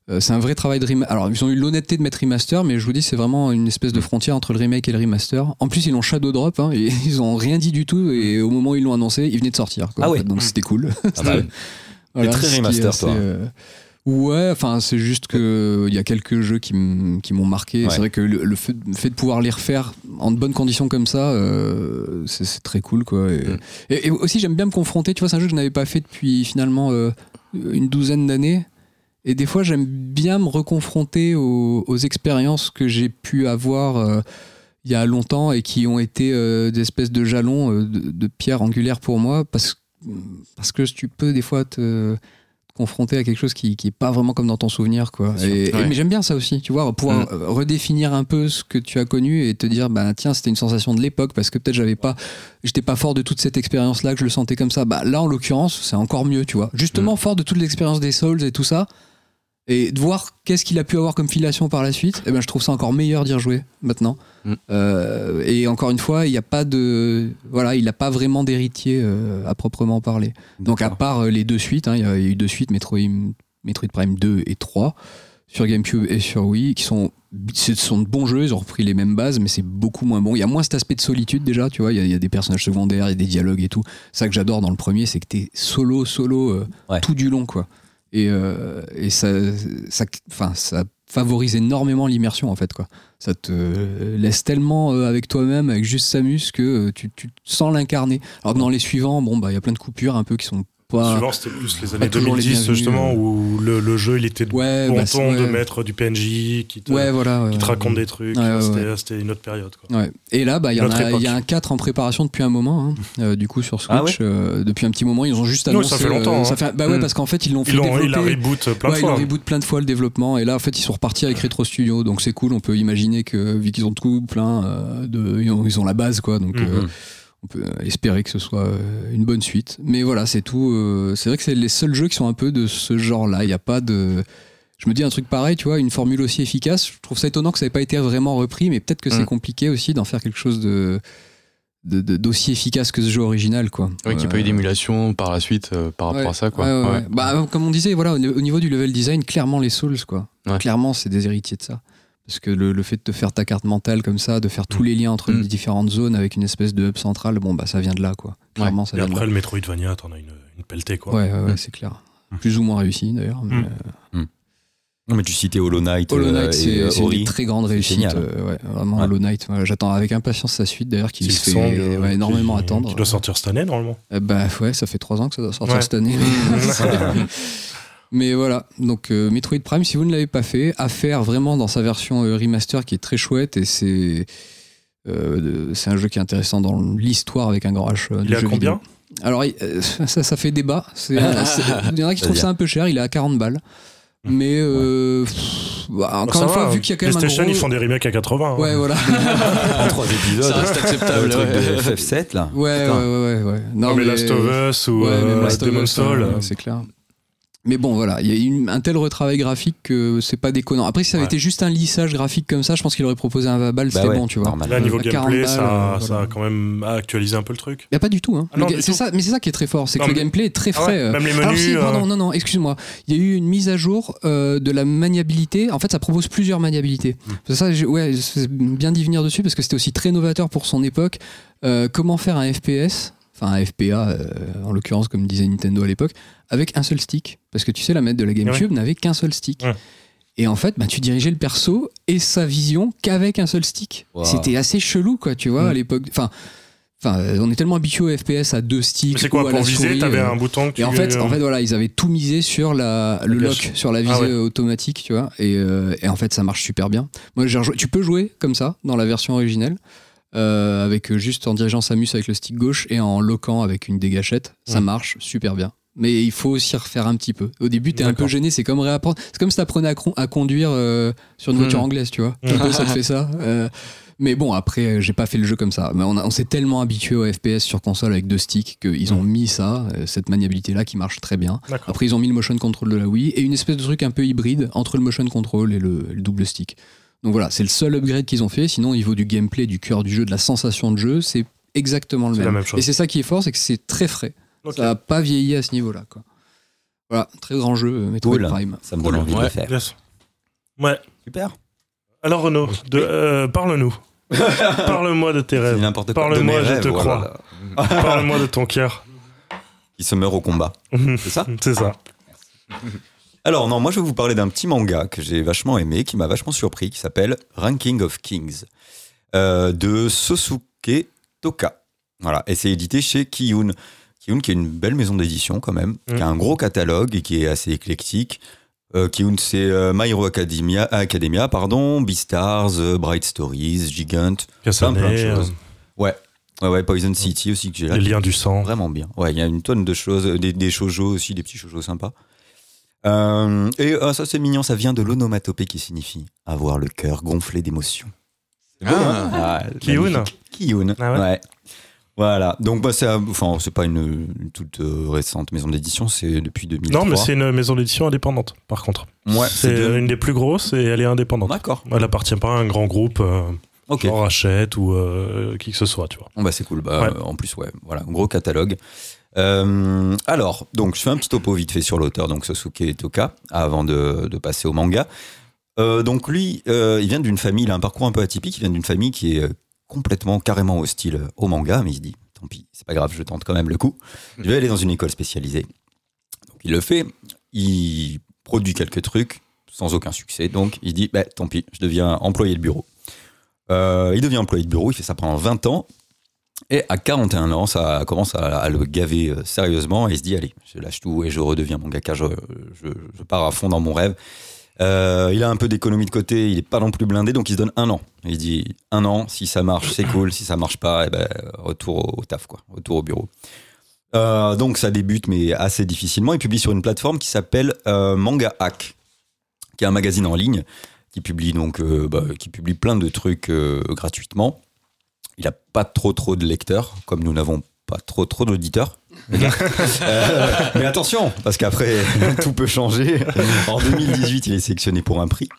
euh, c'est un vrai travail de remaster. Alors, ils ont eu l'honnêteté de mettre remaster, mais je vous dis, c'est vraiment une espèce de frontière entre le remake et le remaster. En plus, ils l'ont shadow drop, hein, et ils ont rien dit du tout, et au moment où ils l'ont annoncé, il venait de sortir. quoi, Ah en donc c'était cool. Ah bah. Voilà, très remaster, toi. euh, Ouais, enfin, c'est juste que il y a quelques jeux qui m'ont marqué. Ouais. C'est vrai que le, le fait, le fait de pouvoir les refaire en de bonnes conditions comme ça, euh, c'est très cool, quoi. Et, Mm. et- et aussi, j'aime bien me confronter. Tu vois, c'est un jeu que je n'avais pas fait depuis finalement euh, une douzaine d'années. Et des fois, j'aime bien me reconfronter aux, aux expériences que j'ai pu avoir euh, il y a longtemps et qui ont été euh, des espèces de jalons euh, de, de pierre angulaire pour moi parce, parce que tu peux des fois te confronter à quelque chose qui, qui est pas vraiment comme dans ton souvenir quoi. Et, mais j'aime bien ça aussi tu vois pouvoir Mm. redéfinir un peu ce que tu as connu et te dire bah tiens c'était une sensation de l'époque parce que peut-être j'avais pas j'étais pas fort de toute cette expérience là que je le sentais comme ça. Bah là en l'occurrence c'est encore mieux tu vois. Justement fort de toute l'expérience des Souls et tout ça et de voir qu'est-ce qu'il a pu avoir comme filiation par la suite, eh ben, je trouve ça encore meilleur d'y rejouer maintenant. Mm. Euh, et encore une fois, il n'y a pas de. Voilà, il n'a pas vraiment d'héritier euh, à proprement parler. Donc, à part euh, les deux suites, hein, il y a eu deux suites, Metroid, Metroid Prime 2 et 3, sur GameCube et sur Wii, qui sont, ce sont de bons jeux, ils ont repris les mêmes bases, mais c'est beaucoup moins bon. Il y a moins cet aspect de solitude déjà, tu vois, il y a- il y, a des personnages secondaires, il y a des dialogues et tout. Ça que j'adore dans le premier, c'est que t'es solo, solo, Ouais. tout du long, quoi. Et, euh, et ça, ça, ça favorise énormément l'immersion en fait quoi. Ça te laisse tellement euh, avec toi-même, avec juste Samus que euh, tu, sens l'incarner. Alors dans les suivants, bon bah il y a plein de coupures un peu qui sont c'était plus les années toujours les 2010, bienvenus, justement, euh. où le, le jeu, il était de Ouais, bon bah, ton de mettre du PNJ qui te, Ouais voilà. ouais, qui te ouais. raconte des trucs. Ouais, ouais, c'était, ouais. c'était une autre période. Quoi. Ouais. Et là, bah, il y, a- il y a un 4 en préparation depuis un moment, hein, euh, du coup sur Switch. Ah ouais euh, depuis un petit moment, ils ont juste Oui, annoncé. ça fait longtemps, euh, hein. ça fait- bah ouais, Mm. parce qu'en fait, ils l'ont fait Ils l'ont, développer. il la reboot plein ouais, de ils l'ont fois. reboot plein de fois le développement et là en fait ils sont repartis avec Retro Studio donc c'est cool on peut imaginer que vu qu'ils ont tout plein euh, de ils ont, ils ont la base quoi donc Mhm. On peut espérer que ce soit euh, une bonne suite. Mais voilà, c'est tout. euh, c'est vrai que c'est les seuls jeux qui sont un peu de ce genre-là. Il n'y a pas de. Je me dis un truc pareil, tu vois, une formule aussi efficace. Je trouve ça étonnant que ça n'ait pas été vraiment repris, mais peut-être que c'est Mm. compliqué aussi d'en faire quelque chose de d'aussi efficace que ce jeu original, quoi. Oui, qu'il n'y a pas eu Euh, d'émulation par la suite euh, par rapport Ouais, à ça, quoi. ouais, ouais. Bah, comme on disait, voilà, au au niveau du level design, clairement les Souls, quoi. Clairement, c'est des héritiers de ça. Parce que le, le fait de te faire ta carte mentale comme ça, de faire tous les liens entre Mm. les différentes zones avec une espèce de hub central, bon, bah, ça vient de là, quoi. Clairement, ça Et vient de après, là. le Metroidvania, t'en as une, une pelletée, quoi. Ouais, ouais, ouais, Mm. c'est clair. Plus ou moins réussi, d'ailleurs. mais, Mm. euh, Non, mais tu citais Hollow Knight. Hollow Knight, euh, c'est une très grande réussite. génial. euh, ouais, vraiment, Ouais. Hollow Knight. J'attends avec impatience sa suite, d'ailleurs, qui se fait euh, ouais, énormément qui- attendre. Qui doit sortir cette année, normalement. Euh, bah ouais, ça fait trois ans que ça doit sortir Ouais. cette année. Mais voilà, donc euh, Metroid Prime, si vous ne l'avez pas fait, à faire vraiment dans sa version euh, remaster qui est très chouette et c'est euh, c'est un jeu qui est intéressant dans l'histoire avec un grand H. euh, Il est à combien vidéo. Alors euh, ça, ça fait débat. Il y en a qui trouvent ça un peu cher, il est à 40 balles. Mais euh, pff, bah, encore Ça une fois, vu qu'il y a quand même un PlayStation, gros... ils font des remakes à 80. hein. Ouais, voilà. En trois épisodes. Ça reste acceptable. Le truc de FF7, là. Ouais, ouais, ouais, ouais. Non, Non, mais Last of Us ou Ouais, euh, Last Demon's Soul. ouais, c'est clair. Mais bon, voilà, il y a une- un tel retravail graphique que c'est pas déconnant. Après, si ça avait Ouais. été juste un lissage graphique comme ça, je pense qu'il aurait proposé un Vabal, Bah c'était ouais, bon, tu vois. normal. Là, niveau À 40 gameplay, ça, balles, ça voilà. a quand même actualisé un peu le truc. Il y a pas du tout, hein. Ah non, Le ga- du c'est tout. ça, mais c'est ça qui est très fort, c'est que le gameplay est très Ah ouais, frais. euh. même les Alors menus. euh, pardon, non, non, excuse-moi. Il y a eu une mise à jour euh, de la maniabilité. En fait, ça propose plusieurs maniabilités. C'est ça, ouais, c'est bien d'y venir dessus parce que c'était aussi très novateur pour son époque. Euh, comment faire un FPS, enfin un FPA euh, en l'occurrence, comme disait Nintendo à l'époque, avec un seul stick. Parce que tu sais, la manette de la GameCube n'avait qu'un seul stick. Ouais. Et en fait, bah, tu dirigeais le perso et sa vision qu'avec un seul stick. Wow. C'était assez chelou, quoi, tu vois, Mm. à l'époque. Enfin, enfin, euh, on est tellement habitué au FPS à deux sticks. C'est ou quoi à Pour la viser, t'avais euh, un bouton que et en tu- fait, en fait, voilà, ils avaient tout misé sur la, le lock, sur la visée Ah ouais. euh, automatique, tu vois. Et, euh, et en fait, ça marche super bien. Moi, j'ai rejoué- tu peux jouer comme ça dans la version originelle, euh, avec euh, juste en dirigeant Samus avec le stick gauche et en loquant avec une dégâchette. Ça Mm. marche super bien. Mais il faut aussi refaire un petit peu. Au début, t'es un peu gêné. C'est comme réapprendre. C'est comme si t'apprenais à, conduire euh, sur une voiture Mm. anglaise, tu vois. Mm. Un peu, ça te fait ça. Euh, mais bon, après, j'ai pas fait le jeu comme ça. Mais on, s'est tellement habitué au FPS sur console avec deux sticks qu'ils ont mis ça, cette maniabilité-là qui marche très bien. Après, ils ont mis le motion control de la Wii et une espèce de truc un peu hybride entre le motion control et le, le double stick. Donc voilà, c'est le seul upgrade qu'ils ont fait. Sinon, au niveau du gameplay, du cœur du jeu, de la sensation de jeu, c'est exactement le C'est même. la même chose. Et c'est ça qui est fort, c'est que c'est très frais. Ça n'a pas vieilli à ce niveau-là. Quoi. Voilà, très grand jeu, euh, Metroid Cool. Prime. Ça me Cool. donne envie de Ouais. le faire. Yes. Ouais. Super. Alors Renaud, euh, parle-nous. Parle-moi de tes rêves. n'importe quoi. Parle-moi, je rêves, te voilà. crois. Parle-moi de ton cœur. Qui se meurt au combat. C'est ça C'est ça. Alors non, moi je vais vous parler d'un petit manga que j'ai vachement aimé, qui m'a vachement surpris, qui s'appelle Ranking of Kings, euh, de Sosuke Toka. Voilà, et c'est édité chez Kiyun. Kiyun qui est une belle maison d'édition quand même, Mm. qui a un gros catalogue et qui est assez éclectique. Euh, Kiyun c'est euh, My Hero Academia, Academia pardon, Beastars, euh, Bright Stories, Gigant, plein, plein de choses. Ouais, ouais, ouais, Poison City aussi que j'ai euh, là. les liens du sang. Vraiment bien. Ouais, il y a une tonne de choses, euh, des, des shoujo aussi, des petits shoujo sympas. Euh, et euh, ça, c'est mignon, ça vient de l'onomatopée qui signifie avoir le cœur gonflé d'émotion. Ah. Ah, Kiyun magnifique. Kiyun, Ah ouais ouais. Voilà, donc bah, c'est, enfin, c'est pas une, une toute euh, récente maison d'édition, c'est depuis 2003. Non, mais c'est une maison d'édition indépendante, par contre. Ouais, C'est de- une des plus grosses et elle est indépendante. D'accord, Elle appartient pas à un grand groupe, euh, ok. genre Hachette ou euh, qui que ce soit, tu vois. Bah, c'est cool. Bah, Ouais. euh, en plus, ouais, voilà, gros catalogue. Euh, alors, donc, je fais un petit topo vite fait sur l'auteur, donc Sosuke Toka, avant de, de passer au manga. Euh, donc, lui, euh, il vient d'une famille, il a un parcours un peu atypique. Il vient d'une famille qui est complètement, carrément hostile au manga, mais il se dit, tant pis, c'est pas grave, je tente quand même le coup. Je vais aller dans une école spécialisée. Donc, il le fait. Il produit quelques trucs sans aucun succès. Donc, il dit, bah, tant pis, je deviens employé de bureau. Il devient employé de bureau, il fait ça pendant 20 ans. Et à 41 ans, ça commence à, le gaver euh, sérieusement et il se dit allez, je lâche tout et je redeviens mon gars, je, je, pars à fond dans mon rêve. Euh, il a un peu d'économie de côté, il est pas non plus blindé, donc il se donne un an. Il dit un an, si ça marche, c'est cool, si ça marche pas, eh ben, retour au, taf, retour au bureau. Euh, donc ça débute, mais assez difficilement. Il publie sur une plateforme qui s'appelle euh, Manga Hack, qui est un magazine en ligne qui publie donc euh, bah, qui publie plein de trucs euh, gratuitement. Il a pas trop trop de lecteurs, comme nous n'avons pas trop trop d'auditeurs. Euh, mais attention, parce qu'après, tout peut changer. En 2018, il est sélectionné pour un prix.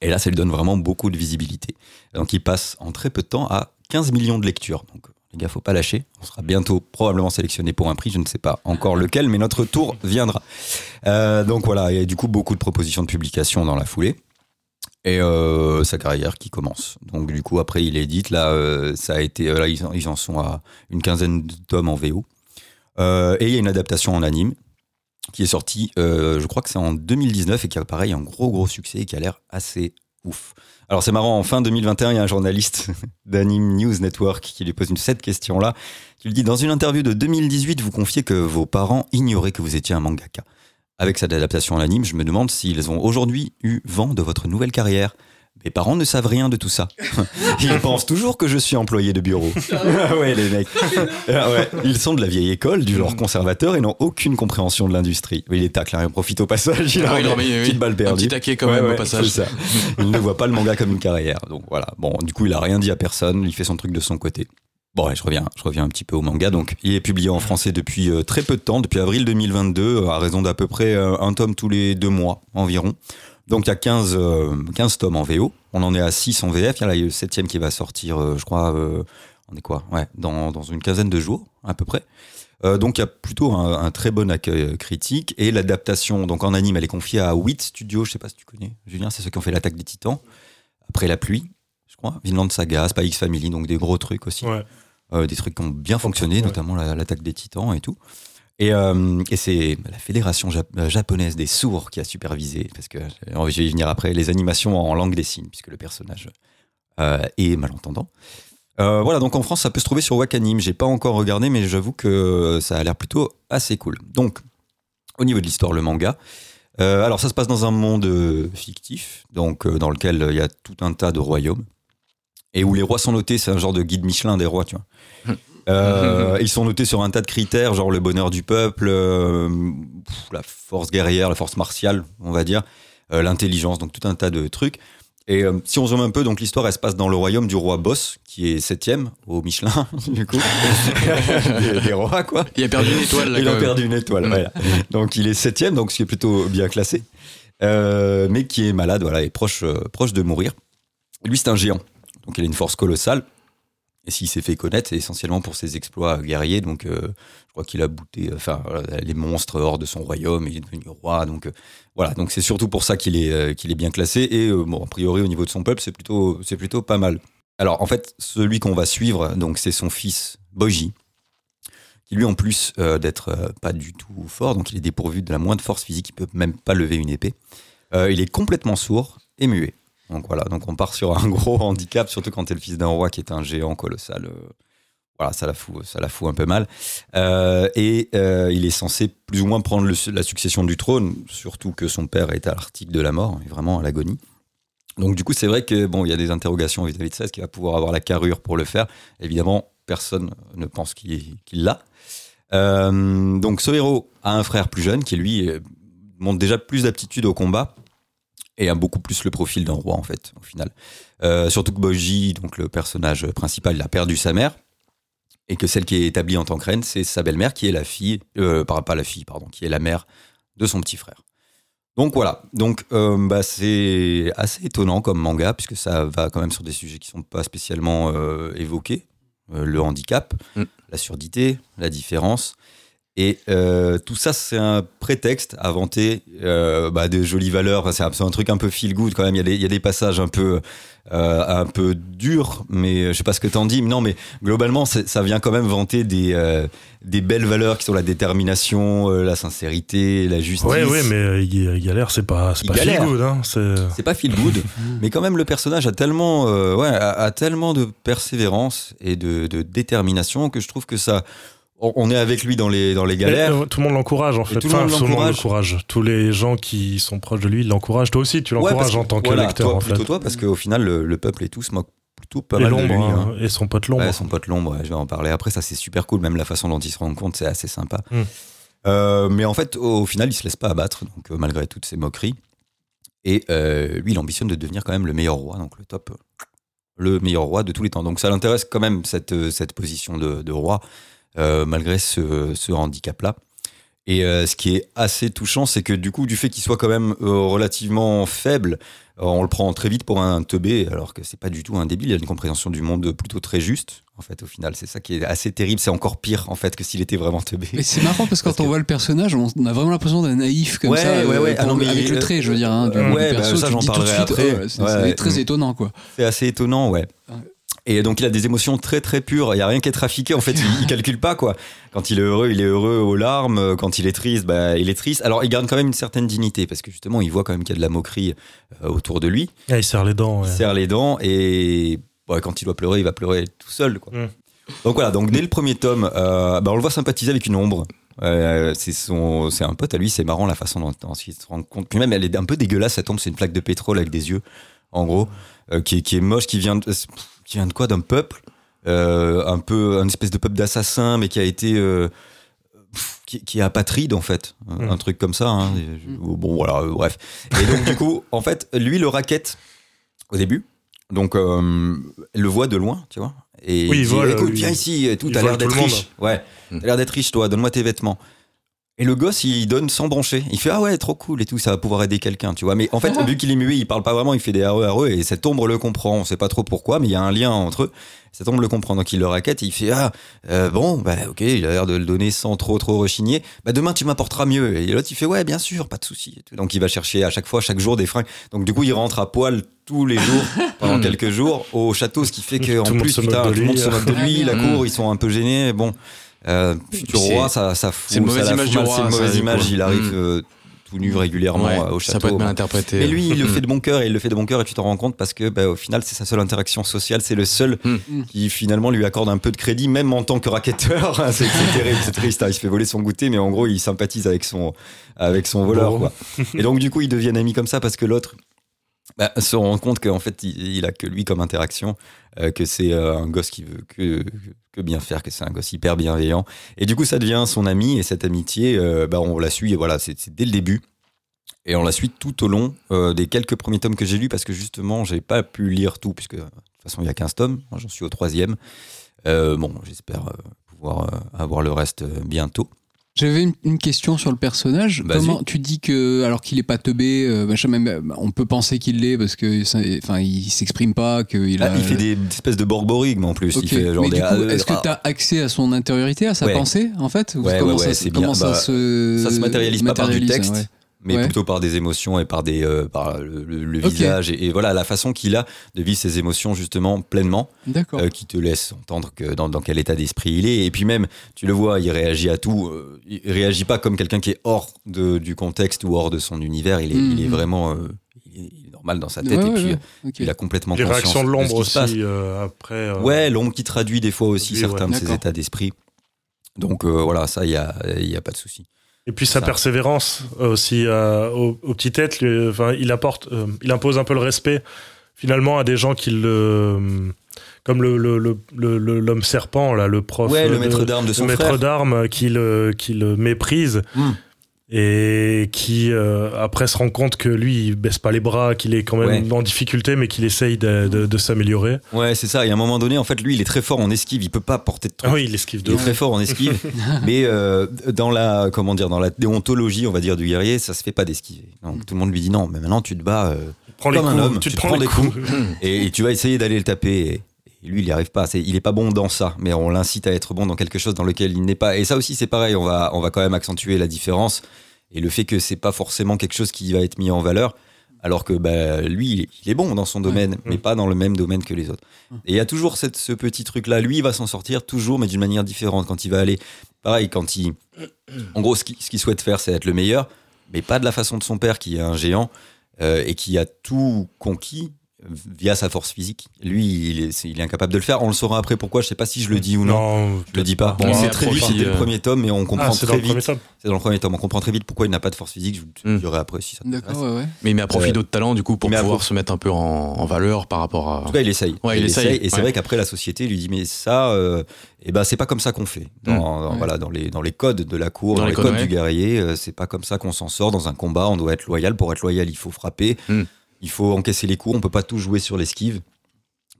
Et là, ça lui donne vraiment beaucoup de visibilité. Donc, il passe en très peu de temps à 15 millions de lectures. Donc, les gars, faut pas lâcher. On sera bientôt probablement sélectionné pour un prix. Je ne sais pas encore lequel, mais notre tour viendra. Euh, donc voilà, il y a du coup beaucoup de propositions de publication dans la foulée. Et euh, sa carrière qui commence. Donc du coup, après, il édite. Là, euh, ça a été, là, ils en, sont à une quinzaine de tomes en VO. Euh, et il y a une adaptation en anime qui est sortie, euh, je crois que c'est en 2019 et qui a pareil un gros gros succès et qui a l'air assez ouf. Alors c'est marrant, en fin 2021, il y a un journaliste d'Anime News Network qui lui pose une cette question-là. lui dit Dans une interview de 2018, vous confiez que vos parents ignoraient que vous étiez un mangaka. Avec cette adaptation en anime, je me demande s'ils ont aujourd'hui eu vent de votre nouvelle carrière. Mes parents ne savent rien de tout ça. Ils pensent toujours que je suis employé de bureau. Ah ouais, les mecs. Ah ouais. Ils sont de la vieille école, du genre conservateur, et n'ont aucune compréhension de l'industrie. Il est tacle, hein, il profite au passage. Il a une oui. petite balle Un perdue. petit taquet quand Ouais, même au passage. ça. Il ne voit pas le manga comme une carrière. Donc voilà. Bon, du coup, il a rien dit à personne. Il fait son truc de son côté. Bon, je reviens, je reviens un petit peu au manga. Donc, il est publié en français depuis euh, très peu de temps, depuis avril 2022, euh, à raison d'à peu près euh, un tome tous les deux mois environ. Donc, il y a 15, euh, 15 tomes en VO. On en est à 6 en VF. Il y a le septième qui va sortir, je crois, on est quoi? Ouais, dans, dans une quinzaine de jours, à peu près. Donc, il y a plutôt un, très bon accueil critique. Et l'adaptation, donc en anime, elle est confiée à 8 studios. Je sais pas si tu connais, Julien, c'est ceux qui ont fait l'attaque des titans. Après la pluie, je crois. Vinland Saga, Spy X Family, donc des gros trucs aussi. Ouais. Euh, des trucs qui ont bien fonctionné, Ouais. notamment la- l'attaque des titans et tout. Et, euh, et c'est la fédération euh, japonaise des sourds qui a supervisé, parce que je vais y venir après, les animations en langue des signes, puisque le personnage euh, est malentendant. Euh, voilà, donc en France, ça peut se trouver sur Wakanim. J'ai pas encore regardé, mais j'avoue que ça a l'air plutôt assez cool. Donc, au niveau de l'histoire, le manga. alors, ça se passe dans un monde fictif, donc dans lequel il y a tout un tas de royaumes. Et où les rois sont notés, c'est un genre de guide Michelin des rois, tu vois. Euh, ils sont notés sur un tas de critères, genre le bonheur du peuple, euh, pff, la force guerrière, la force martiale, on va dire, euh, l'intelligence, donc tout un tas de trucs. Et si on zoome un peu, donc l'histoire, elle se passe dans le royaume du roi Boss, qui est septième au Michelin, du coup, des, des rois, quoi. Il a perdu une étoile là. Il a perdu une étoile, Mm. voilà. Donc il est septième, donc ce qui est plutôt bien classé, mais qui est malade, voilà, et proche, proche de mourir. Lui, c'est un géant, donc il a une force colossale. Et s'il s'est fait connaître, c'est essentiellement pour ses exploits guerriers. Donc, euh, je crois qu'il a bouté, enfin, voilà, les monstres hors de son royaume. Il est devenu roi. Donc, euh, voilà. Donc, c'est surtout pour ça qu'il est, euh, qu'il est bien classé. Et euh, bon, a priori, au niveau de son peuple, c'est plutôt, pas mal. Alors, en fait, celui qu'on va suivre, donc, c'est son fils Boji, qui lui, en plus euh, d'être euh, pas du tout fort, donc il est dépourvu de la moindre force physique, il peut même pas lever une épée. euh, il est complètement sourd et muet. Donc voilà, donc on part sur un gros handicap, surtout quand t'es le fils d'un roi qui est un géant colossal. euh, voilà, ça la fout, ça la fout un peu mal. Euh, et euh, il est censé plus ou moins prendre la succession du trône, surtout que son père est à l'article de la mort, est vraiment à l'agonie. Donc du coup, c'est vrai que bon, il y a des interrogations vis-à-vis de ça. Est-ce qu'il va pouvoir avoir la carrure pour le faire? Évidemment, personne ne pense qu'il l'a. Donc ce héros a un frère plus jeune qui lui montre déjà plus d'aptitude au combat et a beaucoup plus le profil d'un roi en fait au final. Euh, surtout que Boji, donc le personnage principal, il a perdu sa mère et que celle qui est établie en tant que reine, c'est sa belle-mère qui est la fille, euh, pas la fille, pardon, qui est la mère de son petit frère. Donc voilà, donc euh, bah, c'est assez étonnant comme manga puisque ça va quand même sur des sujets qui sont pas spécialement euh, évoqués, le handicap, Mm. la surdité, la différence. Et euh, tout ça, c'est un prétexte à vanter euh, bah, de jolies valeurs. Enfin, c'est un, truc un peu feel good quand même. Il y a des, il y a des passages un peu, euh, un peu durs, mais je sais pas ce que t'en dis. Mais non, mais globalement, ça vient quand même vanter des, euh, des belles valeurs qui sont la détermination, euh, la sincérité, la justice. Ouais, ouais, mais euh, il galère, c'est pas, pas feel good, hein. C'est. Pas feel good, mais quand même le personnage a tellement, euh, ouais, a, a tellement de persévérance et de, de détermination que je trouve que ça, on, est avec lui dans les dans les galères. Mais, euh, tout le monde l'encourage en fait. tout le monde Enfin, tout le monde l'encourage. Tous les gens qui sont proches de lui ils l'encouragent. Toi aussi, tu l'encourages en tant que voilà, lecteur toi, en fait. plutôt toi, parce qu'au final le, le peuple et tout se moque plutôt pas et mal de lui. hein. hein, et son pote l'ombre. Ouais, son pote l'ombre, je vais en parler après. Ça, c'est super cool. Même la façon dont ils se rendent compte, c'est assez sympa. Mm. Euh, mais en fait, au, au final, il se laisse pas abattre, donc euh, malgré toutes ces moqueries. Et euh, lui, il ambitionne de devenir quand même le meilleur roi, donc le top, le meilleur roi de tous les temps. Donc ça l'intéresse quand même cette, cette position de, de roi, malgré ce, ce handicap-là. Et euh, ce qui est assez touchant, c'est que du coup, du fait qu'il soit quand même euh, relativement faible, euh, on le prend très vite pour un teubé, alors que c'est pas du tout un débile. Il a une compréhension du monde plutôt très juste. En fait, au final, c'est ça qui est assez terrible. C'est encore pire en fait que s'il était vraiment teubé. Mais c'est marrant parce que Parce quand on voit le personnage, on a vraiment l'impression d'un naïf comme Ouais, ça, ouais, Ah non, mais avec le trait, je veux dire, hein, du, Ouais, du bah, perso, ça, tu j'en te dis tout de parlerai suite, après. oh, c'est Ouais, très étonnant, quoi. C'est assez étonnant, ouais. Et donc il a des émotions très très pures. Il y a rien qui est trafiqué. En fait, il, il calcule pas quoi. Quand il est heureux, il est heureux aux larmes. Quand il est triste, bah, il est triste. Alors il garde quand même une certaine dignité parce que justement, il voit quand même qu'il y a de la moquerie euh, autour de lui. Ah, il serre les dents. ouais. Il serre les dents et ouais, quand il doit pleurer, il va pleurer tout seul. Quoi. Mm. Donc voilà. Donc dès le premier tome, euh, bah, on le voit sympathiser avec une ombre. Euh, c'est son, c'est un pote à lui. C'est marrant la façon dont, dont il se rend compte. Puis même, elle est un peu dégueulasse. Cette ombre, c'est une plaque de pétrole avec des yeux, en gros, euh, qui, est- qui est moche, qui vient de, qui vient de quoi D'un peuple, euh, un peu, un espèce de peuple d'assassins, mais qui a été euh, qui, qui est apatride en fait, un, Mm. un truc comme ça. hein. Je- Bon voilà, euh, bref. Et donc du coup, en fait, lui le raquette au début. Donc euh, le voit de loin, tu vois. Et Oui, il dit, vole, écoute, viens ici, tout, t'as l'air d'être riche. Ouais, Mm. t'as l'air d'être riche, toi, donne-moi tes vêtements. Et le gosse, il donne sans broncher. Il fait Ah ouais, trop cool et tout, ça va pouvoir aider quelqu'un, tu vois. Mais en fait, vu qu'il est muet, il parle pas vraiment, il fait des areux et cette ombre le comprend. On sait pas trop pourquoi, mais il y a un lien entre eux. Cette ombre le comprend, donc il le raquette et il fait Ah, euh, bon, bah ok, il a l'air de le donner sans trop trop rechigner. Bah demain, tu m'apporteras mieux. Et l'autre, il fait Ouais, bien sûr, pas de souci. Donc il va chercher à chaque fois, chaque jour, des fringues. Donc du coup, il rentre à poil tous les jours, pendant quelques jours, au château, ce qui fait qu'en plus, putain, tout le monde se moque de lui, la Mm. cour, ils sont un peu gênés. Bon. Euh, futur C'est- roi, ça, ça fout. c'est une mauvaise image du roi, C'est une mauvaise image. Il arrive Mm. euh, tout nu régulièrement Ouais, euh, au château. ça peut être mal interprété. Mais lui, il le Mm. fait de bon cœur et il le fait de bon cœur et tu t'en rends compte parce que bah, au final, c'est sa seule interaction sociale. C'est le seul Mm. qui finalement lui accorde un peu de crédit, même en tant que racketteur. c'est c'est terrible, c'est triste. hein. Il se fait voler son goûter, mais en gros, il sympathise avec son, avec son voleur. Bon. Quoi. Et donc, du coup, ils deviennent amis comme ça parce que l'autre bah, se rend compte qu'en fait, il, a que lui comme interaction, euh, que c'est euh, un gosse qui veut que, que bien faire, que c'est un gosse hyper bienveillant. Et du coup, ça devient son ami et cette amitié, euh, bah, on la suit. Voilà, c'est dès le début. Et on la suit tout au long des quelques premiers tomes que j'ai lus parce que justement, j'ai pas pu lire tout puisque de toute façon, il y a 15 tomes. J'en suis au troisième. Bon, j'espère pouvoir avoir le reste bientôt. J'avais une, une question sur le personnage. Comment tu dis que alors qu'il est pas teubé, euh, machin, même euh, on peut penser qu'il l'est parce que enfin il s'exprime pas, qu'il Ah, a. il fait des, des espèces de borborigmes en plus. Ok. Il fait genre Mais des. du coup, euh, est-ce que ah, tu as accès à son intériorité, à sa Ouais. pensée, en fait? Ou Ouais, comment ouais, ça, comment bien. ça Bah, se ça se matérialise pas par du matérialise, texte. Mais Ouais. plutôt par des émotions et par, des, euh, par le, le- le Ok. visage et, et voilà la façon qu'il a de vivre ses émotions justement pleinement, D'accord. euh, qui te laisse entendre que dans, dans quel état d'esprit il est. Et puis même, tu le vois, il réagit à tout. euh, il réagit pas comme quelqu'un qui est hors de, du contexte ou hors de son univers. Il est, il est Mhm. vraiment euh, il est, il est normal dans sa tête Ouais, et puis ouais. il a complètement Les conscience réactions de l'ombre aussi, euh, après. euh, Ouais, l'ombre qui traduit des fois aussi Oui, certains ouais. de ses états d'esprit. Donc euh, voilà, ça, il n'y a, il y a pas de souci. Et puis sa Ça. persévérance aussi euh, au, au petit tête, lui, enfin, il apporte, euh, il impose un peu le respect finalement à des gens qui le, comme le le- le- l'homme serpent là, le prof, Ouais, le euh, maître d'armes de le son maître frère. d'armes qui le qui le méprise Hmm. Et qui euh, après se rend compte que lui il baisse pas les bras, qu'il est quand même en difficulté, mais qu'il essaye de, de- de s'améliorer. Ouais, c'est ça. Et à un moment donné, en fait, lui, il est très fort en esquive. Il peut pas porter de trucs. Ah oui, il esquive Il est très fort en esquive, mais euh, dans la comment dire dans la déontologie, on va dire du guerrier, ça se fait pas d'esquiver. Donc tout le monde lui dit non, mais maintenant tu te bats euh, Prends les comme un coups, homme, tu te tu te prends, prends les des coups. et, et tu vas essayer d'aller le taper. Et, et lui, il y arrive pas. Il est pas bon dans ça, mais on l'incite à être bon dans quelque chose dans lequel il n'est pas. Et ça aussi, c'est pareil. On va on va quand même accentuer la différence et le fait que c'est pas forcément quelque chose qui va être mis en valeur. Alors que bah, lui, il est- bon dans son domaine, mais pas dans le même domaine que les autres. Et il y a toujours cette, ce petit truc-là. Lui, il va s'en sortir toujours, mais d'une manière différente. Quand il va aller, pareil, quand il. En gros, ce qu'il ce qu'il souhaite faire, c'est être le meilleur, mais pas de la façon de son père, qui est un géant euh, et qui a tout conquis via sa force physique. Lui, il est, c'est- il est incapable de le faire. On le saura après pourquoi. Je sais pas si je le dis ou non. Non, Je le dis pas. Bon, c'est très vite, c'était le euh, premier tome, mais on comprend Ah, c'est dans très le premier vite. tome. C'est dans le premier tome. On comprend très vite pourquoi il n'a pas de force physique. Je vous Mm. le dirai après si ça. D'accord, ouais, ouais. Mais il met à profit Euh, d'autres talents, du coup, pour pouvoir se mettre un peu en, en valeur par rapport à. En tout cas, il essaye. Ouais, il essaye, Et c'est ouais. vrai qu'après, la société lui dit Mais ça, euh, eh ben, c'est pas comme ça qu'on fait. Dans, dans- Ouais. voilà, dans, les, dans les codes de la cour, Dans dans, les codes, du guerrier, euh, c'est pas comme ça qu'on s'en sort. Dans un combat, on doit être loyal. Pour être loyal, il faut frapper. Il faut encaisser les coups. On peut pas tout jouer sur l'esquive.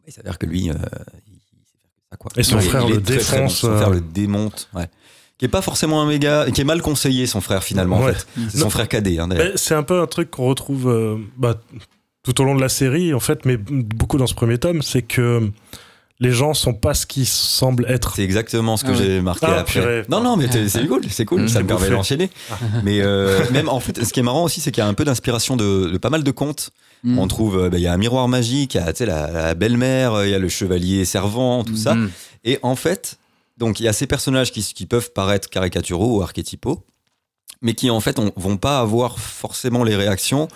Il s'avère que lui, euh, il il sait faire que ça, quoi. Et son Ouais, frère le très, très bon. défonce, Son euh. frère le démonte. Ouais. Qui est pas forcément un méga. Qui est mal conseillé, son frère, finalement, Ouais. en fait. C'est son frère cadet, hein, C'est un peu un truc qu'on retrouve euh, bah, tout au long de la série, en fait, mais beaucoup dans ce premier tome, c'est que les gens sont pas ce qu'ils semblent être. C'est exactement ce que Ah j'ai marqué Ah, après. purée. Non, non, mais c'est cool, c'est cool, Mmh, ça me permet d'enchaîner. Mais euh, même en fait, ce qui est marrant aussi, c'est qu'il y a un peu d'inspiration de, de pas mal de contes. Mm. On trouve, euh, bah, il y a un miroir magique, il y a la, la belle-mère, euh, il y a le chevalier servant, tout ça. Mm. Et en fait, donc il y a ces personnages qui, qui peuvent paraître caricaturaux ou archétypaux, mais qui en fait on, vont pas avoir forcément les réactions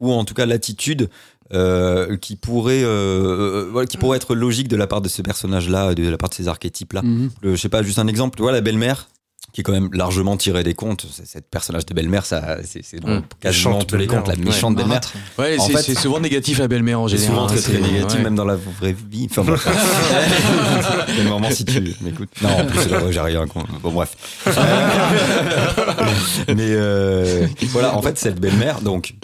ou en tout cas l'attitude euh, qui pourrait, euh, euh, qui pourrait être logique de la part de ces personnages-là, de la part de ces archétypes-là. Mhm. Le- je sais pas, juste un exemple. Tu vois, la belle-mère, qui est quand même largement tirée des contes. C'est- Cette personnage de belle-mère, ça, c'est c'est dans quasiment Méchante tous les contes, la ouais. méchante belle-mère. Ouais, En c'est c'est souvent négatif la belle-mère en C'est général. souvent très, très c'est- négatif, ouais. même dans la vraie vie. Enfin, bon. Quel moment si tu m'écoutes. Non, en plus, c'est j'ai rien. con- Bon, bref. Mais euh, voilà, en fait, cette belle-mère, donc,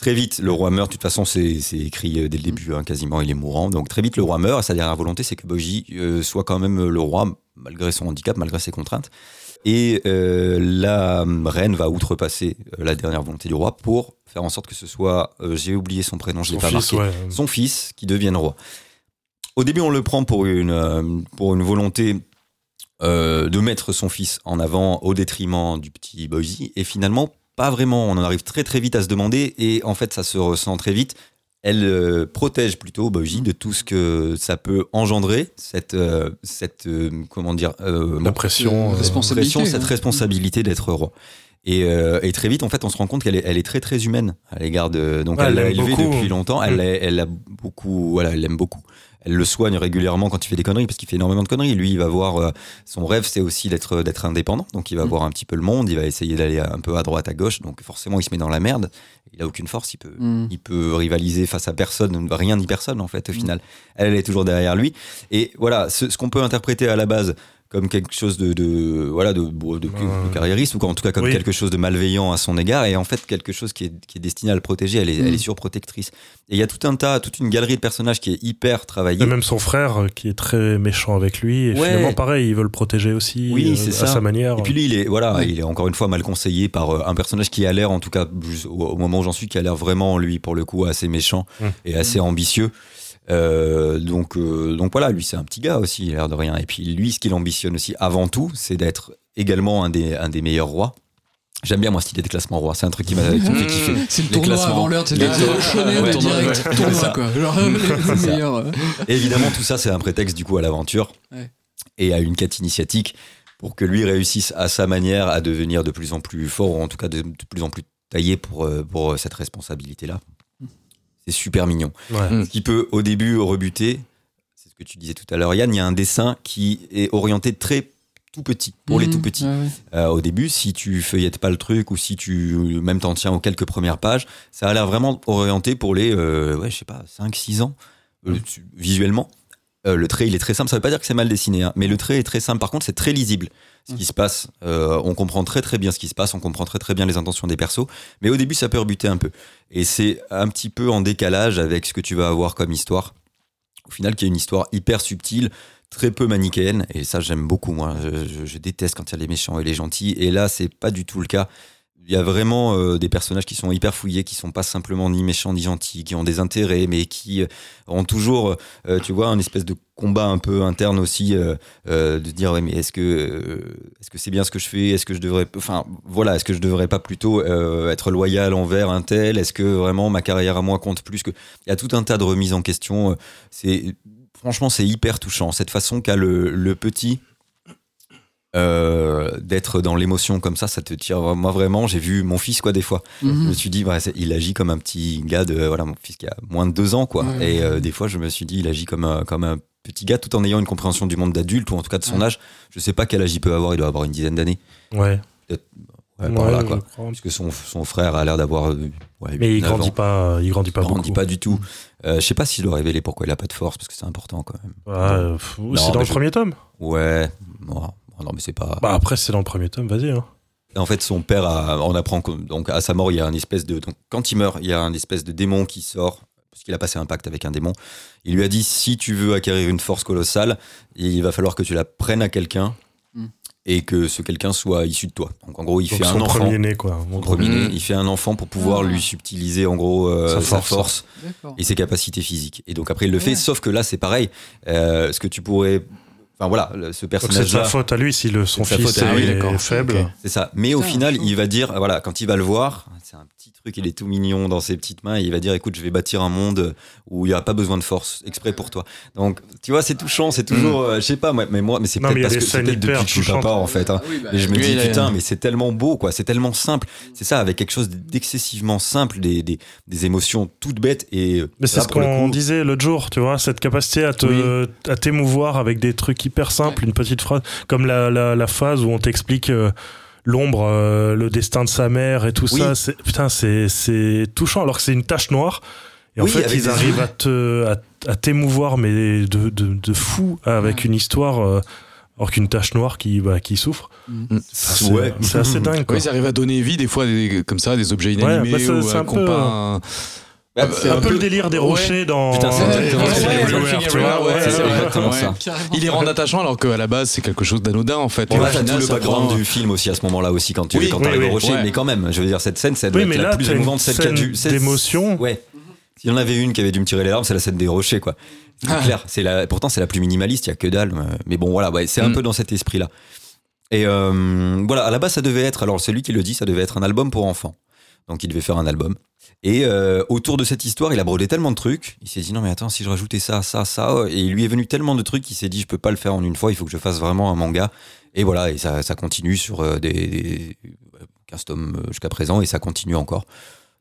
très vite, le roi meurt. De toute façon, c'est c'est écrit euh, dès le début, hein, quasiment, il est mourant. Donc, très vite, le roi meurt. Et sa dernière volonté, c'est que Boji euh, soit quand même le roi, malgré son handicap, malgré ses contraintes. Et euh, la reine va outrepasser euh, la dernière volonté du roi pour faire en sorte que ce soit, euh, j'ai oublié son prénom, je l'ai Son pas fils, marqué, ouais. son fils qui devienne roi. Au début, on le prend pour une, euh, pour une volonté euh, de mettre son fils en avant au détriment du petit Boise. Et finalement, pas vraiment. On en arrive très très vite à se demander. Et en fait, ça se ressent très vite. Elle euh, protège plutôt Boji de tout ce que ça peut engendrer, cette, euh, cette euh, comment dire, euh, La pression. Responsabilité. pression, cette hein. responsabilité d'être roi. Et, euh, et très vite, en fait, on se rend compte qu'elle est, elle est très très humaine à l'égard de. Donc, Ouais, elle l'a l'aime élevé beaucoup. depuis longtemps. Elle, Mm. elle l'a beaucoup. Voilà, elle l'aime beaucoup. Elle le soigne régulièrement quand il fait des conneries, parce qu'il fait énormément de conneries. Lui, il va voir. euh, son rêve, c'est aussi d'être d'être indépendant. Donc, il va Mm. voir un petit peu le monde. Il va essayer d'aller un peu à droite, à gauche. Donc, forcément, il se met dans la merde. Il a aucune force. Il peut, Mm. il peut rivaliser face à personne, rien ni personne en fait au Mm. final. Elle, elle est toujours derrière lui. Et voilà, ce, ce qu'on peut interpréter à la base comme quelque chose de, de voilà de, carriériste ou en tout cas comme Oui. quelque chose de malveillant à son égard et en fait quelque chose qui est, qui est destiné à le protéger. Elle est, Mm. elle est surprotectrice. Et il y a tout un tas, toute une galerie de personnages qui est hyper travaillée. Et même son frère euh, qui est très méchant avec lui. Et Ouais. finalement, pareil, il veut le protéger aussi Oui, euh, c'est à ça. sa manière. Et puis lui, il est voilà, il est encore une fois mal conseillé par euh, un personnage qui a l'air, en tout cas au moment où j'en suis, qui a l'air vraiment lui pour le coup assez méchant Mm. et assez ambitieux. Euh, donc euh, donc voilà, lui c'est un petit gars aussi, il a l'air de rien. Et puis lui, ce qu'il ambitionne aussi avant tout, c'est d'être également un des un des meilleurs rois. J'aime bien moi cette idée de classement roi, c'est un truc qui m'a fait kiffer. C'est le Les tournoi classements. avant l'heure, c'est le tournoi, évidemment, tout ça, c'est un prétexte du coup à l'aventure Ouais. et à une quête initiatique pour que lui réussisse à sa manière à devenir de plus en plus fort, ou en tout cas de, de plus en plus taillé pour, euh, pour cette responsabilité-là. C'est super mignon. Ouais. Ce qui peut au début rebuter, c'est ce que tu disais tout à l'heure, Yann, il y a un dessin qui est orienté très tout petit, pour les Mhm. tout petits. Ouais, ouais. Euh, au début, si tu feuillettes pas le truc ou si tu même t'en tiens aux quelques premières pages, ça a l'air vraiment orienté pour les, euh, ouais, je sais pas, 5-6 ans, euh, tu- visuellement. Euh, le trait, il est très simple. Ça veut pas dire que c'est mal dessiné, hein, mais le trait est très simple. Par contre, c'est très lisible. Ce qui se passe, euh, on comprend très très bien ce qui se passe, on comprend très très bien les intentions des persos, mais au début, ça peut rebuter un peu. Et c'est un petit peu en décalage avec ce que tu vas avoir comme histoire. Au final, qui est une histoire hyper subtile, très peu manichéenne, et ça j'aime beaucoup moi. Je, je- je déteste quand il y a les méchants et les gentils, et là c'est pas du tout le cas. Il y a vraiment euh, des personnages qui sont hyper fouillés, qui sont pas simplement ni méchants ni gentils, qui ont des intérêts, mais qui euh, ont toujours, euh, tu vois, un espèce de combat un peu interne aussi, euh, euh, de dire ouais mais est-ce que euh, est-ce que c'est bien ce que je fais, est-ce que je devrais, enfin voilà, est-ce que je devrais pas plutôt euh, être loyal envers un tel, est-ce que vraiment ma carrière à moi compte plus que, il y a tout un tas de remises en question. euh, C'est franchement c'est hyper touchant cette façon qu'a le, le petit euh, d'être dans l'émotion comme ça, ça te tire. Moi vraiment, j'ai vu mon fils quoi des fois. Je me Mhm. suis dit, bah, il agit comme un petit gars de voilà mon fils qui a moins de deux ans quoi. Ouais. Et euh, des fois, je me suis dit, il agit comme un, comme un petit gars tout en ayant une compréhension du monde d'adulte ou en tout cas de son Ouais. âge. Je sais pas quel âge il peut avoir. Il doit avoir une dizaine d'années. Ouais. Ouais, par là Ouais, quoi. Parce que son, son frère a l'air d'avoir. euh, ouais, Mais il 8, 9 grandit ans. pas, il grandit pas Il grandit beaucoup. pas du tout. Euh, je sais pas s'il doit révéler pourquoi il a pas de force parce que c'est important quand même. Ouais, c'est dans le je- premier tome. Ouais. Bon, non mais c'est pas. Bah après, c'est dans le premier tome, vas-y. Hein. En fait, son père, a- on apprend donc à sa mort, il y a un espèce de donc quand il meurt, il y a un espèce de démon qui sort parce qu'il a passé un pacte avec un démon. Il lui a dit si tu veux acquérir une force colossale, il va falloir que tu la prennes à quelqu'un Mm. et que ce quelqu'un soit issu de toi. Donc en gros, il Donc fait un enfant. premier-né, quoi. en Son gros. premier-né, Mm. il fait un enfant pour pouvoir Ah. lui subtiliser en gros euh, Sa sa, force. et ses capacités physiques. Et donc après, il le fait, sauf que là, c'est pareil. Euh, ce que tu pourrais. Enfin voilà, le- ce Donc c'est de sa faute à lui si le, son sa fils faute à lui, est faible. C'est ça. Mais au final, il va dire, voilà, quand il va le voir, c'est un petit truc, il est tout mignon dans ses petites mains, et il va dire, écoute, je vais bâtir un monde où il n'y a pas besoin de force, exprès pour toi. Donc, tu vois, c'est touchant, c'est toujours, euh, je sais pas, moi, mais moi, mais c'est peut-être parce que c'est peut-être depuis que je suis papa, en fait. hein. Ah oui, bah, Mais je me dis, putain, mais c'est tellement beau, quoi. C'est tellement simple. C'est ça, avec quelque chose d'excessivement simple, des, des, des émotions toutes bêtes. Et Mais c'est ce qu'on coup, disait l'autre jour, tu vois, cette capacité à te à t'émouvoir avec des trucs hyper simples, une petite phrase, comme la, la, la phase où on t'explique euh, l'ombre, euh, le destin de sa mère et tout Oui. ça. C'est, putain, c'est, c'est touchant, alors que c'est une tache noire. Et en fait, ils arrivent à, te, à, à t'émouvoir, mais de, de, de fou, avec Ouais. une histoire, euh, alors qu'une tache noire qui, bah, qui souffre. Mm. Ah, c'est, Ouais. c'est assez dingue, quoi. Ils arrivent à donner vie des fois des, comme ça, des objets inanimés bah, ça, ou c'est à un qu'on peu, pas euh, un- bah, C'est un, peu le délire des Ouais. rochers dans. Putain, c'est exactement ouais, c'est c'est ça. Il les rend attachants alors qu'à la base c'est quelque chose d'anodin en fait. T'as final, tout le background prend- du film aussi à ce moment-là aussi quand tu Oui, quand oui, t'arrives oui, au rocher, ouais. mais quand même, je veux dire cette scène, ça doit Oui, la là, plus émouvante, celle qui a scène dû. c'est- d'émotion. Ouais. S'il y en avait une qui avait dû me tirer les larmes, c'est la scène des rochers, quoi. C'est Ah. clair. C'est la, pourtant, c'est la plus minimaliste, il y a que dalle. euh, Mais bon, voilà, c'est un Mm. peu dans cet esprit-là. Et euh, voilà, à la base, ça devait être, alors celui qui le dit, ça devait être un album pour enfants. Donc il devait faire un album. Et euh, autour de cette histoire, il a brodé tellement de trucs. Il s'est dit non mais attends, si je rajoutais ça, ça, ça, et il lui est venu tellement de trucs qu'il s'est dit je peux pas le faire en une fois, il faut que je fasse vraiment un manga. Et voilà, et ça, ça continue sur euh, des, des 15 tomes euh, jusqu'à présent, et ça continue encore.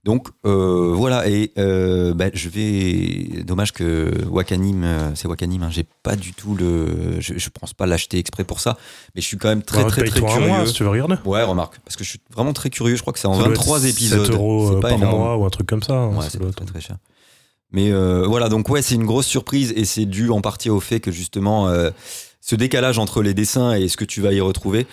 Donc euh, voilà, et euh, bah, je vais. Dommage que Wakanim, euh, c'est Wakanim, hein, j'ai pas du tout le. Je, je pense pas l'acheter exprès pour ça, mais je suis quand même très Bah, très très curieux. mois, si tu veux regarder. Ouais, remarque, parce que je suis vraiment très curieux. Je crois que c'est en Ça doit 23 être épisodes. 7 euros C'est pas par énorme. mois ou un truc comme ça. hein, Ouais, c'est pas très, très cher. Mais euh, voilà, donc ouais, c'est une grosse surprise et c'est dû en partie au fait que justement ce décalage entre les dessins et ce que tu vas y retrouver,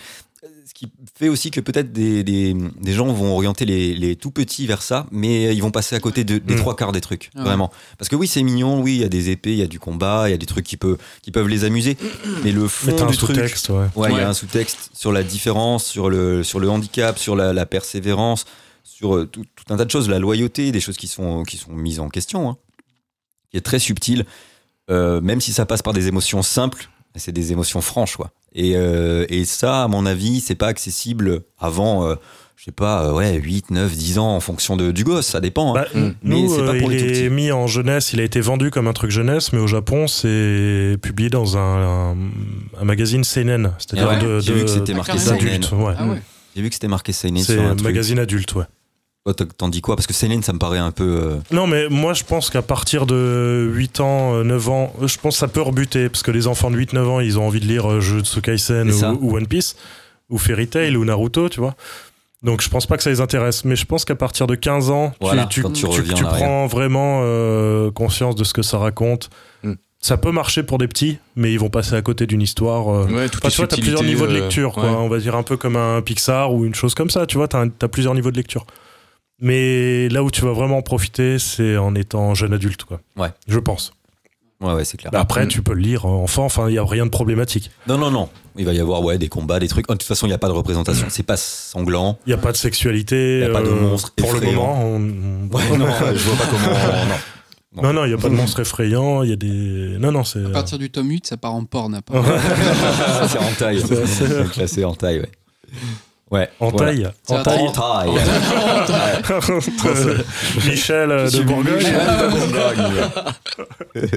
qui fait aussi que peut-être des, des, des gens vont orienter les, les tout petits vers ça, mais ils vont passer à côté de- des Mm. trois quarts des trucs, Ah ouais. vraiment. Parce que oui, c'est mignon, oui, il y a des épées, il y a du combat, il y a des trucs qui, peut, qui peuvent les amuser, mais le fond Mais t'as un du truc, sous-texte, ouais. Ouais, il y a un sous-texte sur la différence, sur le, sur le handicap, sur la, la persévérance, sur euh, tout, tout un tas de choses, la loyauté, des choses qui sont, qui sont mises en question, hein, qui est très subtil, euh, même si ça passe par des émotions simples, c'est des émotions franches, quoi. Et, euh, et ça, à mon avis, c'est pas accessible avant, euh, je sais pas, euh, ouais, 8, 9, 10 ans en fonction de, du gosse, ça dépend. hein. Bah, Mm. Mais nous, c'est pas euh, pour il les tout est petits. mis en jeunesse, il a été vendu comme un truc jeunesse, mais au Japon, c'est publié dans un, un, un magazine seinen, c'est-à-dire Ouais, de, j'ai de- vu que c'était Ah, marqué. Seinen. d'adultes. Ouais. Ah ouais. J'ai vu que c'était marqué Seinen C'est sur un un truc. magazine adulte, ouais. Toi, t'en- dis quoi? Parce que Seinen, ça me paraît un peu... euh, Non, mais moi, je pense qu'à partir de 8 ans, euh, 9 ans, euh, je pense que ça peut rebuter, parce que les enfants de 8-9 ans, ils ont envie de lire euh, Jujutsu Kaisen ou, ou One Piece, ou Fairy Tail, ou Naruto, tu vois. Donc, je pense pas que ça les intéresse, mais je pense qu'à partir de 15 ans, tu- Voilà, tu, quand tu tu- reviens tu en arrière. prends vraiment euh, conscience de ce que ça raconte. Mm. Ça peut marcher pour des petits, mais ils vont passer à côté d'une histoire. euh, Ouais, Enfin, tu vois, t'as plusieurs niveaux de euh, lecture, quoi. ouais. On va dire un peu comme un Pixar ou une chose comme ça, tu vois, t'as, t'as plusieurs niveaux de lecture. Mais là où tu vas vraiment profiter, c'est en étant jeune adulte, quoi. Ouais. Je pense. Ouais, ouais, c'est clair. Bah, après, Mm. tu peux le lire enfant, enfin, il n'y a rien de problématique. Non, non, non. Il va y avoir ouais, des combats, des trucs. Oh, De toute façon, il n'y a pas de représentation. C'est pas sanglant. Il n'y a pas de sexualité. Y a pas de euh, monstre Pour le effrayant. moment. on- Ouais, non, je vois pas comment. Non. Non, non, il n'y a pas de monstre effrayant. Il y a des. Non, non, c'est. À partir du tome 8, ça part en porn à Ouais. c'est en taille. C'est classé en taille, ouais. Ouais. En voilà. taille. En taille. En taille. Michel euh, de Bourgogne. Michel de Bourgogne.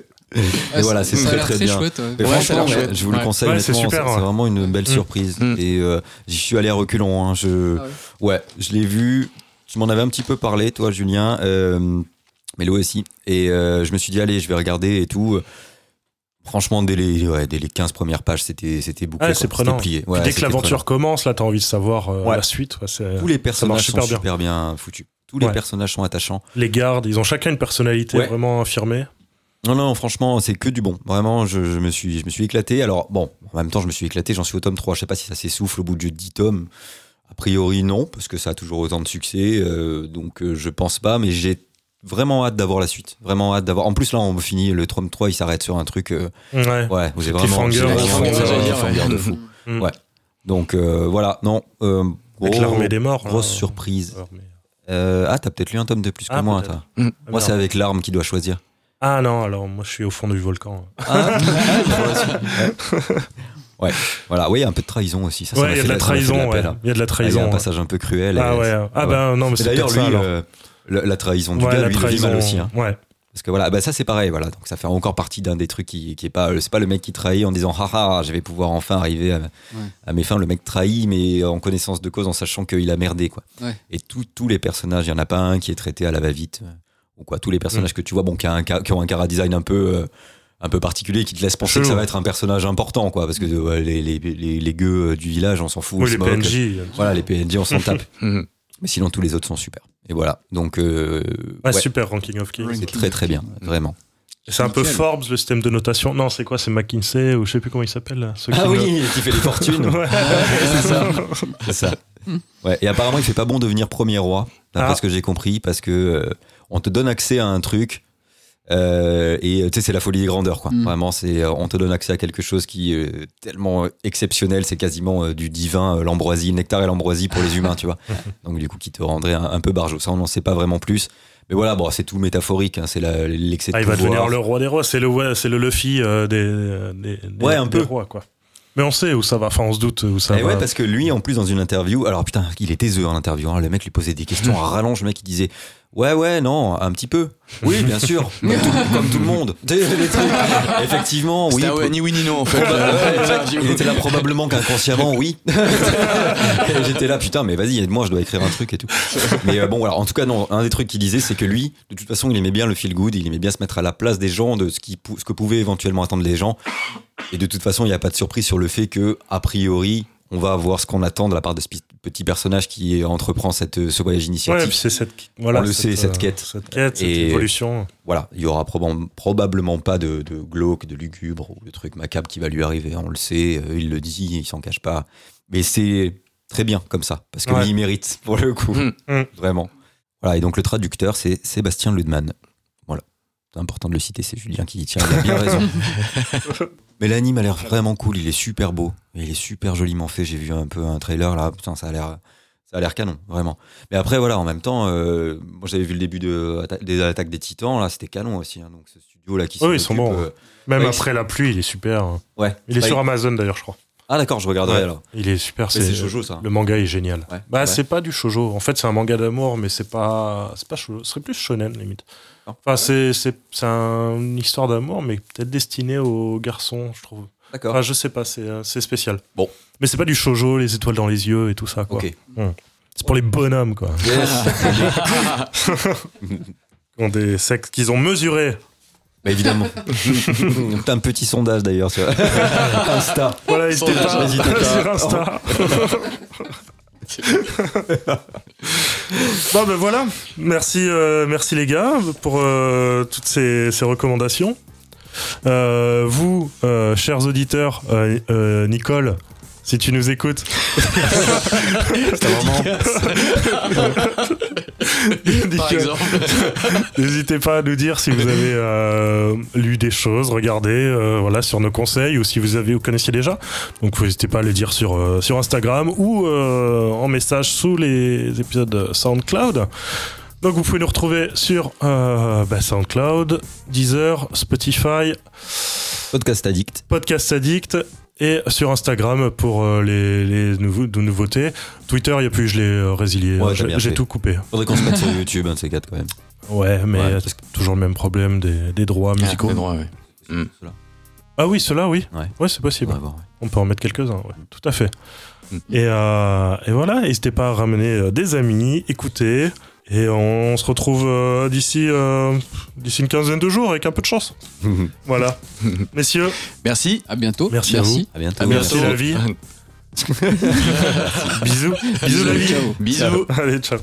Et voilà, c'est très très bien. chouette. ouais. Mais franchement, l'air ouais, chouette. je vous le conseille Ouais, c'est vraiment une belle Mm. surprise. Mm. Et euh, j'y suis allé à reculons. hein, Je, Ah ouais. je l'ai vu. Tu m'en avais un petit peu parlé, toi, Julien, euh, Mélo aussi. Et euh, je me suis dit, allez, je vais regarder et tout. Franchement, dès les, ouais, dès les 15 premières pages, c'était c'était bouclé. Ouais, c'est prenant. C'était plié. Ouais, dès que l'aventure commence, là, t'as envie de savoir euh, Ouais. la suite. ouais. Tous les personnages sont super bien. foutus. Tous les Ouais. personnages sont attachants. Les gardes, ils ont chacun une personnalité Ouais. vraiment affirmée. Non, non, franchement, c'est que du bon. Vraiment, je, je me suis, je me suis éclaté. Alors, bon, en même temps, je me suis éclaté. J'en suis au tome 3. Je sais pas si ça s'essouffle au bout de 10 tomes. A priori, non, parce que ça a toujours autant de succès. euh, donc, euh, je pense pas. Mais j'ai vraiment hâte d'avoir la suite. Vraiment hâte d'avoir. En plus, là, on finit le Trump 3, il s'arrête sur un truc. euh, Ouais. ouais, vous avez vraiment. cliffhanger, de fou. Mm. Ouais. Donc, euh, voilà, non. Euh, Avec l'armée des morts. Grosse surprise. Euh, ah, t'as peut-être lu un tome de plus que Ah, moi, toi. Mm. Ah, Moi, c'est merde. avec l'arme qui doit choisir. Ah non, alors moi je suis au fond du volcan. Ah, ouais. Voilà, oui, il y a un peu de trahison aussi. Ça, ouais, il y a de la trahison. Il y a de la Ah, Il y a trahison. un passage un peu cruel. Ah ouais. Ah bah non, mais c'est D'ailleurs, lui, la, la trahison du Ouais, gars, lui, il le vit trahison. mal aussi. hein. Ouais. Parce que voilà, bah ça c'est pareil, voilà. Donc ça fait encore partie d'un des trucs qui, qui est pas, c'est pas le mec qui trahit en disant haha, je vais pouvoir enfin arriver à, à mes fins. Le mec trahit, mais en connaissance de cause, en sachant qu'il a merdé quoi. Ouais. Et tous tous les personnages, il y en a pas un qui est traité à la va-vite euh, ou quoi. Tous les Mm. personnages que tu vois, bon, qui, a un, qui ont un cara design un peu. euh, un peu particulier qui te laisse penser Chelou. que ça va être un personnage important quoi parce que euh, les, les, les, les gueux euh, du village on s'en fout Oui, les. PNJ. voilà les PNJ on s'en tape Mhm. mais sinon tous les autres sont super et voilà donc euh, Ouais, ouais, super ranking of kings. c'est très très bien vraiment C'est un peu. Forbes le système de notation. Non, c'est quoi? C'est McKinsey ou je sais plus comment il s'appelle. Ah qui oui, qui fait les fortunes. Ouais. c'est ça. C'est ça. Ouais, et apparemment, il fait pas bon devenir premier roi, d'après Ah. ce que j'ai compris, parce que euh, on te donne accès à un truc. Euh, et tu sais, c'est la folie des grandeurs, quoi. Mm. Vraiment, c'est, euh, on te donne accès à quelque chose qui est tellement exceptionnel, c'est quasiment euh, du divin, euh, l'ambroisie, le nectar et l'ambroisie pour les humains, tu vois. Donc, du coup, qui te rendrait un, un peu barjot. Ça, on n'en sait pas vraiment plus. Mais voilà, bon, c'est tout métaphorique, hein, c'est l'excès de Ah, il va pouvoir. devenir le roi des rois. C'est le, ouais, c'est le Luffy euh, des, des, des- Ouais, un des peu. rois, quoi. Mais on sait où ça va. Enfin, on se doute où ça Et va. ouais, parce que lui, en plus, dans une interview, alors putain, il était eux en interview. hein, le mec lui posait des questions à rallonge. Le mec, il disait Ouais, ouais, non, un petit peu. Oui, bien sûr, comme tout, comme tout le monde. Tu sais, les trucs. Effectivement, oui. Ouais, ni oui ni non en fait. Il était là probablement qu'inconsciemment, oui. J'étais là, putain, mais vas-y, aide-moi, je dois écrire un truc et tout. Mais euh, bon, voilà, en tout cas, non, un des trucs qu'il disait, c'est que lui, de toute façon, il aimait bien le feel good, il aimait bien se mettre à la place des gens, de ce, qui, ce que pouvaient éventuellement attendre les gens. Et de toute façon, il n'y a pas de surprise sur le fait que, a priori, on va avoir ce qu'on attend de la part de petit personnage qui entreprend cette, ce voyage initiatique. puis c'est cette, voilà, On le sait, cette euh, quête. Cette quête, cette Et- évolution. Voilà, il y aura probam- probablement pas de, de glauque, de lugubre ou de truc macabre qui va lui arriver. On le sait, euh, il le dit, il s'en cache pas. Mais c'est très bien comme ça, parce que Ouais. lui, il mérite, pour le coup. Mm. Mm. Vraiment. Voilà, et donc le traducteur, c'est Sébastien Ludman. Voilà. C'est important de le citer, c'est Julien qui y tient, il a bien raison. Mais l'anime a l'air vraiment cool, il est super beau, il est super joliment fait. J'ai vu un peu un trailer là, putain, ça a l'air. Ça a l'air canon, vraiment. Mais après, voilà, en même temps, euh, moi j'avais vu le début de des attaques des titans, là, c'était canon aussi. hein. donc ce studio là qui Oui, s'en ils sont bons. euh, Même Ouais, après la pluie, il est super. ouais. Il est Bah, sur Amazon d'ailleurs, je crois. Ah d'accord, je regarderai Ouais. alors. Il est super. C'est Jojo ça. Le manga est génial. Ouais. Bah, c'est pas du shojo. En fait, c'est un manga d'amour, mais c'est pas, c'est pas shojo. Ce serait plus shonen limite. Non. Enfin, c'est, c'est, c'est un- une histoire d'amour, mais peut-être destinée aux garçons, je trouve. D'accord. Enfin, je sais pas, c'est, euh, c'est spécial. Bon. Mais c'est pas du shojo, les étoiles dans les yeux et tout ça, quoi. Ok. C'est pour les bonhommes, quoi. Yes. Qui ont des sexes qu'ils ont mesurés. bah évidemment. T'as un petit sondage d'ailleurs sur Insta. Voilà, n'hésitez pas. sur Insta. bon ben voilà, merci, euh, merci les gars pour euh, toutes ces, ces recommandations. Euh, vous, chers auditeurs, Nicole, si tu nous écoutes. Par Nicole, exemple. N'hésitez pas à nous dire si vous avez euh, lu des choses, regardé euh, voilà, sur nos conseils ou si vous avez vous connaissiez déjà. Donc vous n'hésitez pas à le dire sur, euh, sur Instagram ou euh, en message sous les épisodes SoundCloud. Donc vous pouvez nous retrouver sur euh, bah, SoundCloud, Deezer, Spotify, Podcast addict. Podcast Addict et sur Instagram pour euh, les, les nouveaux, de nouveautés. Twitter, il n'y a plus, je l'ai euh, résilié. Ouais, J'ai tout coupé. Faudrait qu'on se mette sur YouTube, un de ces quatre quand même. Ouais, mais Ouais, parce toujours le même problème des, des droits musicaux. Les droits, ouais. Ah oui, ceux-là, oui. Ouais. c'est possible. On peut en mettre quelques-uns, ouais. tout à fait. Mm. Et, euh, et voilà, n'hésitez pas à ramener des amis, écoutez. Et on se retrouve euh, d'ici euh, d'ici une quinzaine de jours avec un peu de chance. Voilà. Messieurs, Merci. À bientôt. Merci à vous. À bientôt. À Merci la vie. bisous. Bisous la vie. Ciao. Bisous. Allez, ciao.